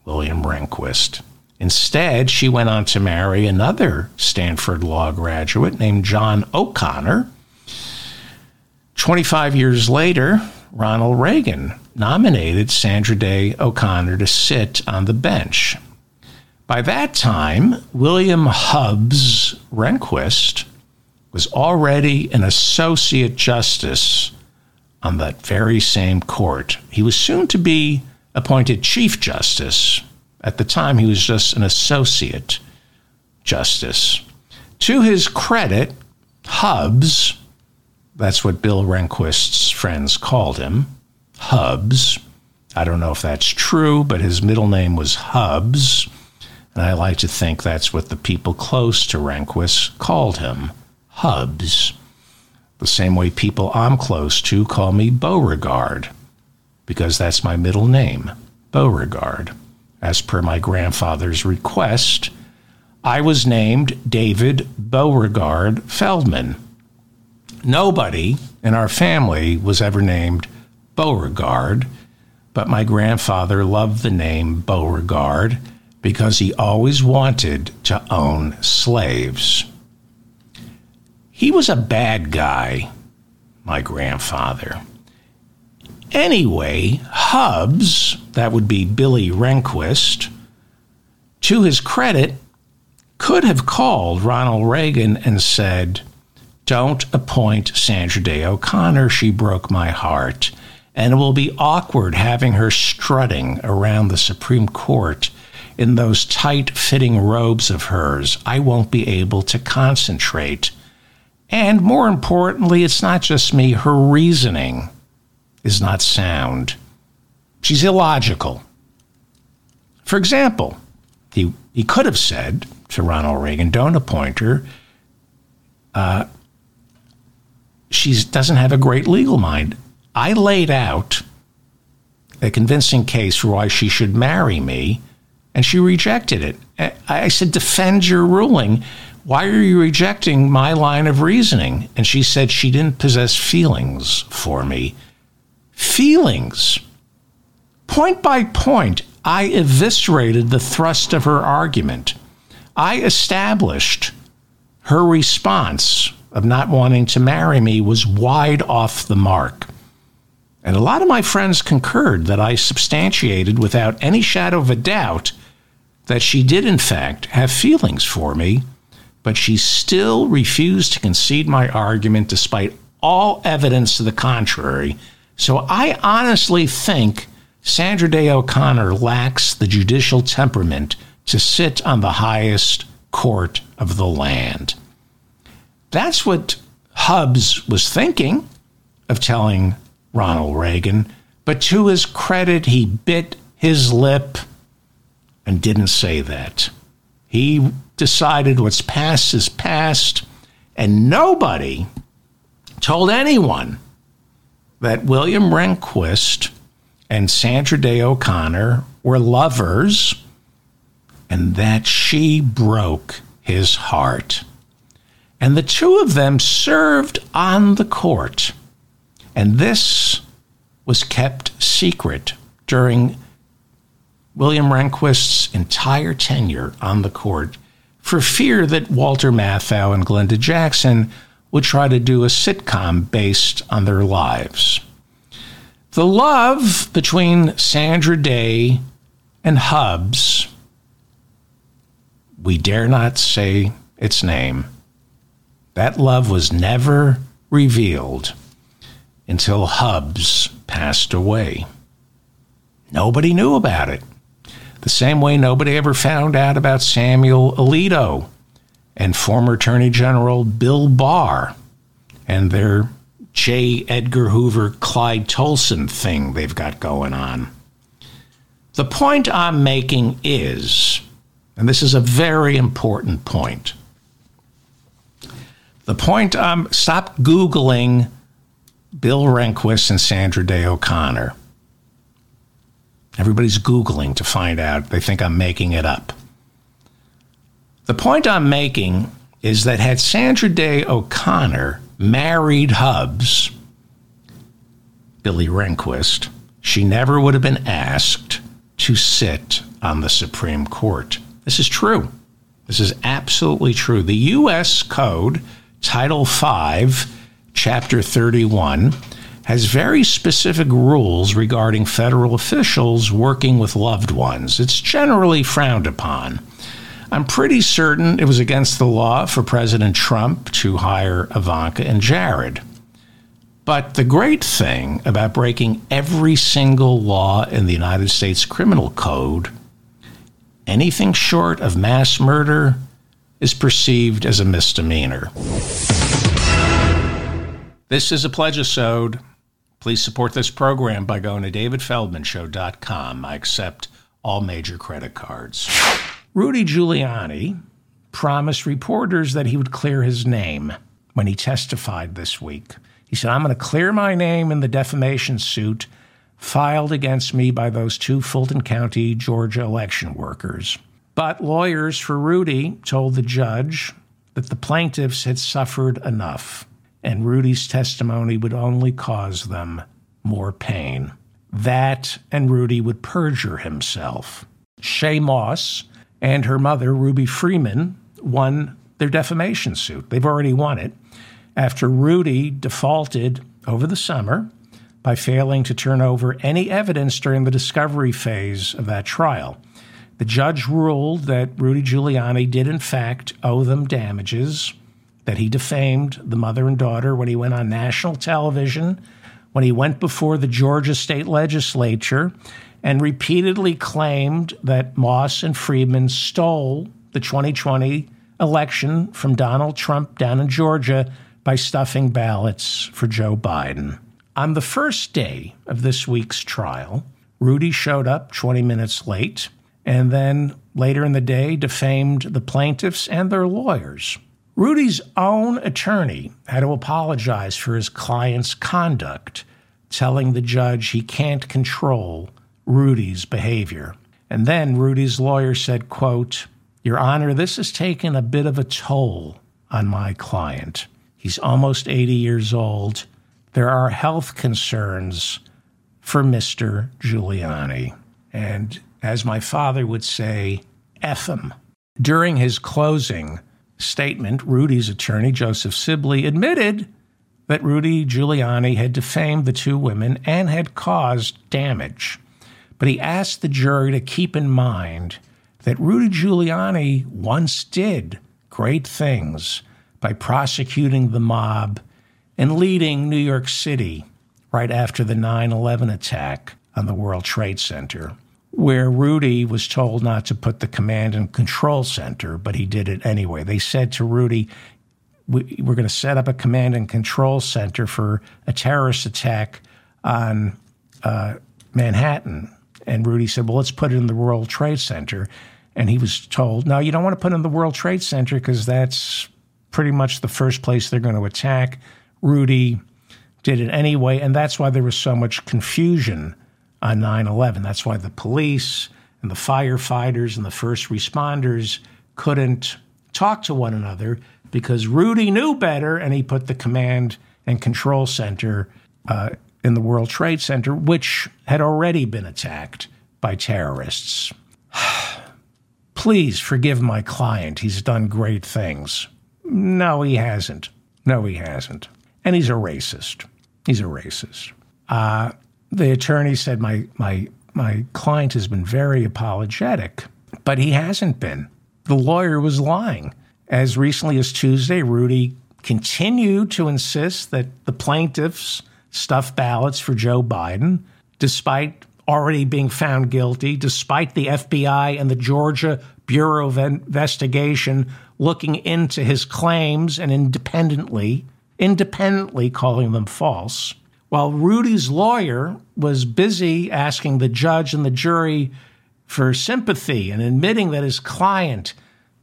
William Rehnquist. Instead, she went on to marry another Stanford Law graduate named John O'Connor. 25 years later, Ronald Reagan nominated Sandra Day O'Connor to sit on the bench. By that time, William Hubbs Rehnquist was already an associate justice on that very same court. He was soon to be appointed Chief Justice. At the time, he was just an associate justice. To his credit, Hubbs, that's what Bill Rehnquist's friends called him, Hubbs. I don't know if that's true, but his middle name was Hubbs, and I like to think that's what the people close to Rehnquist called him, Hubbs. The same way people I'm close to call me Beauregard, because that's my middle name, Beauregard. As per my grandfather's request, I was named David Beauregard Feldman. Nobody in our family was ever named Beauregard, but my grandfather loved the name Beauregard because he always wanted to own slaves. He was a bad guy, my grandfather. Anyway, Hubbs, that would be Billy Rehnquist, to his credit, could have called Ronald Reagan and said, Don't appoint Sandra Day O'Connor. She broke my heart. And it will be awkward having her strutting around the Supreme Court in those tight fitting robes of hers. I won't be able to concentrate. And more importantly, it's not just me, her reasoning is not sound. She's illogical. For example, he, he could have said to Ronald Reagan, don't appoint her. Uh, she doesn't have a great legal mind. I laid out a convincing case for why she should marry me, and she rejected it. I said, defend your ruling. Why are you rejecting my line of reasoning? And she said she didn't possess feelings for me. Feelings. Point by point, I eviscerated the thrust of her argument. I established her response of not wanting to marry me was wide off the mark. And a lot of my friends concurred that I substantiated without any shadow of a doubt that she did, in fact, have feelings for me but she still refused to concede my argument despite all evidence to the contrary. So I honestly think Sandra Day O'Connor lacks the judicial temperament to sit on the highest court of the land. That's what Hubbs was thinking of telling Ronald Reagan, but to his credit, he bit his lip and didn't say that. He decided what's past is past, and nobody told anyone that William Rehnquist and Sandra Day O'Connor were lovers and that she broke his heart. And the two of them served on the court. And this was kept secret during William Rehnquist's entire tenure on the court for fear that Walter Matthau and Glenda Jackson would try to do a sitcom based on their lives. The love between Sandra Day and Hubbs, we dare not say its name. That love was never revealed until Hubbs passed away. Nobody knew about it. The same way nobody ever found out about Samuel Alito and former Attorney General Bill Barr and their J. Edgar Hoover Clyde Tolson thing they've got going on. The point I'm making is, and this is a very important point. The point I'm stop Googling Bill Rehnquist and Sandra Day O'Connor. Everybody's Googling to find out. They think I'm making it up. The point I'm making is that had Sandra Day O'Connor married Hubbs, Billy Rehnquist, she never would have been asked to sit on the Supreme Court. This is true. This is absolutely true. The U.S. Code, Title V, Chapter 31, has very specific rules regarding federal officials working with loved ones. It's generally frowned upon. I'm pretty certain it was against the law for President Trump to hire Ivanka and Jared. But the great thing about breaking every single law in the United States Criminal Code, anything short of mass murder is perceived as a misdemeanor. This is a pledge-a-sode. Please support this program by going to davidfeldmanshow.com. I accept all major credit cards. Rudy Giuliani promised reporters that he would clear his name when he testified this week. He said, I'm going to clear my name in the defamation suit filed against me by those two Fulton County, Georgia election workers. But lawyers for Rudy told the judge that the plaintiffs had suffered enough and Rudy's testimony would only cause them more pain. That and Rudy would perjure himself. Shaye Moss and her mother, Ruby Freeman, won their defamation suit. They've already won it after Rudy defaulted over the summer by failing to turn over any evidence during the discovery phase of that trial. The judge ruled that Rudy Giuliani did, in fact, owe them damages that he defamed the mother and daughter when he went on national television, when he went before the Georgia state legislature and repeatedly claimed that Moss and Freeman stole the 2020 election from Donald Trump down in Georgia by stuffing ballots for Joe Biden. On the first day of this week's trial, Rudy showed up 20 minutes late and then later in the day defamed the plaintiffs and their lawyers. Rudy's own attorney had to apologize for his client's conduct, telling the judge he can't control Rudy's behavior. And then Rudy's lawyer said, quote, Your Honor, this has taken a bit of a toll on my client. He's almost 80 years old. There are health concerns for Mr. Giuliani. And as my father would say, F. During his closing, statement, Rudy's attorney, Joseph Sibley, admitted that Rudy Giuliani had defamed the two women and had caused damage. But he asked the jury to keep in mind that Rudy Giuliani once did great things by prosecuting the mob and leading New York City right after the 9 11 attack on the World Trade Center where Rudy was told not to put the command and control center, but he did it anyway. They said to Rudy, we, are going to set up a command and control center for a terrorist attack on uh, Manhattan. And Rudy said, Well, let's put it in the World Trade Center. And he was told, No, you don't want to put it in the World Trade Center because that's pretty much the first place they're going to attack. Rudy did it anyway. And that's why there was so much confusion on 9 11. That's why the police and the firefighters and the first responders couldn't talk to one another because Rudy knew better and he put the command and control center uh, in the World Trade Center, which had already been attacked by terrorists. Please forgive my client. He's done great things. No, he hasn't. No, he hasn't. And he's a racist. He's a racist. Uh, the attorney said my my my client has been very apologetic, but he hasn't been. The lawyer was lying. As recently as Tuesday, Rudy continued to insist that the plaintiffs stuffed ballots for Joe Biden, despite already being found guilty, despite the FBI and the Georgia Bureau of Investigation looking into his claims and independently, independently calling them false. While Rudy's lawyer was busy asking the judge and the jury for sympathy and admitting that his client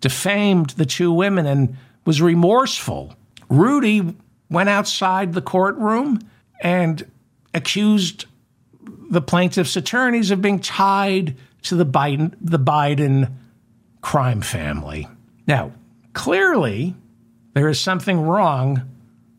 defamed the two women and was remorseful, Rudy went outside the courtroom and accused the plaintiff's attorneys of being tied to the Biden, the Biden crime family. Now, clearly, there is something wrong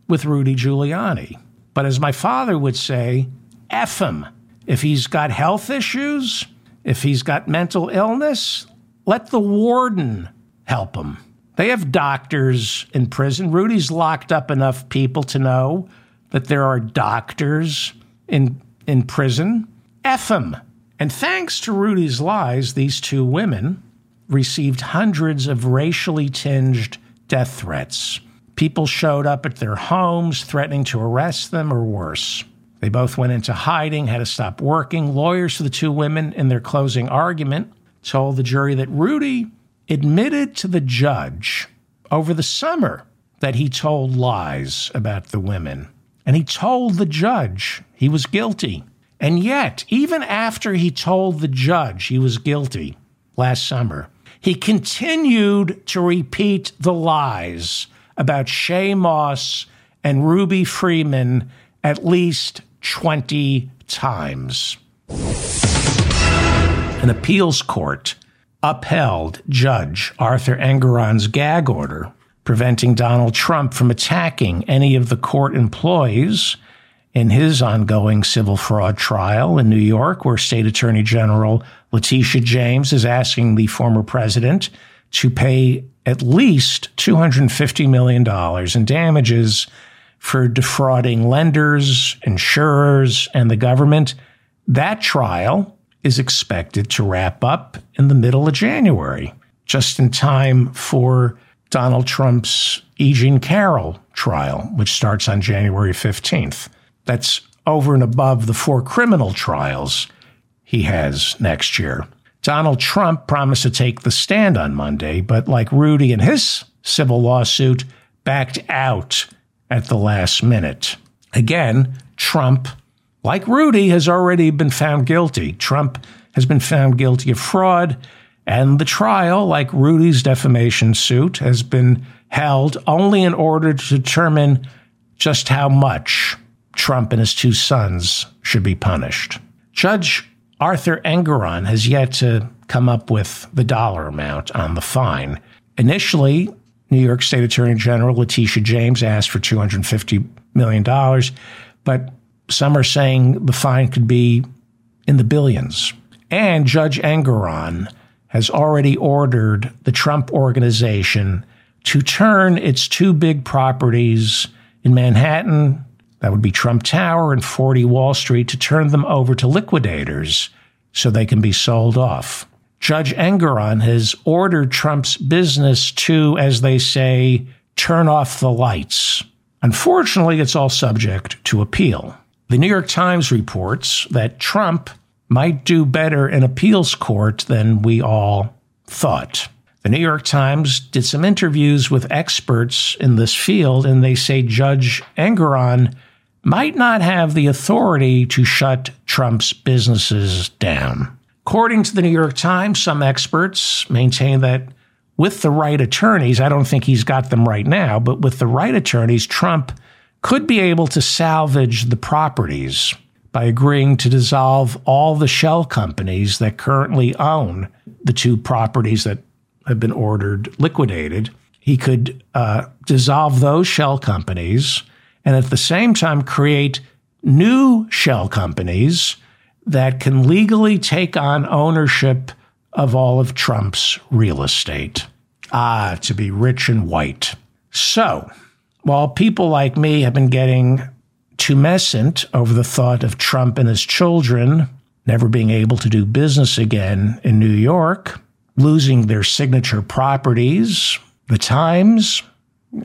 with Rudy Giuliani. But as my father would say, F him. If he's got health issues, if he's got mental illness, let the warden help him. They have doctors in prison. Rudy's locked up enough people to know that there are doctors in, in prison. F him. And thanks to Rudy's lies, these two women received hundreds of racially tinged death threats. People showed up at their homes threatening to arrest them or worse. They both went into hiding, had to stop working. Lawyers for the two women, in their closing argument, told the jury that Rudy admitted to the judge over the summer that he told lies about the women. And he told the judge he was guilty. And yet, even after he told the judge he was guilty last summer, he continued to repeat the lies about Shaye Moss and Ruby Freeman at least 20 times. An appeals court upheld Judge Arthur Engoron's gag order preventing Donald Trump from attacking any of the court employees in his ongoing civil fraud trial in New York, where State Attorney General Letitia James is asking the former president to pay at least $250 million in damages for defrauding lenders, insurers, and the government. That trial is expected to wrap up in the middle of January, just in time for Donald Trump's E. Jean Carroll trial, which starts on January 15th. That's over and above the four criminal trials he has next year. Donald Trump promised to take the stand on Monday, but like Rudy in his civil lawsuit, backed out at the last minute. Again, Trump, like Rudy, has already been found guilty. Trump has been found guilty of fraud, and the trial, like Rudy's defamation suit, has been held only in order to determine just how much Trump and his two sons should be punished. Judge Arthur Engoron has yet to come up with the dollar amount on the fine. Initially, New York State Attorney General Letitia James asked for $250 million, but some are saying the fine could be in the billions. And Judge Engoron has already ordered the Trump organization to turn its two big properties in Manhattan that would be Trump Tower and 40 Wall Street to turn them over to liquidators so they can be sold off. Judge Engoron has ordered Trump's business to, as they say, turn off the lights. Unfortunately, it's all subject to appeal. The New York Times reports that Trump might do better in appeals court than we all thought. The New York Times did some interviews with experts in this field, and they say Judge Engoron might not have the authority to shut Trump's businesses down. According to the New York Times, some experts maintain that with the right attorneys, I don't think he's got them right now, but with the right attorneys, Trump could be able to salvage the properties by agreeing to dissolve all the shell companies that currently own the two properties that have been ordered liquidated. He could uh, dissolve those shell companies and at the same time create new shell companies that can legally take on ownership of all of Trump's real estate. Ah, to be rich and white. So, while people like me have been getting tumescent over the thought of Trump and his children never being able to do business again in New York, losing their signature properties, the Times,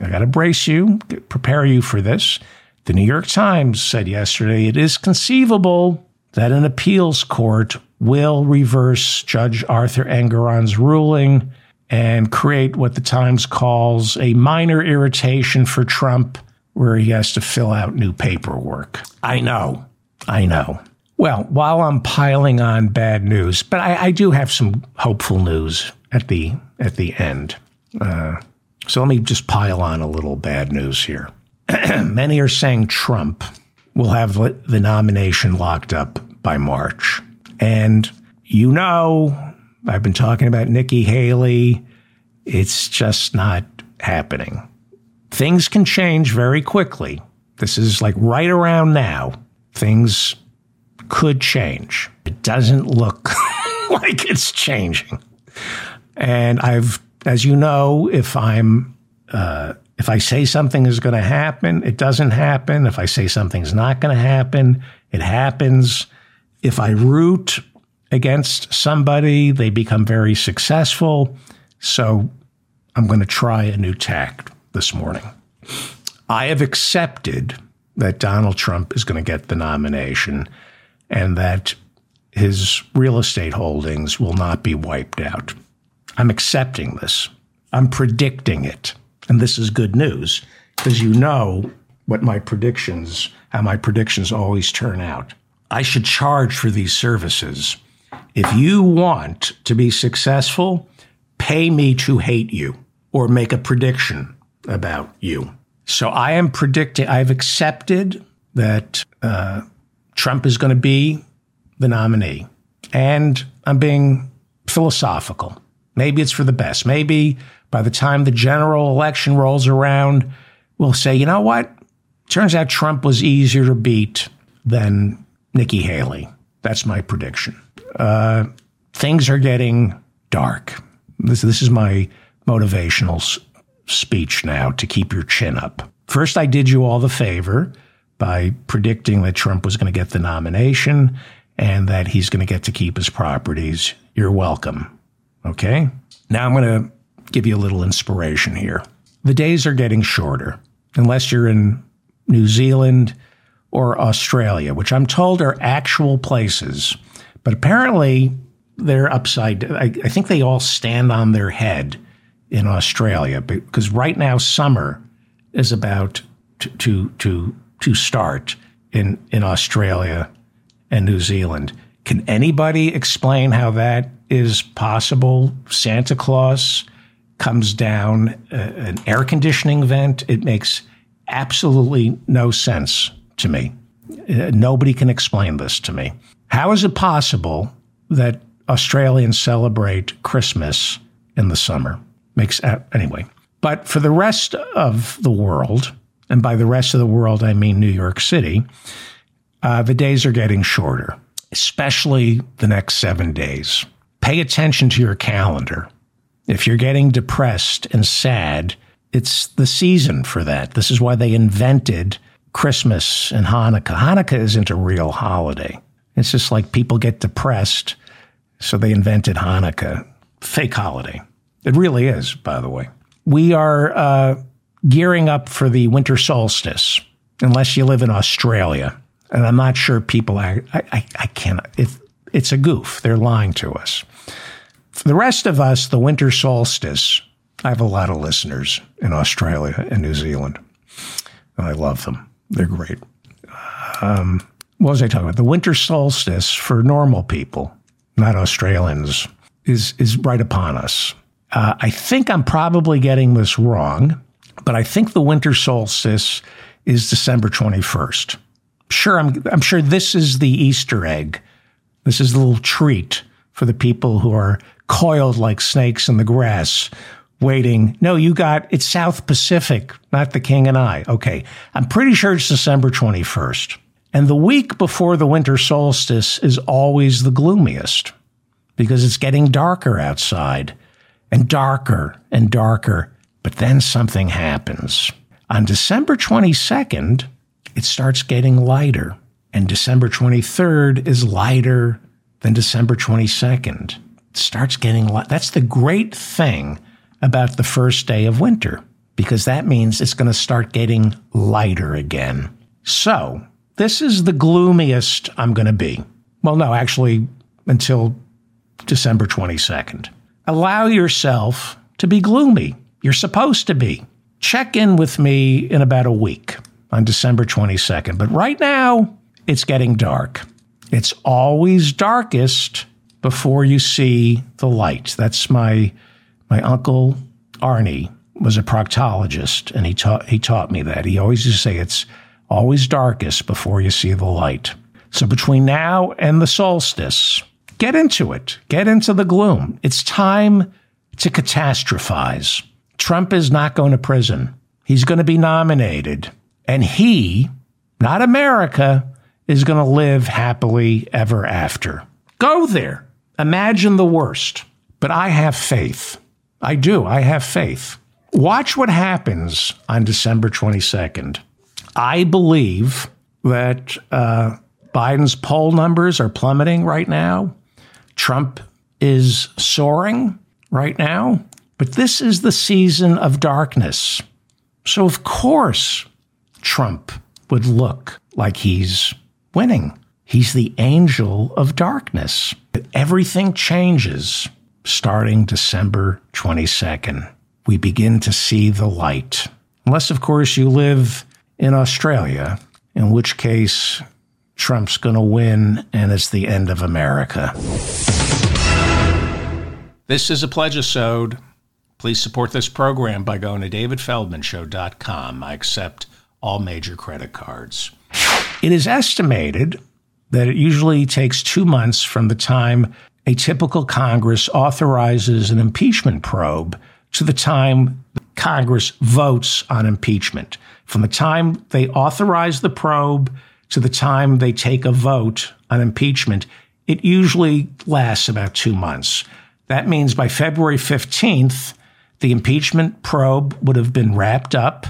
I got to brace you, prepare you for this. The New York Times said yesterday it is conceivable that an appeals court will reverse Judge Arthur Engoron's ruling and create what the Times calls a minor irritation for Trump, where he has to fill out new paperwork. I know. I know. Well, while I'm piling on bad news, but I, I do have some hopeful news at the at the end. Uh, so let me just pile on a little bad news here. Many are saying Trump will have the nomination locked up by March. And you know, I've been talking about Nikki Haley. It's just not happening. Things can change very quickly. This is like right around now. Things could change. It doesn't look like it's changing. And I've, as you know, if I'm, uh, if I say something is going to happen, it doesn't happen. If I say something's not going to happen, it happens. If I root against somebody, they become very successful. So I'm going to try a new tact this morning. I have accepted that Donald Trump is going to get the nomination and that his real estate holdings will not be wiped out. I'm accepting this. I'm predicting it. And this is good news because you know what my predictions, how my predictions always turn out. I should charge for these services. If you want to be successful, pay me to hate you or make a prediction about you. So I am predicting, I've accepted that uh, Trump is going to be the nominee. And I'm being philosophical. Maybe it's for the best. Maybe by the time the general election rolls around, we'll say, you know what? Turns out Trump was easier to beat than Nikki Haley. That's my prediction. Uh, things are getting dark. This, this is my motivational s- speech now to keep your chin up. First, I did you all the favor by predicting that Trump was going to get the nomination and that he's going to get to keep his properties. You're welcome. Okay? Now I'm going to give you a little inspiration here. The days are getting shorter, unless you're in New Zealand or Australia, which I'm told are actual places. But apparently they're upside I, I think they all stand on their head in Australia because right now summer is about to, to, to to start in, in Australia and New Zealand. Can anybody explain how that is possible? Santa Claus comes down uh, an air conditioning vent. It makes absolutely no sense to me. Uh, nobody can explain this to me. How is it possible that Australians celebrate Christmas in the summer? Makes uh, anyway. But for the rest of the world, and by the rest of the world, I mean New York City, uh, the days are getting shorter, especially the next seven days. Pay attention to your calendar. If you're getting depressed and sad, it's the season for that. This is why they invented Christmas and Hanukkah. Hanukkah isn't a real holiday. It's just like people get depressed, so they invented Hanukkah. Fake holiday. It really is, by the way. We are uh, gearing up for the winter solstice, unless you live in Australia. And I'm not sure people, I, I, I can't, it, it's a goof. They're lying to us. The rest of us, the winter solstice, I have a lot of listeners in Australia and New Zealand, and I love them. They're great. Um, what was I talking about? The winter solstice for normal people, not Australians, is is right upon us. Uh, I think I'm probably getting this wrong, but I think the winter solstice is December 21st. Sure, I'm, I'm sure this is the Easter egg. This is the little treat for the people who are coiled like snakes in the grass, waiting. No, you got it's South Pacific, not the King and I. Okay, I'm pretty sure it's December 21st. And the week before the winter solstice is always the gloomiest because it's getting darker outside and darker and darker but then something happens. On December 22nd, it starts getting lighter. And December 23rd is lighter than December 22nd. Starts getting light. That's the great thing about the first day of winter, because that means it's going to start getting lighter again. So, this is the gloomiest I'm going to be. Well, no, actually, until December 22nd. Allow yourself to be gloomy. You're supposed to be. Check in with me in about a week on December 22nd. But right now, it's getting dark. It's always darkest before you see the light. That's my my uncle Arnie was a proctologist, and he taught he taught me that. He always used to say it's always darkest before you see the light. So between now and the solstice, get into it. Get into the gloom. It's time to catastrophize. Trump is not going to prison. He's going to be nominated. And he, not America, is going to live happily ever after. Go there. Imagine the worst. But I have faith. I do. I have faith. Watch what happens on December 22nd. I believe that uh, Biden's poll numbers are plummeting right now. Trump is soaring right now. But this is the season of darkness. So, of course, Trump would look like he's winning. He's the angel of darkness. Everything changes starting December 22nd. We begin to see the light. Unless, of course, you live in Australia, in which case Trump's going to win and it's the end of America. This is a pledge-a-sode. Please support this program by going to davidfeldmanshow.com. I accept all major credit cards. It is estimated that it usually takes two months from the time a typical Congress authorizes an impeachment probe to the time Congress votes on impeachment. From the time they authorize the probe to the time they take a vote on impeachment, it usually lasts about two months. That means by February 15th, the impeachment probe would have been wrapped up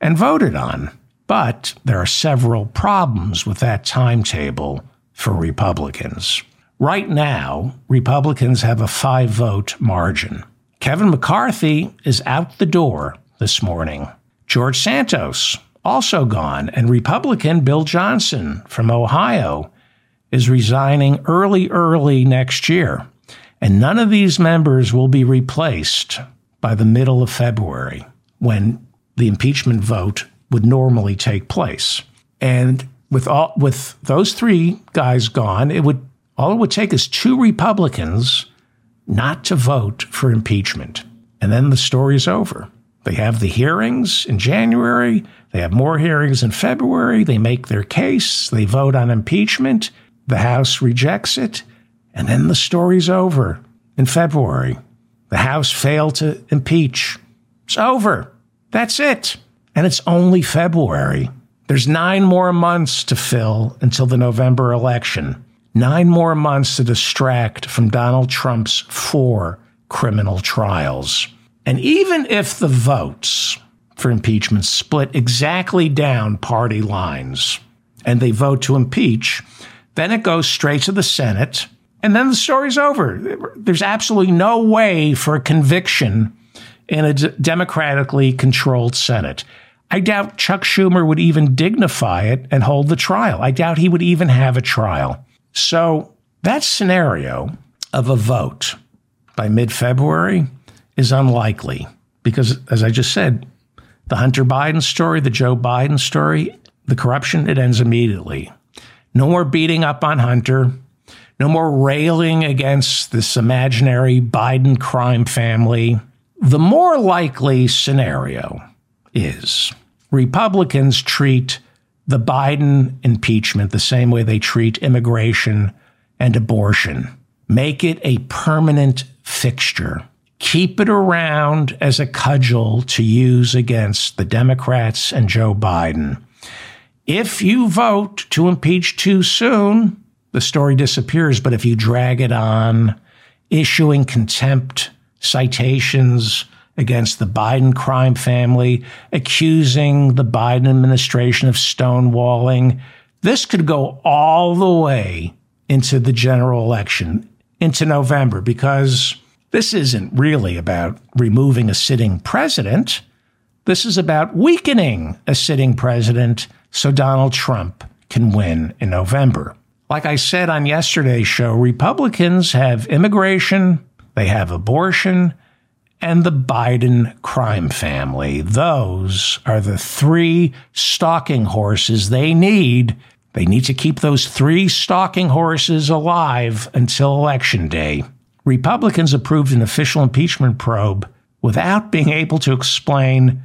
and voted on. But there are several problems with that timetable for Republicans. Right now, Republicans have a five vote margin. Kevin McCarthy is out the door this morning. George Santos also gone, and Republican Bill Johnson from Ohio is resigning early, early next year. And none of these members will be replaced by the middle of February when the impeachment vote would normally take place. And with all with those three guys gone, it would all it would take is two Republicans not to vote for impeachment. And then the story's over. They have the hearings in January, they have more hearings in February, they make their case, they vote on impeachment, the House rejects it, and then the story's over in February. The House failed to impeach. It's over. That's it. And it's only February. There's nine more months to fill until the November election. Nine more months to distract from Donald Trump's four criminal trials. And even if the votes for impeachment split exactly down party lines and they vote to impeach, then it goes straight to the Senate and then the story's over. There's absolutely no way for a conviction in a d- democratically controlled Senate. I doubt Chuck Schumer would even dignify it and hold the trial. I doubt he would even have a trial. So that scenario of a vote by mid February is unlikely because, as I just said, the Hunter Biden story, the Joe Biden story, the corruption, it ends immediately. No more beating up on Hunter. No more railing against this imaginary Biden crime family. The more likely scenario is Republicans treat the Biden impeachment the same way they treat immigration and abortion. Make it a permanent fixture. Keep it around as a cudgel to use against the Democrats and Joe Biden. If you vote to impeach too soon, the story disappears. But if you drag it on, issuing contempt citations against the Biden crime family, accusing the Biden administration of stonewalling, this could go all the way into the general election, into November, because this isn't really about removing a sitting president. This is about weakening a sitting president so Donald Trump can win in November. Like I said on yesterday's show, Republicans have immigration, they have abortion, and the Biden crime family. Those are the three stalking horses they need. They need to keep those three stalking horses alive until Election Day. Republicans approved an official impeachment probe without being able to explain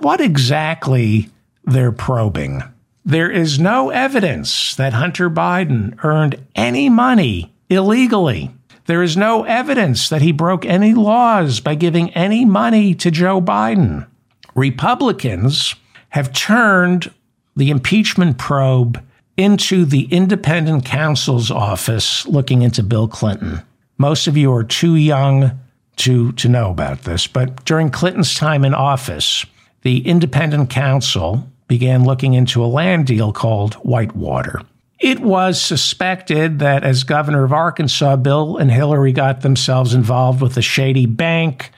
what exactly they're probing. There is no evidence that Hunter Biden earned any money illegally. There is no evidence that he broke any laws by giving any money to Joe Biden. Republicans have turned the impeachment probe into the independent counsel's office looking into Bill Clinton. Most of you are too young to, to know about this, but during Clinton's time in office, the independent counsel began looking into a land deal called Whitewater. It was suspected that as governor of Arkansas, Bill and Hillary got themselves involved with a shady bank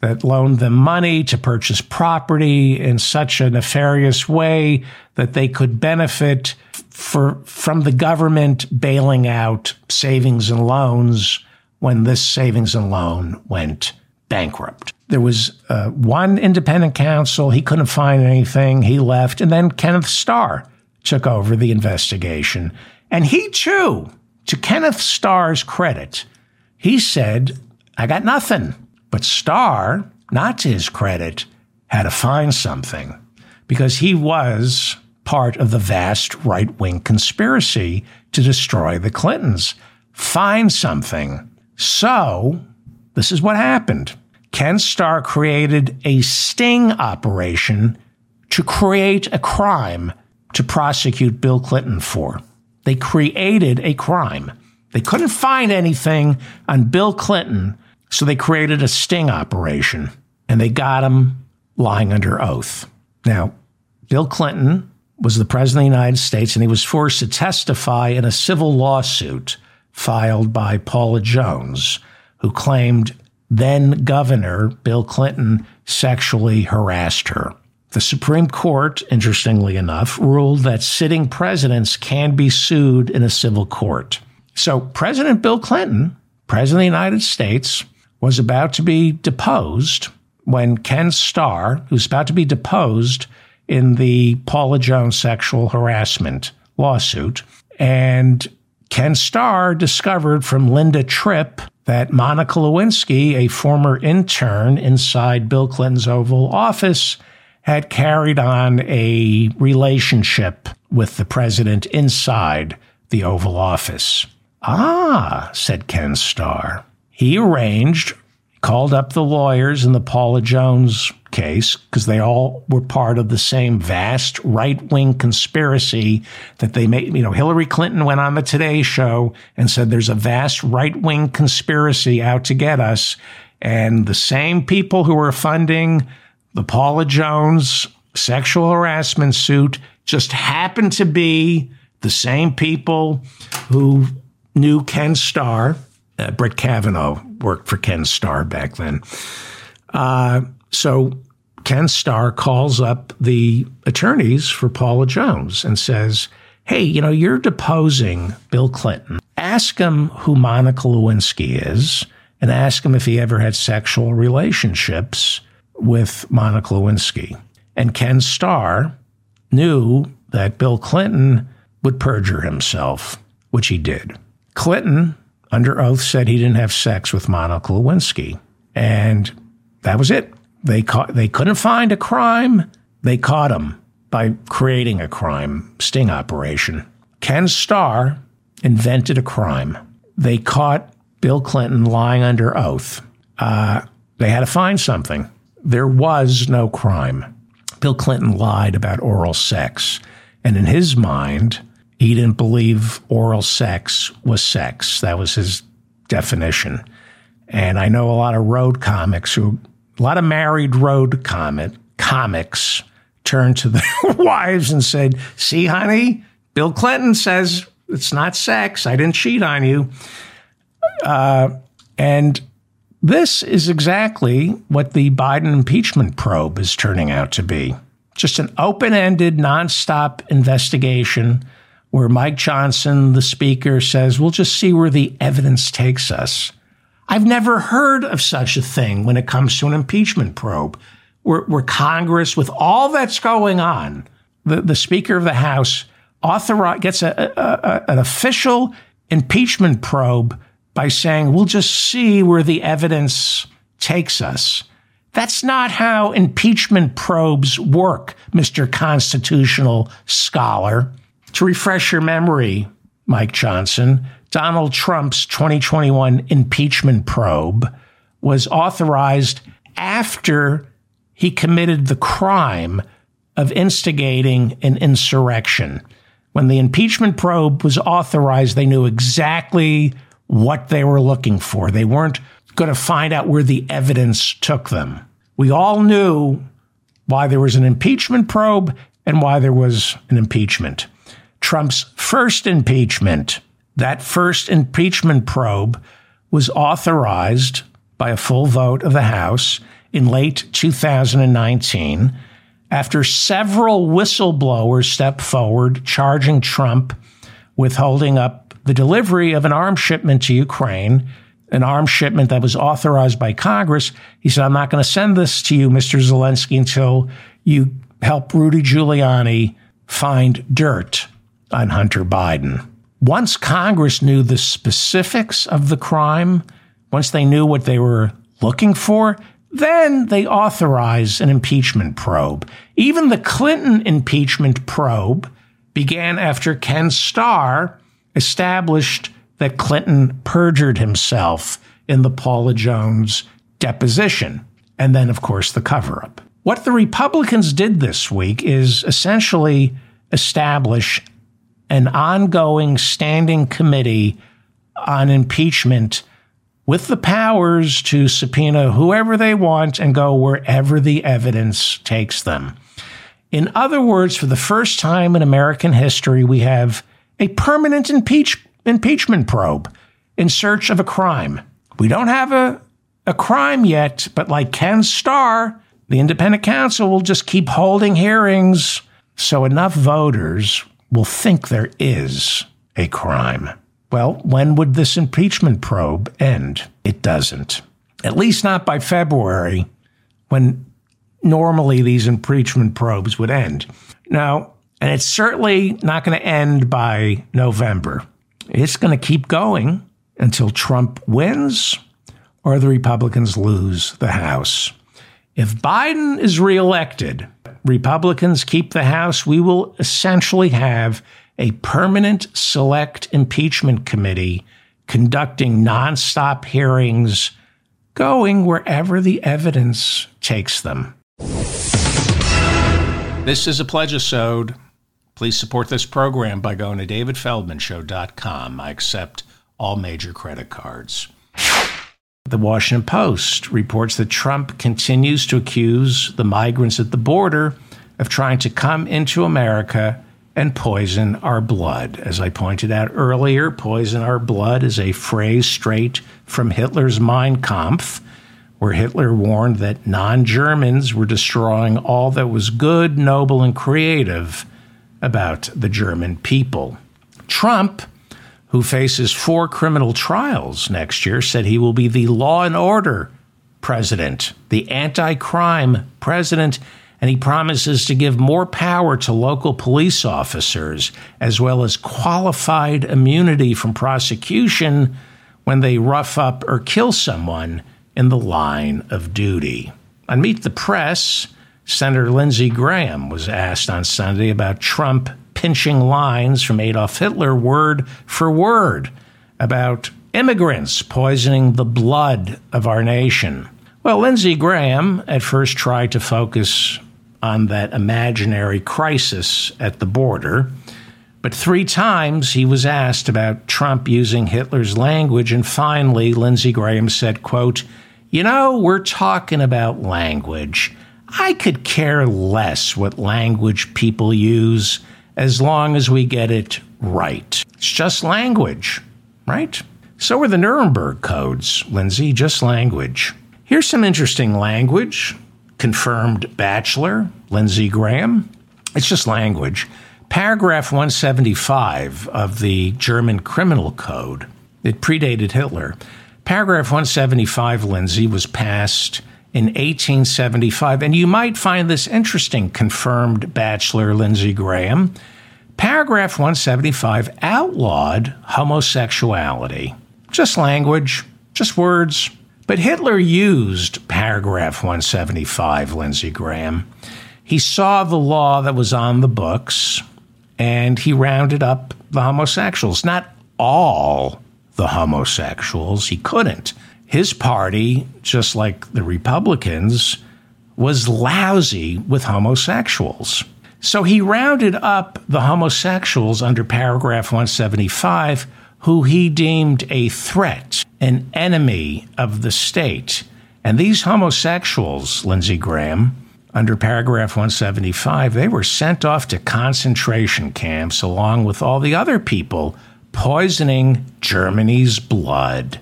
that loaned them money to purchase property in such a nefarious way that they could benefit for, from the government bailing out savings and loans when this savings and loan went bankrupt. There was uh, one independent counsel. He couldn't find anything. He left. And then Kenneth Starr took over the investigation. And he too, to Kenneth Starr's credit, he said, I got nothing. But Starr, not to his credit, had to find something because he was part of the vast right wing conspiracy to destroy the Clintons. Find something. So, this is what happened. Ken Starr created a sting operation to create a crime to prosecute Bill Clinton for. They created a crime. They couldn't find anything on Bill Clinton, so they created a sting operation and they got him lying under oath. Now, Bill Clinton was the president of the United States and he was forced to testify in a civil lawsuit filed by Paula Jones, who claimed then Governor Bill Clinton sexually harassed her. The Supreme Court, interestingly enough, ruled that sitting presidents can be sued in a civil court. So President Bill Clinton, President of the United States, was about to be deposed when Ken Starr, who's about to be deposed in the Paula Jones sexual harassment lawsuit, and Ken Starr discovered from Linda Tripp that Monica Lewinsky, a former intern inside Bill Clinton's Oval Office, had carried on a relationship with the president inside the Oval Office. Ah, said Ken Starr. He arranged, called up the lawyers in the Paula Jones case, because they all were part of the same vast right wing conspiracy that they made. You know, Hillary Clinton went on the Today Show and said there's a vast right wing conspiracy out to get us. And the same people who were funding the Paula Jones sexual harassment suit just happened to be the same people who knew Ken Starr. Uh, Brett Kavanaugh worked for Ken Starr back then. Uh, so Ken Starr calls up the attorneys for Paula Jones and says, Hey, you know, you're deposing Bill Clinton. Ask him who Monica Lewinsky is and ask him if he ever had sexual relationships with Monica Lewinsky. And Ken Starr knew that Bill Clinton would perjure himself, which he did. Clinton, under oath, said he didn't have sex with Monica Lewinsky. And that was it. They, caught, they couldn't find a crime. They caught him by creating a crime sting operation. Ken Starr invented a crime. They caught Bill Clinton lying under oath. Uh, they had to find something there was no crime. Bill Clinton lied about oral sex. And in his mind, he didn't believe oral sex was sex. That was his definition. And I know a lot of road comics who, a lot of married road comic, comics turned to their wives and said, See, honey, Bill Clinton says it's not sex. I didn't cheat on you. Uh, and this is exactly what the Biden impeachment probe is turning out to be just an open ended, nonstop investigation where Mike Johnson, the speaker, says, We'll just see where the evidence takes us. I've never heard of such a thing when it comes to an impeachment probe, where, where Congress, with all that's going on, the, the Speaker of the House authorize, gets a, a, a, an official impeachment probe by saying, We'll just see where the evidence takes us. That's not how impeachment probes work, Mr. Constitutional Scholar. To refresh your memory, Mike Johnson, Donald Trump's 2021 impeachment probe was authorized after he committed the crime of instigating an insurrection. When the impeachment probe was authorized, they knew exactly what they were looking for. They weren't going to find out where the evidence took them. We all knew why there was an impeachment probe and why there was an impeachment. Trump's first impeachment, that first impeachment probe, was authorized by a full vote of the House in late 2019 after several whistleblowers stepped forward charging Trump with holding up the delivery of an arms shipment to Ukraine, an arms shipment that was authorized by Congress. He said, I'm not going to send this to you, Mr. Zelensky, until you help Rudy Giuliani find dirt on Hunter Biden. Once Congress knew the specifics of the crime, once they knew what they were looking for, then they authorized an impeachment probe. Even the Clinton impeachment probe began after Ken Starr established that Clinton perjured himself in the Paula Jones deposition. And then, of course, the cover up. What the Republicans did this week is essentially establish an ongoing standing committee on impeachment with the powers to subpoena whoever they want and go wherever the evidence takes them. In other words, for the first time in American history, we have a permanent impeach- impeachment probe in search of a crime. We don't have a, a crime yet, but like Ken Starr, the independent counsel will just keep holding hearings so enough voters will think there is a crime. Well, when would this impeachment probe end? It doesn't. At least not by February, when normally these impeachment probes would end. Now, and it's certainly not going to end by November. It's going to keep going until Trump wins or the Republicans lose the House. If Biden is reelected, Republicans keep the House, we will essentially have a permanent select impeachment committee conducting nonstop hearings, going wherever the evidence takes them. This is a pledge-a-sode. Please support this program by going to davidfeldmanshow.com. I accept all major credit cards. The Washington Post reports that Trump continues to accuse the migrants at the border of trying to come into America and poison our blood. As I pointed out earlier, poison our blood is a phrase straight from Hitler's Mein Kampf, where Hitler warned that non Germans were destroying all that was good, noble, and creative about the German people. Trump who faces four criminal trials next year, said he will be the law and order president, the anti crime president, and he promises to give more power to local police officers, as well as qualified immunity from prosecution when they rough up or kill someone in the line of duty. On Meet the Press, Senator Lindsey Graham was asked on Sunday about Trump pinching lines from Adolf Hitler word for word about immigrants poisoning the blood of our nation. Well, Lindsey Graham at first tried to focus on that imaginary crisis at the border, but three times he was asked about Trump using Hitler's language, and finally Lindsey Graham said, quote, You know, we're talking about language. I could care less what language people use as long as we get it right. It's just language, right? So are the Nuremberg codes, Lindsey, just language. Here's some interesting language. Confirmed bachelor, Lindsey Graham. It's just language. Paragraph 175 of the German Criminal Code, it predated Hitler. Paragraph 175, Lindsey, was passed in 1875, and you might find this interesting, confirmed Bachelor Lindsey Graham. Paragraph 175 outlawed homosexuality. Just language, just words. But Hitler used paragraph 175, Lindsey Graham. He saw the law that was on the books and he rounded up the homosexuals. Not all the homosexuals, he couldn't. His party, just like the Republicans, was lousy with homosexuals. So he rounded up the homosexuals under paragraph 175 who he deemed a threat, an enemy of the state. And these homosexuals, Lindsey Graham, under paragraph 175, they were sent off to concentration camps along with all the other people poisoning Germany's blood.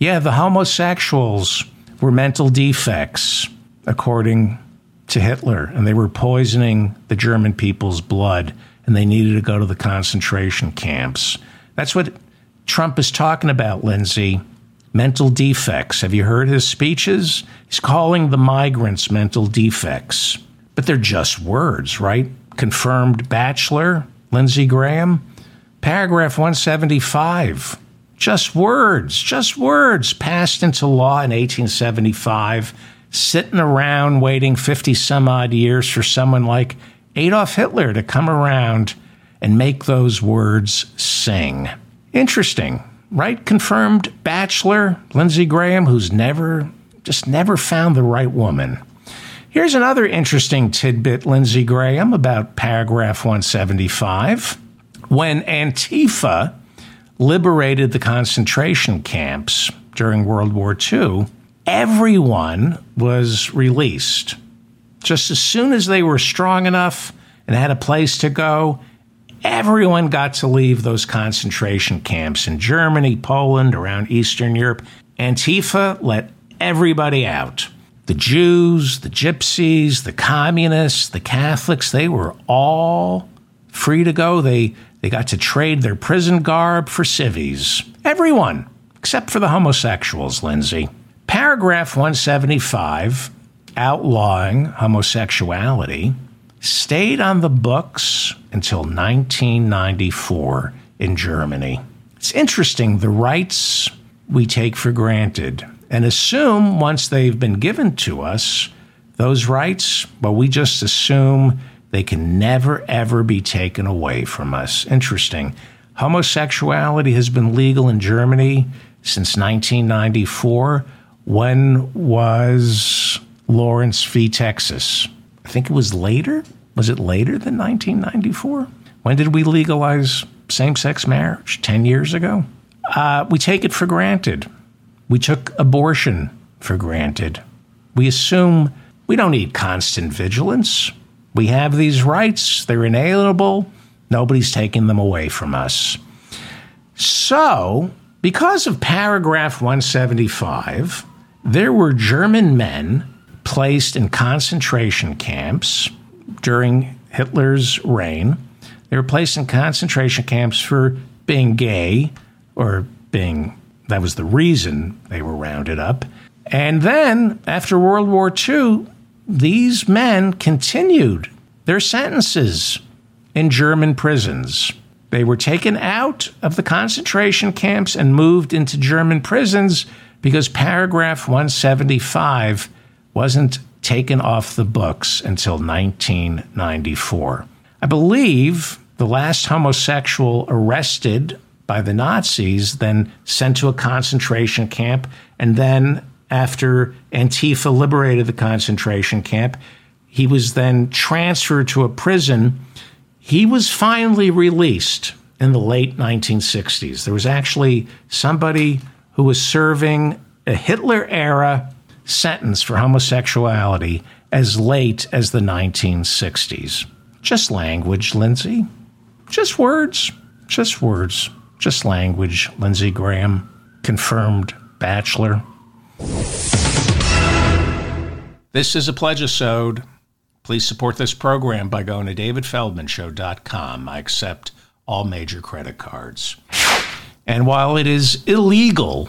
Yeah, the homosexuals were mental defects, according to Hitler, and they were poisoning the German people's blood, and they needed to go to the concentration camps. That's what Trump is talking about, Lindsey mental defects. Have you heard his speeches? He's calling the migrants mental defects. But they're just words, right? Confirmed bachelor, Lindsey Graham. Paragraph 175. Just words, just words passed into law in 1875, sitting around waiting 50 some odd years for someone like Adolf Hitler to come around and make those words sing. Interesting right confirmed bachelor, Lindsey Graham, who's never, just never found the right woman. Here's another interesting tidbit, Lindsey Graham, about paragraph 175. When Antifa liberated the concentration camps during World War II, everyone was released. Just as soon as they were strong enough and had a place to go, Everyone got to leave those concentration camps in Germany, Poland, around Eastern Europe. Antifa let everybody out. The Jews, the Gypsies, the Communists, the Catholics, they were all free to go. They, they got to trade their prison garb for civvies. Everyone, except for the homosexuals, Lindsey. Paragraph 175, outlawing homosexuality, stayed on the books until 1994 in Germany. It's interesting, the rights we take for granted and assume once they've been given to us, those rights, well, we just assume they can never, ever be taken away from us. Interesting. Homosexuality has been legal in Germany since 1994. When was Lawrence v. Texas? I think it was later. Was it later than 1994? When did we legalize same sex marriage? 10 years ago? Uh, we take it for granted. We took abortion for granted. We assume we don't need constant vigilance. We have these rights, they're inalienable. Nobody's taking them away from us. So, because of paragraph 175, there were German men placed in concentration camps during Hitler's reign. They were placed in concentration camps for being gay or being, that was the reason they were rounded up. And then, after World War II, these men continued their sentences in German prisons. They were taken out of the concentration camps and moved into German prisons because paragraph 175 wasn't taken off the books until 1994. I believe the last homosexual arrested by the Nazis, then sent to a concentration camp, and then after Antifa liberated the concentration camp, he was then transferred to a prison. He was finally released in the late 1960s. There was actually somebody who was serving a Hitler era sentence for homosexuality as late as the 1960s. Just language, Lindsey. Just words. Just words. Just language, Lindsey Graham. Confirmed bachelor. This is a pledge of Please support this program by going to davidfeldmanshow.com. I accept all major credit cards. And while it is illegal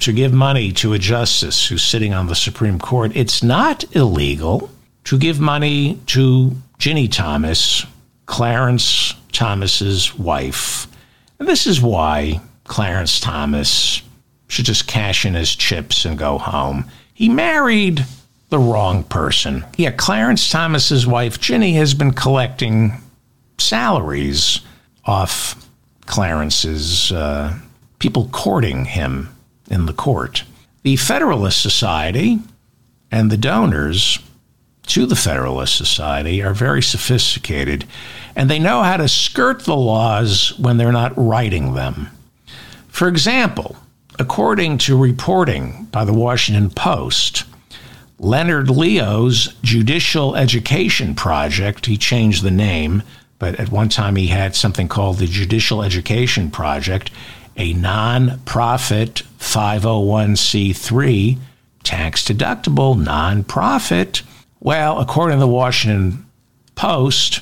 to give money to a justice who's sitting on the Supreme Court, it's not illegal to give money to Ginni Thomas, Clarence Thomas's wife. And this is why Clarence Thomas should just cash in his chips and go home. He married the wrong person. Yeah, Clarence Thomas's wife, Ginni, has been collecting salaries off Clarence's uh, people courting him in the court. The Federalist Society and the donors to the Federalist Society are very sophisticated and they know how to skirt the laws when they're not writing them. For example, according to reporting by the Washington Post, Leonard Leo's Judicial Education Project, he changed the name, but at one time he had something called the Judicial Education Project, a non-profit 501c3 tax deductible nonprofit. Well, according to the Washington Post,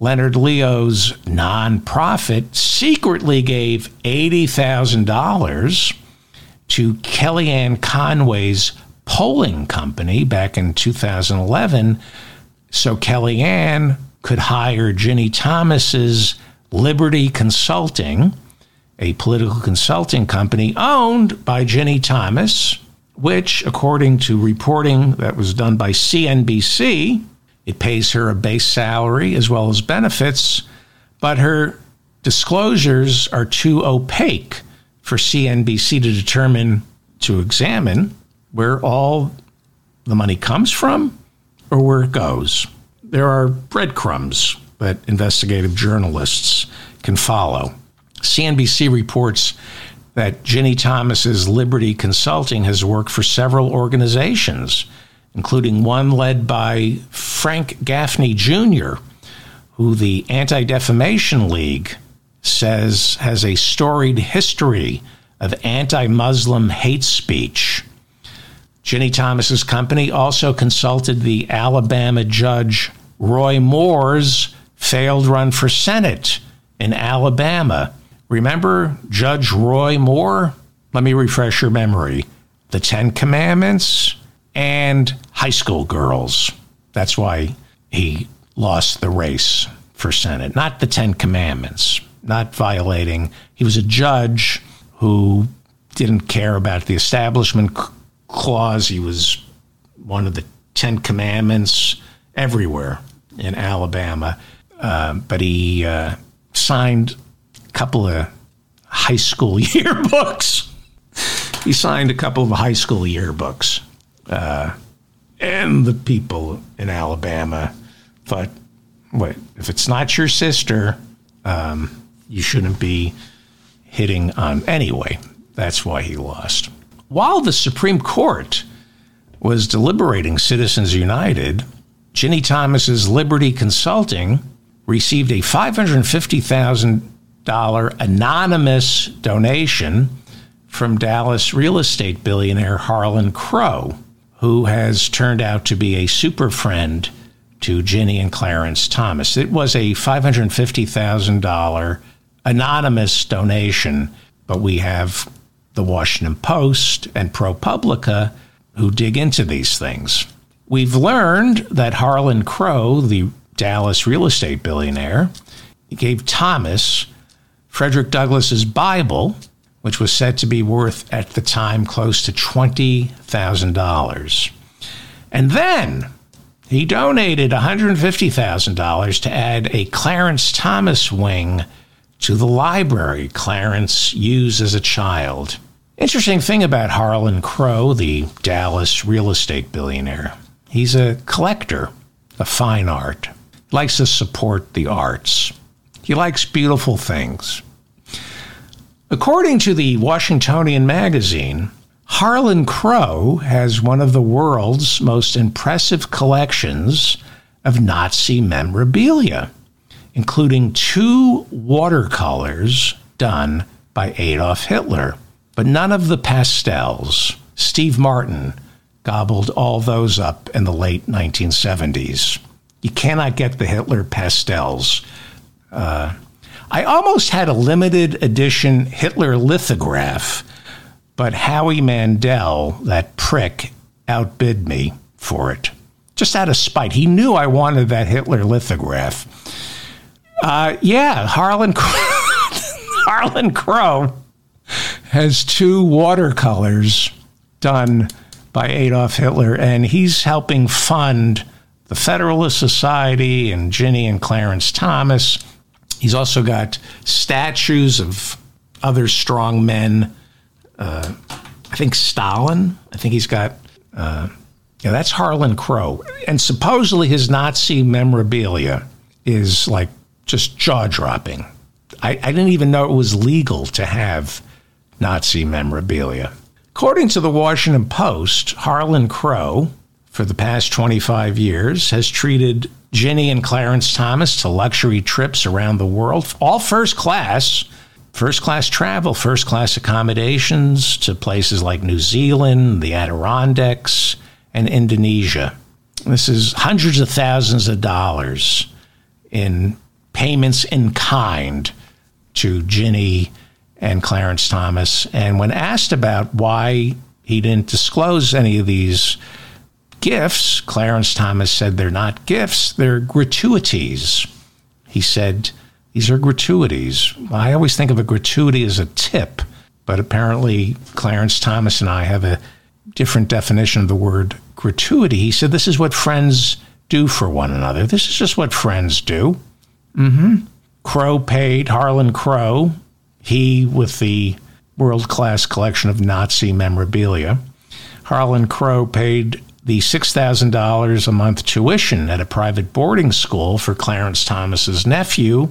Leonard Leo's nonprofit secretly gave $80,000 to Kellyanne Conway's polling company back in 2011 so Kellyanne could hire Ginni Thomas's Liberty Consulting a political consulting company owned by Ginni Thomas, which, according to reporting that was done by CNBC, it pays her a base salary as well as benefits, but her disclosures are too opaque for CNBC to determine, to examine where all the money comes from or where it goes. There are breadcrumbs that investigative journalists can follow. CNBC reports that Ginni Thomas's Liberty Consulting has worked for several organizations, including one led by Frank Gaffney Jr., who the Anti Defamation League says has a storied history of anti Muslim hate speech. Ginni Thomas's company also consulted the Alabama judge Roy Moore's failed run for Senate in Alabama Remember Judge Roy Moore? Let me refresh your memory. The Ten Commandments and high school girls. That's why he lost the race for Senate. Not the Ten Commandments, not violating. He was a judge who didn't care about the establishment clause. He was one of the Ten Commandments everywhere in Alabama. Uh, but he uh, signed a couple of high school yearbooks. he signed a couple of high school yearbooks. Uh, and the people in Alabama thought, "What if it's not your sister? Um, you shouldn't be hitting on." Anyway, that's why he lost. While the Supreme Court was deliberating Citizens United, Ginni Thomas's Liberty Consulting received a $550,000 anonymous donation from Dallas real estate billionaire Harlan Crow, who has turned out to be a super friend to Ginni and Clarence Thomas. It was a $550,000 anonymous donation, but we have the Washington Post and ProPublica who dig into these things. We've learned that Harlan Crow, the Dallas real estate billionaire, gave Thomas Frederick Douglass's Bible, which was said to be worth at the time close to $20,000. And then he donated $150,000 to add a Clarence Thomas wing to the library Clarence used as a child. Interesting thing about Harlan Crow, the Dallas real estate billionaire. He's a collector of fine art, likes to support the arts. He likes beautiful things. According to the Washingtonian magazine, Harlan Crow has one of the world's most impressive collections of Nazi memorabilia, including two watercolors done by Adolf Hitler, but none of the pastels. Steve Martin gobbled all those up in the late 1970s. You cannot get the Hitler pastels. Uh, I almost had a limited edition Hitler lithograph, but Howie Mandel, that prick, outbid me for it. Just out of spite. He knew I wanted that Hitler lithograph. Uh, yeah, Harlan, Harlan Crow has two watercolors done by Adolf Hitler, and he's helping fund the Federalist Society and Ginni and Clarence Thomas. He's also got statues of other strong men. Uh, I think Stalin. I think he's got. Uh, yeah, that's Harlan Crow, and supposedly his Nazi memorabilia is like just jaw dropping. I, I didn't even know it was legal to have Nazi memorabilia. According to the Washington Post, Harlan Crow, for the past 25 years, has treated Ginni and Clarence Thomas to luxury trips around the world, all first class, first class travel, first class accommodations to places like New Zealand, the Adirondacks, and Indonesia. This is hundreds of thousands of dollars in payments in kind to Ginni and Clarence Thomas. And when asked about why he didn't disclose any of these gifts, Clarence Thomas said they're not gifts, they're gratuities. He said, These are gratuities. I always think of a gratuity as a tip, but apparently Clarence Thomas and I have a different definition of the word gratuity. He said, This is what friends do for one another. This is just what friends do. Mm-hmm. Crow paid Harlan Crow he with the world class collection of Nazi memorabilia. Harlan Crow paid the $6,000 a month tuition at a private boarding school for Clarence Thomas's nephew,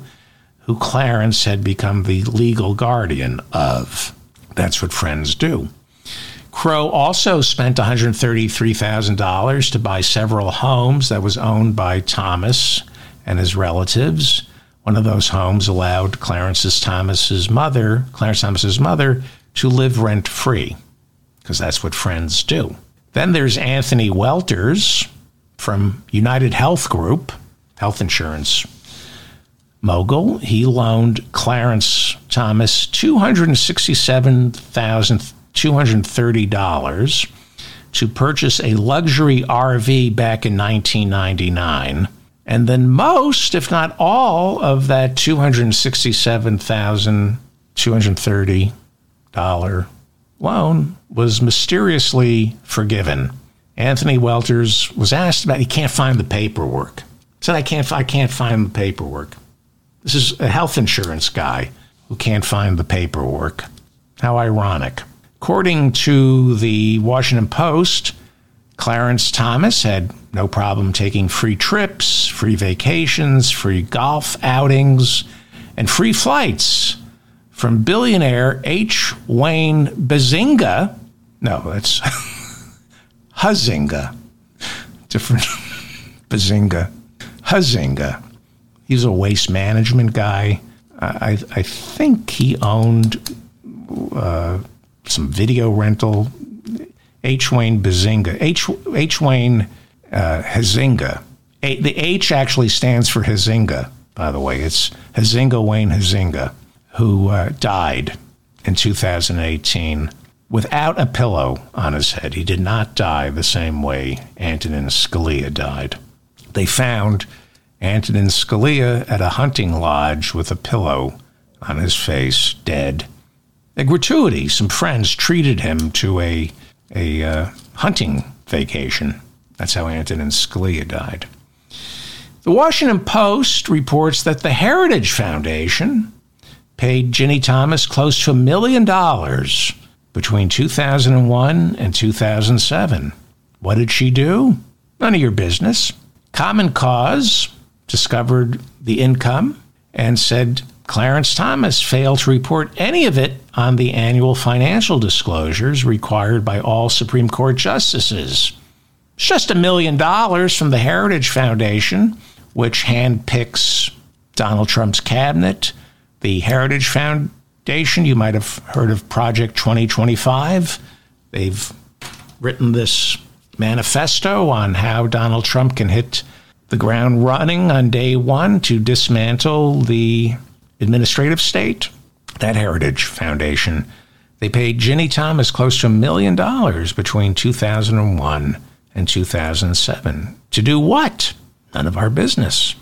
who Clarence had become the legal guardian of. That's what friends do. Crow also spent $133,000 to buy several homes that was owned by Thomas and his relatives. One of those homes allowed Clarence Thomas's mother, Clarence Thomas's mother, to live rent free, because that's what friends do. Then there's Anthony Welters from United Health Group, health insurance mogul. He loaned Clarence Thomas $267,230 to purchase a luxury RV back in 1999 and then most, if not all, of that $267,230 loan was mysteriously forgiven. Anthony Welters was asked about he can't find the paperwork. Said I can't I can't find the paperwork. This is a health insurance guy who can't find the paperwork. How ironic. According to the Washington Post, Clarence Thomas had no problem taking free trips, free vacations, free golf outings, and free flights from billionaire H. Wayne Bazinga. No, that's Huizenga. Different Bazinga. Huizenga. He's a waste management guy. I, I think he owned uh, some video rental H. Wayne Bazinga. H. H. Wayne uh, Hazinga. A, the H actually stands for Hazinga, by the way. It's Hazinga Wayne Hazinga, who uh, died in 2018 without a pillow on his head. He did not die the same way Antonin Scalia died. They found Antonin Scalia at a hunting lodge with a pillow on his face, dead. A gratuity. Some friends treated him to a a uh, hunting vacation. That's how Antonin Scalia died. The Washington Post reports that the Heritage Foundation paid Ginni Thomas close to a million dollars between 2001 and 2007. What did she do? None of your business. Common Cause discovered the income and said Clarence Thomas failed to report any of it on the annual financial disclosures required by all Supreme Court justices. It's just a million dollars from the Heritage Foundation, which handpicks Donald Trump's cabinet. The Heritage Foundation, you might have heard of Project 2025. They've written this manifesto on how Donald Trump can hit the ground running on day one to dismantle the administrative state. That Heritage Foundation, they paid Ginni Thomas close to a million dollars between 2001 and 2007. To do what? None of our business.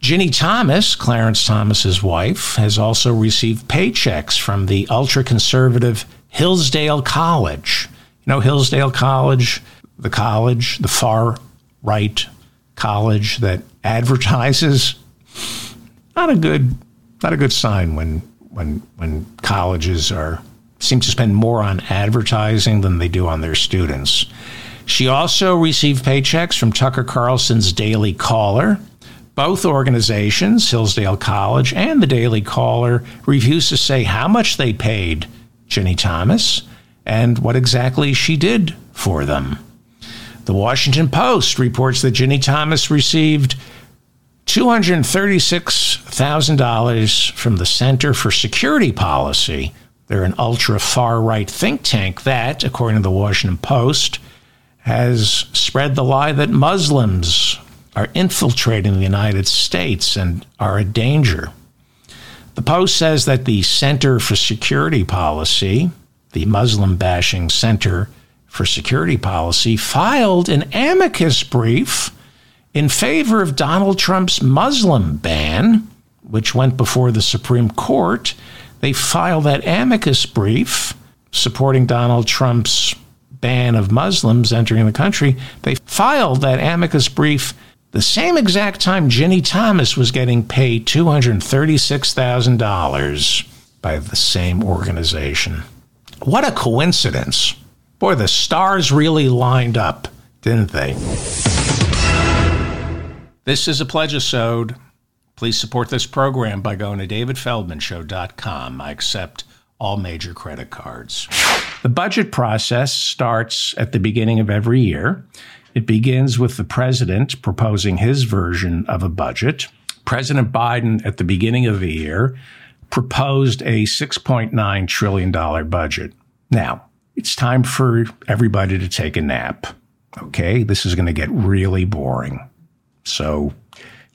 Ginni Thomas, Clarence Thomas's wife, has also received paychecks from the ultra conservative Hillsdale College. You know, Hillsdale College, the college, the far right college that advertises. Not a good, not a good sign when when when colleges are seem to spend more on advertising than they do on their students. She also received paychecks from Tucker Carlson's Daily Caller. Both organizations, Hillsdale College and the Daily Caller, refused to say how much they paid Ginni Thomas and what exactly she did for them. The Washington Post reports that Ginni Thomas received $236,000 from the Center for Security Policy. They're an ultra far right think tank that, according to the Washington Post, has spread the lie that Muslims are infiltrating the United States and are a danger. The Post says that the Center for Security Policy, the Muslim bashing Center for Security Policy, filed an amicus brief in favor of Donald Trump's Muslim ban, which went before the Supreme Court. They filed that amicus brief supporting Donald Trump's ban of Muslims entering the country, they filed that amicus brief the same exact time Ginni Thomas was getting paid $236,000 by the same organization. What a coincidence. Boy, the stars really lined up, didn't they? This is a pledge-a-sode. Please support this program by going to davidfeldmanshow.com. I accept all major credit cards. The budget process starts at the beginning of every year. It begins with the president proposing his version of a budget. President Biden, at the beginning of the year, proposed a $6.9 trillion budget. Now, it's time for everybody to take a nap. Okay, this is going to get really boring. So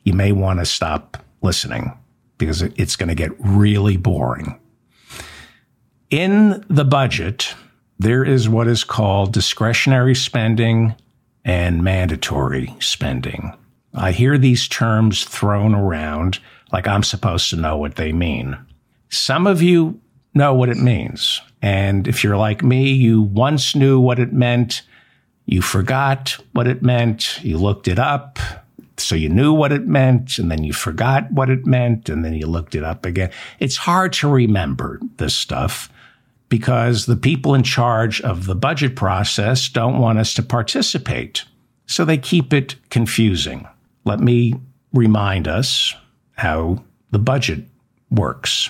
you may want to stop listening because it's going to get really boring. In the budget, there is what is called discretionary spending and mandatory spending. I hear these terms thrown around like I'm supposed to know what they mean. Some of you know what it means. And if you're like me, you once knew what it meant. You forgot what it meant. You looked it up. So you knew what it meant and then you forgot what it meant and then you looked it up again. It's hard to remember this stuff because the people in charge of the budget process don't want us to participate. So they keep it confusing. Let me remind us how the budget works.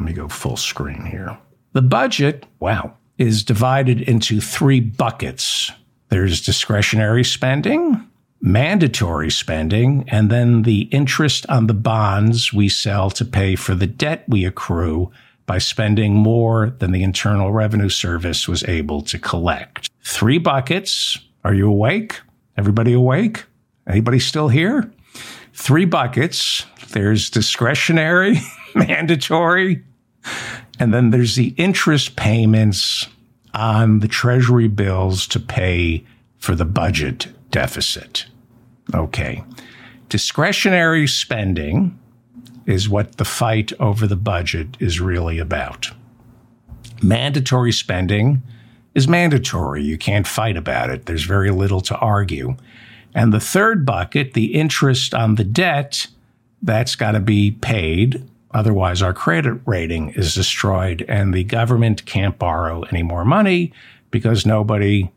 Let me go full screen here. The budget, wow, is divided into three buckets. There's discretionary spending, mandatory spending, and then the interest on the bonds we sell to pay for the debt we accrue by spending more than the Internal Revenue Service was able to collect. Three buckets. Are you awake? Everybody awake? Anybody still here? Three buckets. There's discretionary, mandatory, and then there's the interest payments on the treasury bills to pay for the budget deficit. Okay. Discretionary spending is what the fight over the budget is really about. Mandatory spending is mandatory. You can't fight about it. There's very little to argue. And the third bucket, the interest on the debt, that's got to be paid. Otherwise, our credit rating is destroyed and the government can't borrow any more money because nobody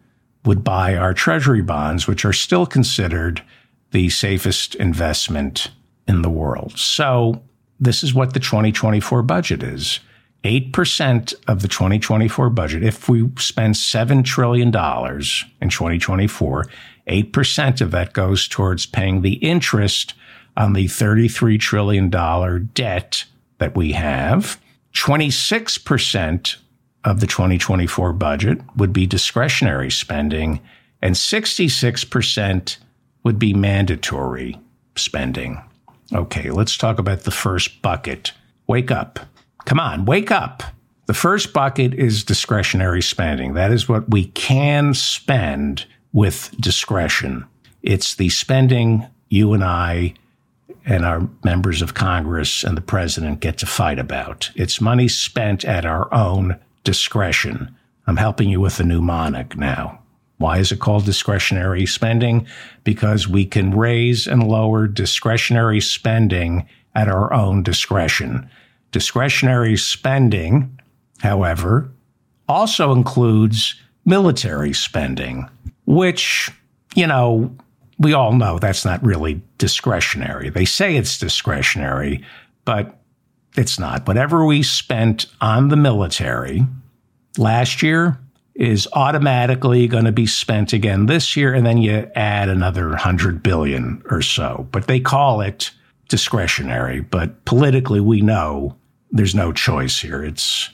would buy our treasury bonds, which are still considered the safest investment in the world. So this is what the 2024 budget is. 8% of the 2024 budget, if we spend $7 trillion in 2024, 8% of that goes towards paying the interest on the $33 trillion debt that we have. 26% of the 2024 budget would be discretionary spending, and 66% would be mandatory spending. Okay, let's talk about the first bucket. Wake up. Come on, wake up. The first bucket is discretionary spending. That is what we can spend with discretion. It's the spending you and I and our members of Congress and the president get to fight about. It's money spent at our own discretion. I'm helping you with a mnemonic now. Why is it called discretionary spending? Because we can raise and lower discretionary spending at our own discretion. Discretionary spending, however, also includes military spending, which, you know, we all know that's not really discretionary. They say it's discretionary, but it's not. Whatever we spent on the military last year is automatically going to be spent again this year, and then you add another 100 billion or so. But they call it discretionary. But politically, we know there's no choice here. It's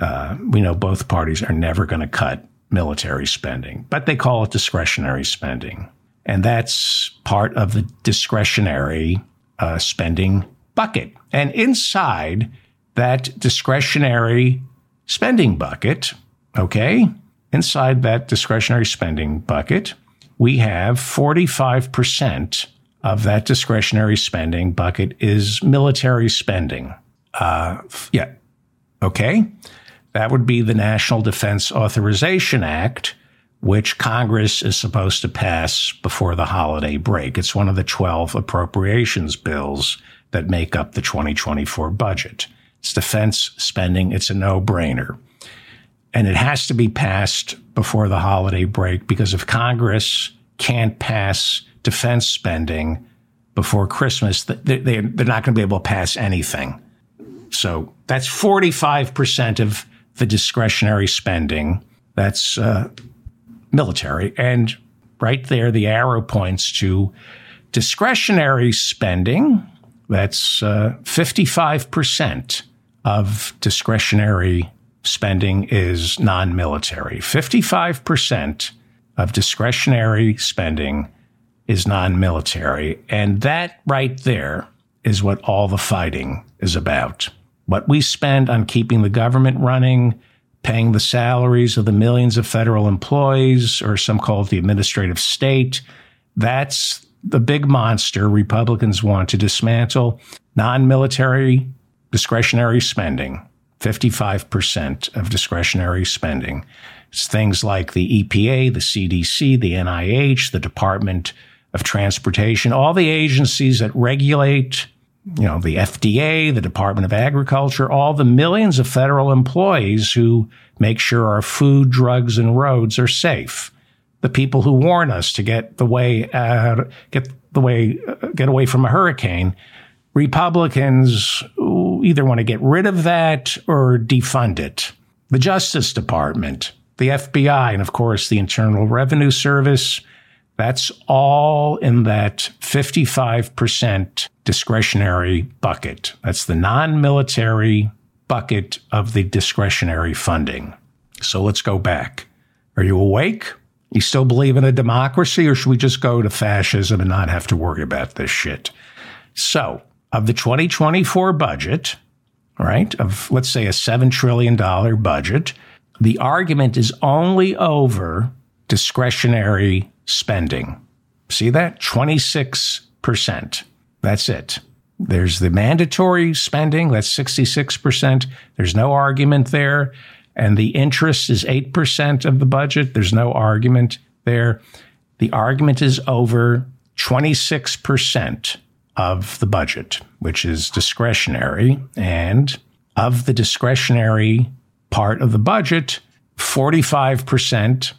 uh, we know both parties are never going to cut military spending, but they call it discretionary spending. And that's part of the discretionary uh, spending bucket. And inside that discretionary spending bucket, okay, inside that discretionary spending bucket, we have 45% of that discretionary spending bucket is military spending. Uh, yeah. Okay. That would be the National Defense Authorization Act, which Congress is supposed to pass before the holiday break. It's one of the 12 appropriations bills that make up the 2024 budget. It's defense spending. It's a no brainer. And it has to be passed before the holiday break because if Congress can't pass defense spending before Christmas, they're not going to be able to pass anything. So that's 45% of the discretionary spending. That's uh, military. And right there, the arrow points to discretionary spending. That's uh, 55% of discretionary spending is non military. 55% of discretionary spending is non military. And that right there is what all the fighting is about. What we spend on keeping the government running, paying the salaries of the millions of federal employees, or some call it the administrative state, that's the big monster Republicans want to dismantle. Non military discretionary spending, 55% of discretionary spending. It's things like the EPA, the CDC, the NIH, the Department of Transportation, all the agencies that regulate you know, the FDA, the Department of Agriculture, all the millions of federal employees who make sure our food, drugs, and roads are safe. The people who warn us to get the way out, get the way, uh, get away from a hurricane. Republicans either want to get rid of that or defund it. The Justice Department, the FBI, and of course the Internal Revenue Service that's all in that 55% discretionary bucket. That's the non military bucket of the discretionary funding. So let's go back. Are you awake? You still believe in a democracy, or should we just go to fascism and not have to worry about this shit? So, of the 2024 budget, right, of let's say a $7 trillion budget, the argument is only over discretionary spending. See that? 26%. That's it. There's the mandatory spending, that's 66%. There's no argument there. And the interest is 8% of the budget. There's no argument there. The argument is over 26% of the budget, which is discretionary. And of the discretionary part of the budget, 45%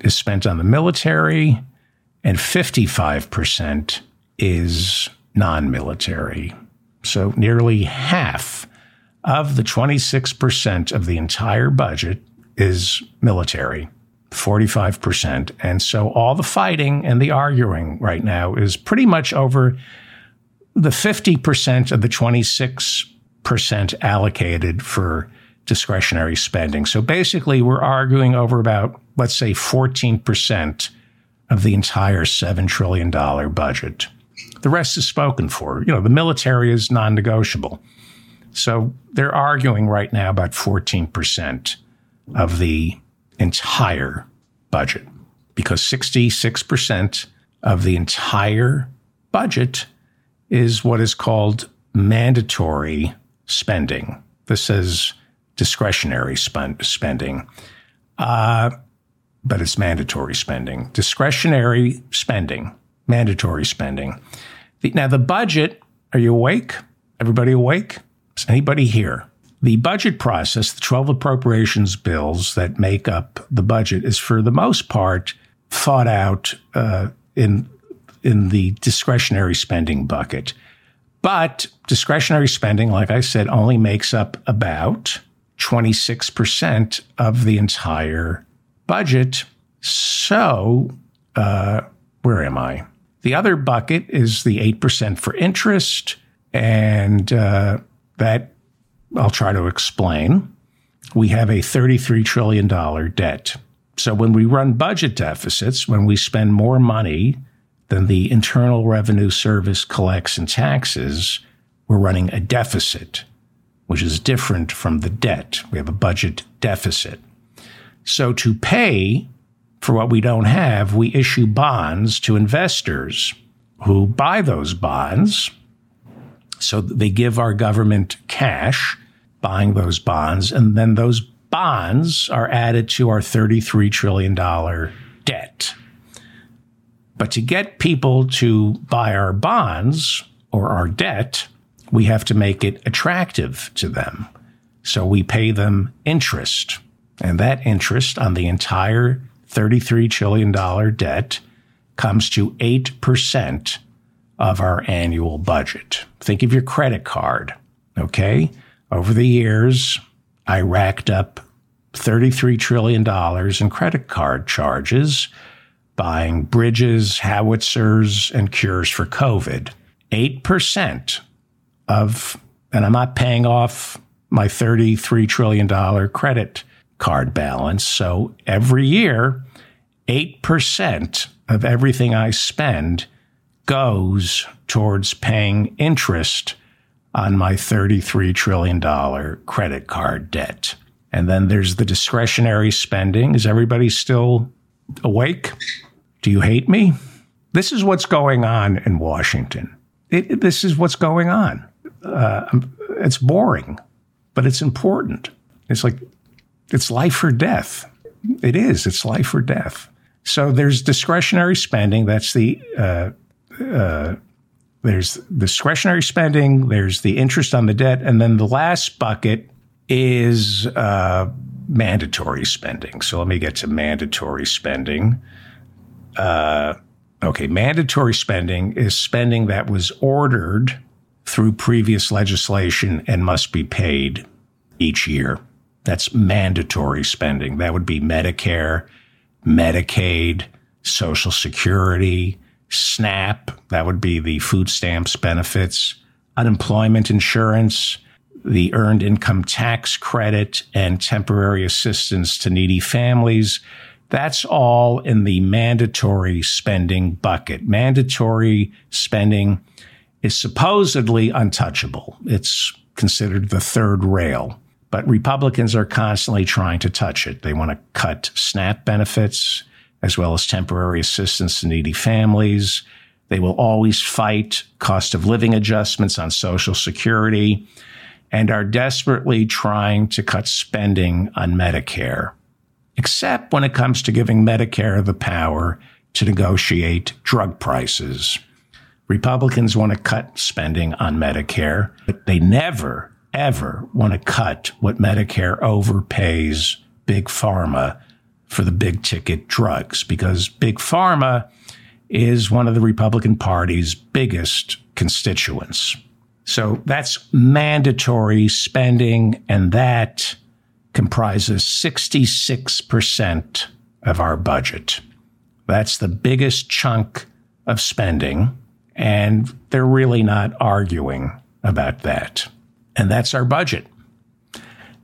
is spent on the military, and 55% is non military. So nearly half of the 26% of the entire budget is military, 45%. And so all the fighting and the arguing right now is pretty much over the 50% of the 26% allocated for discretionary spending. So basically, we're arguing over about, let's say, 14% of the entire $7 trillion budget. The rest is spoken for. You know, the military is non negotiable. So they're arguing right now about 14% of the entire budget because 66% of the entire budget is what is called mandatory spending. This is discretionary spend, spending, uh, but it's mandatory spending. Discretionary spending, mandatory spending. The, now, the budget, are you awake? Everybody awake? Is anybody here? The budget process, the 12 appropriations bills that make up the budget, is for the most part thought out uh, in in the discretionary spending bucket. But discretionary spending, like I said, only makes up about 26% of the entire budget. So, uh, where am I? The other bucket is the 8% for interest. And uh, that I'll try to explain. We have a $33 trillion debt. So when we run budget deficits, when we spend more money than the Internal Revenue Service collects in taxes, we're running a deficit, which is different from the debt. We have a budget deficit. So to pay for what we don't have, we issue bonds to investors who buy those bonds. So they give our government cash buying those bonds, and then those bonds are added to our $33 trillion debt. But to get people to buy our bonds or our debt, we have to make it attractive to them. So we pay them interest. And that interest on the entire $33 trillion debt comes to 8% of our annual budget. Think of your credit card. Okay. Over the years, I racked up $33 trillion in credit card charges buying bridges, howitzers, and cures for COVID. 8% of, and I'm not paying off my $33 trillion credit card balance. So every year, 8% of everything I spend goes towards paying interest on my $33 trillion credit card debt. And then there's the discretionary spending. Is everybody still awake? Do you hate me? This is what's going on in Washington. It, this is what's going on. Uh, it's boring, but it's important. It's like, it's life or death. It is. It's life or death. So there's discretionary spending. That's the uh, uh, there's discretionary spending, there's the interest on the debt, and then the last bucket is uh, mandatory spending. So let me get to mandatory spending. Uh, okay, mandatory spending is spending that was ordered through previous legislation and must be paid each year. That's mandatory spending. That would be Medicare, Medicaid, Social Security, SNAP, that would be the food stamps benefits, unemployment insurance, the earned income tax credit, and temporary assistance to needy families. That's all in the mandatory spending bucket. Mandatory spending is supposedly untouchable. It's considered the third rail, but Republicans are constantly trying to touch it. They want to cut SNAP benefits as well as temporary assistance to needy families. They will always fight cost of living adjustments on Social Security and are desperately trying to cut spending on Medicare, except when it comes to giving Medicare the power to negotiate drug prices. Republicans want to cut spending on Medicare, but they never, ever want to cut what Medicare overpays big pharma for the big ticket drugs because big pharma is one of the Republican Party's biggest constituents. So that's mandatory spending, and that comprises 66% of our budget. That's the biggest chunk of spending, and they're really not arguing about that. And that's our budget.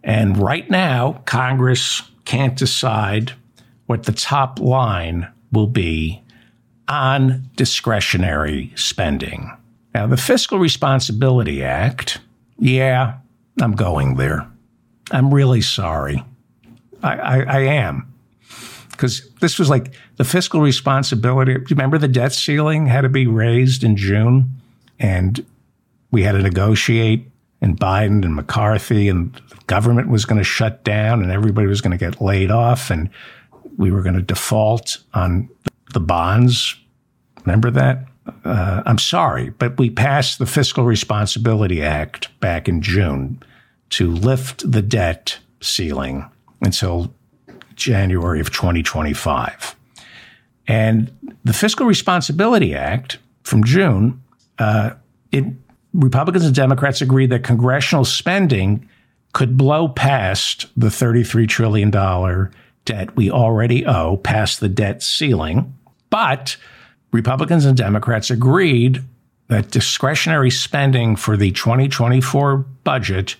And right now, Congress can't decide what the top line will be on discretionary spending. Now, the Fiscal Responsibility Act, yeah, I'm going there. I'm really sorry. I, I, I am. Because this was like the fiscal responsibility. Remember the debt ceiling had to be raised in June? And we had to negotiate, and Biden and McCarthy and the government was going to shut down, and everybody was going to get laid off, and we were going to default on the bonds. Remember that? Uh, I'm sorry, but we passed the Fiscal Responsibility Act back in June to lift the debt ceiling until January of 2025. And the Fiscal Responsibility Act from June, uh, it, Republicans and Democrats agreed that congressional spending could blow past the $33 trillion debt we already owe, past the debt ceiling. But Republicans and Democrats agreed that discretionary spending for the 2024 budget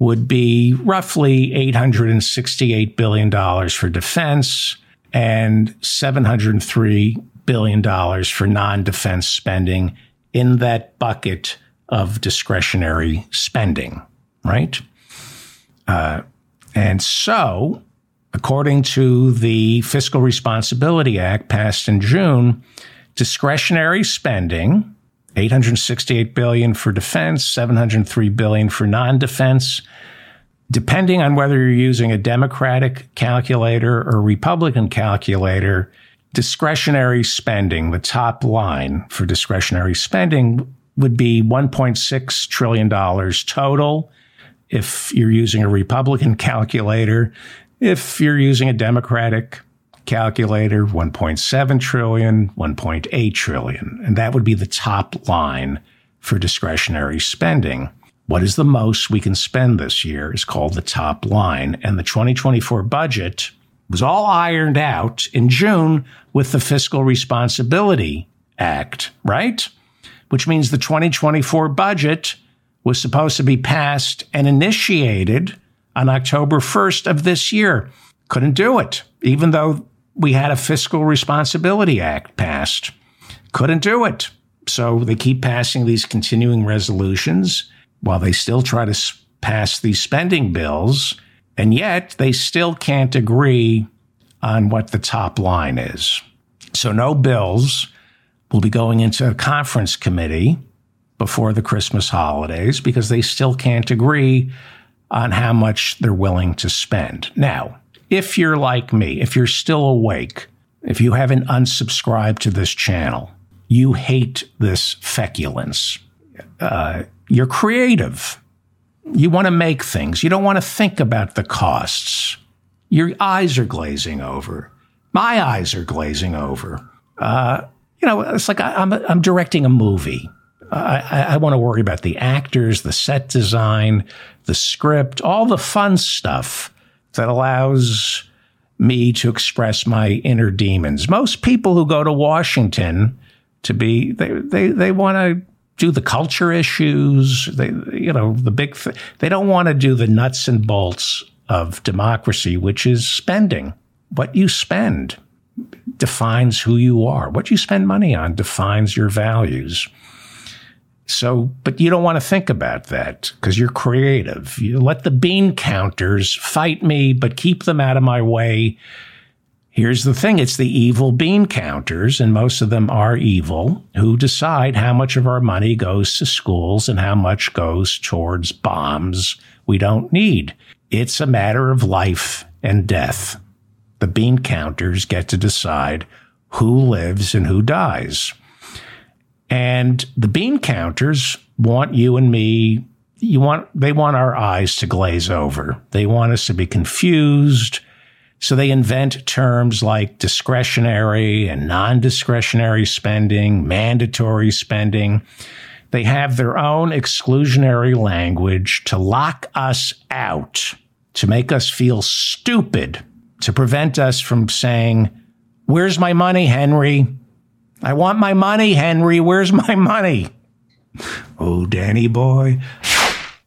would be roughly $868 billion for defense and $703 billion for non defense spending in that bucket of discretionary spending, right? Uh, and so, according to the Fiscal Responsibility Act passed in June, discretionary spending 868 billion for defense, 703 billion for non-defense. Depending on whether you're using a Democratic calculator or Republican calculator, discretionary spending, the top line for discretionary spending would be $1.6 trillion total if you're using a Republican calculator. If you're using a Democratic calculator 1.7 trillion, 1.8 trillion. And that would be the top line for discretionary spending. What is the most we can spend this year is called the top line. And the 2024 budget was all ironed out in June with the Fiscal Responsibility Act, right? Which means the 2024 budget was supposed to be passed and initiated on October 1st of this year. Couldn't do it, even though we had a Fiscal Responsibility Act passed. Couldn't do it. So they keep passing these continuing resolutions while they still try to pass these spending bills. And yet they still can't agree on what the top line is. So no bills will be going into a conference committee before the Christmas holidays because they still can't agree on how much they're willing to spend. Now, if you're like me, if you're still awake, if you haven't unsubscribed to this channel, you hate this feculence. Uh, you're creative. You want to make things. You don't want to think about the costs. Your eyes are glazing over. My eyes are glazing over. Uh, you know, it's like I, am I'm, I'm directing a movie. I, I, I want to worry about the actors, the set design, the script, all the fun stuff that allows me to express my inner demons. Most people who go to Washington to be they they they want to do the culture issues, they you know, the big th- they don't want to do the nuts and bolts of democracy, which is spending. What you spend defines who you are. What you spend money on defines your values. So, but you don't want to think about that because you're creative. You let the bean counters fight me, but keep them out of my way. Here's the thing it's the evil bean counters, and most of them are evil, who decide how much of our money goes to schools and how much goes towards bombs we don't need. It's a matter of life and death. The bean counters get to decide who lives and who dies. And the bean counters want you and me, you want, they want our eyes to glaze over. They want us to be confused. So they invent terms like discretionary and non-discretionary spending, mandatory spending. They have their own exclusionary language to lock us out, to make us feel stupid, to prevent us from saying, Where's my money, Henry? I want my money, Henry. Where's my money? Oh, Danny boy.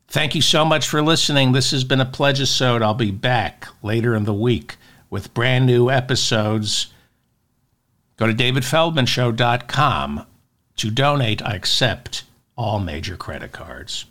Thank you so much for listening. This has been a Pledgisode. I'll be back later in the week with brand new episodes Go to davidfeldmanshow.com. To donate, I accept all major credit cards.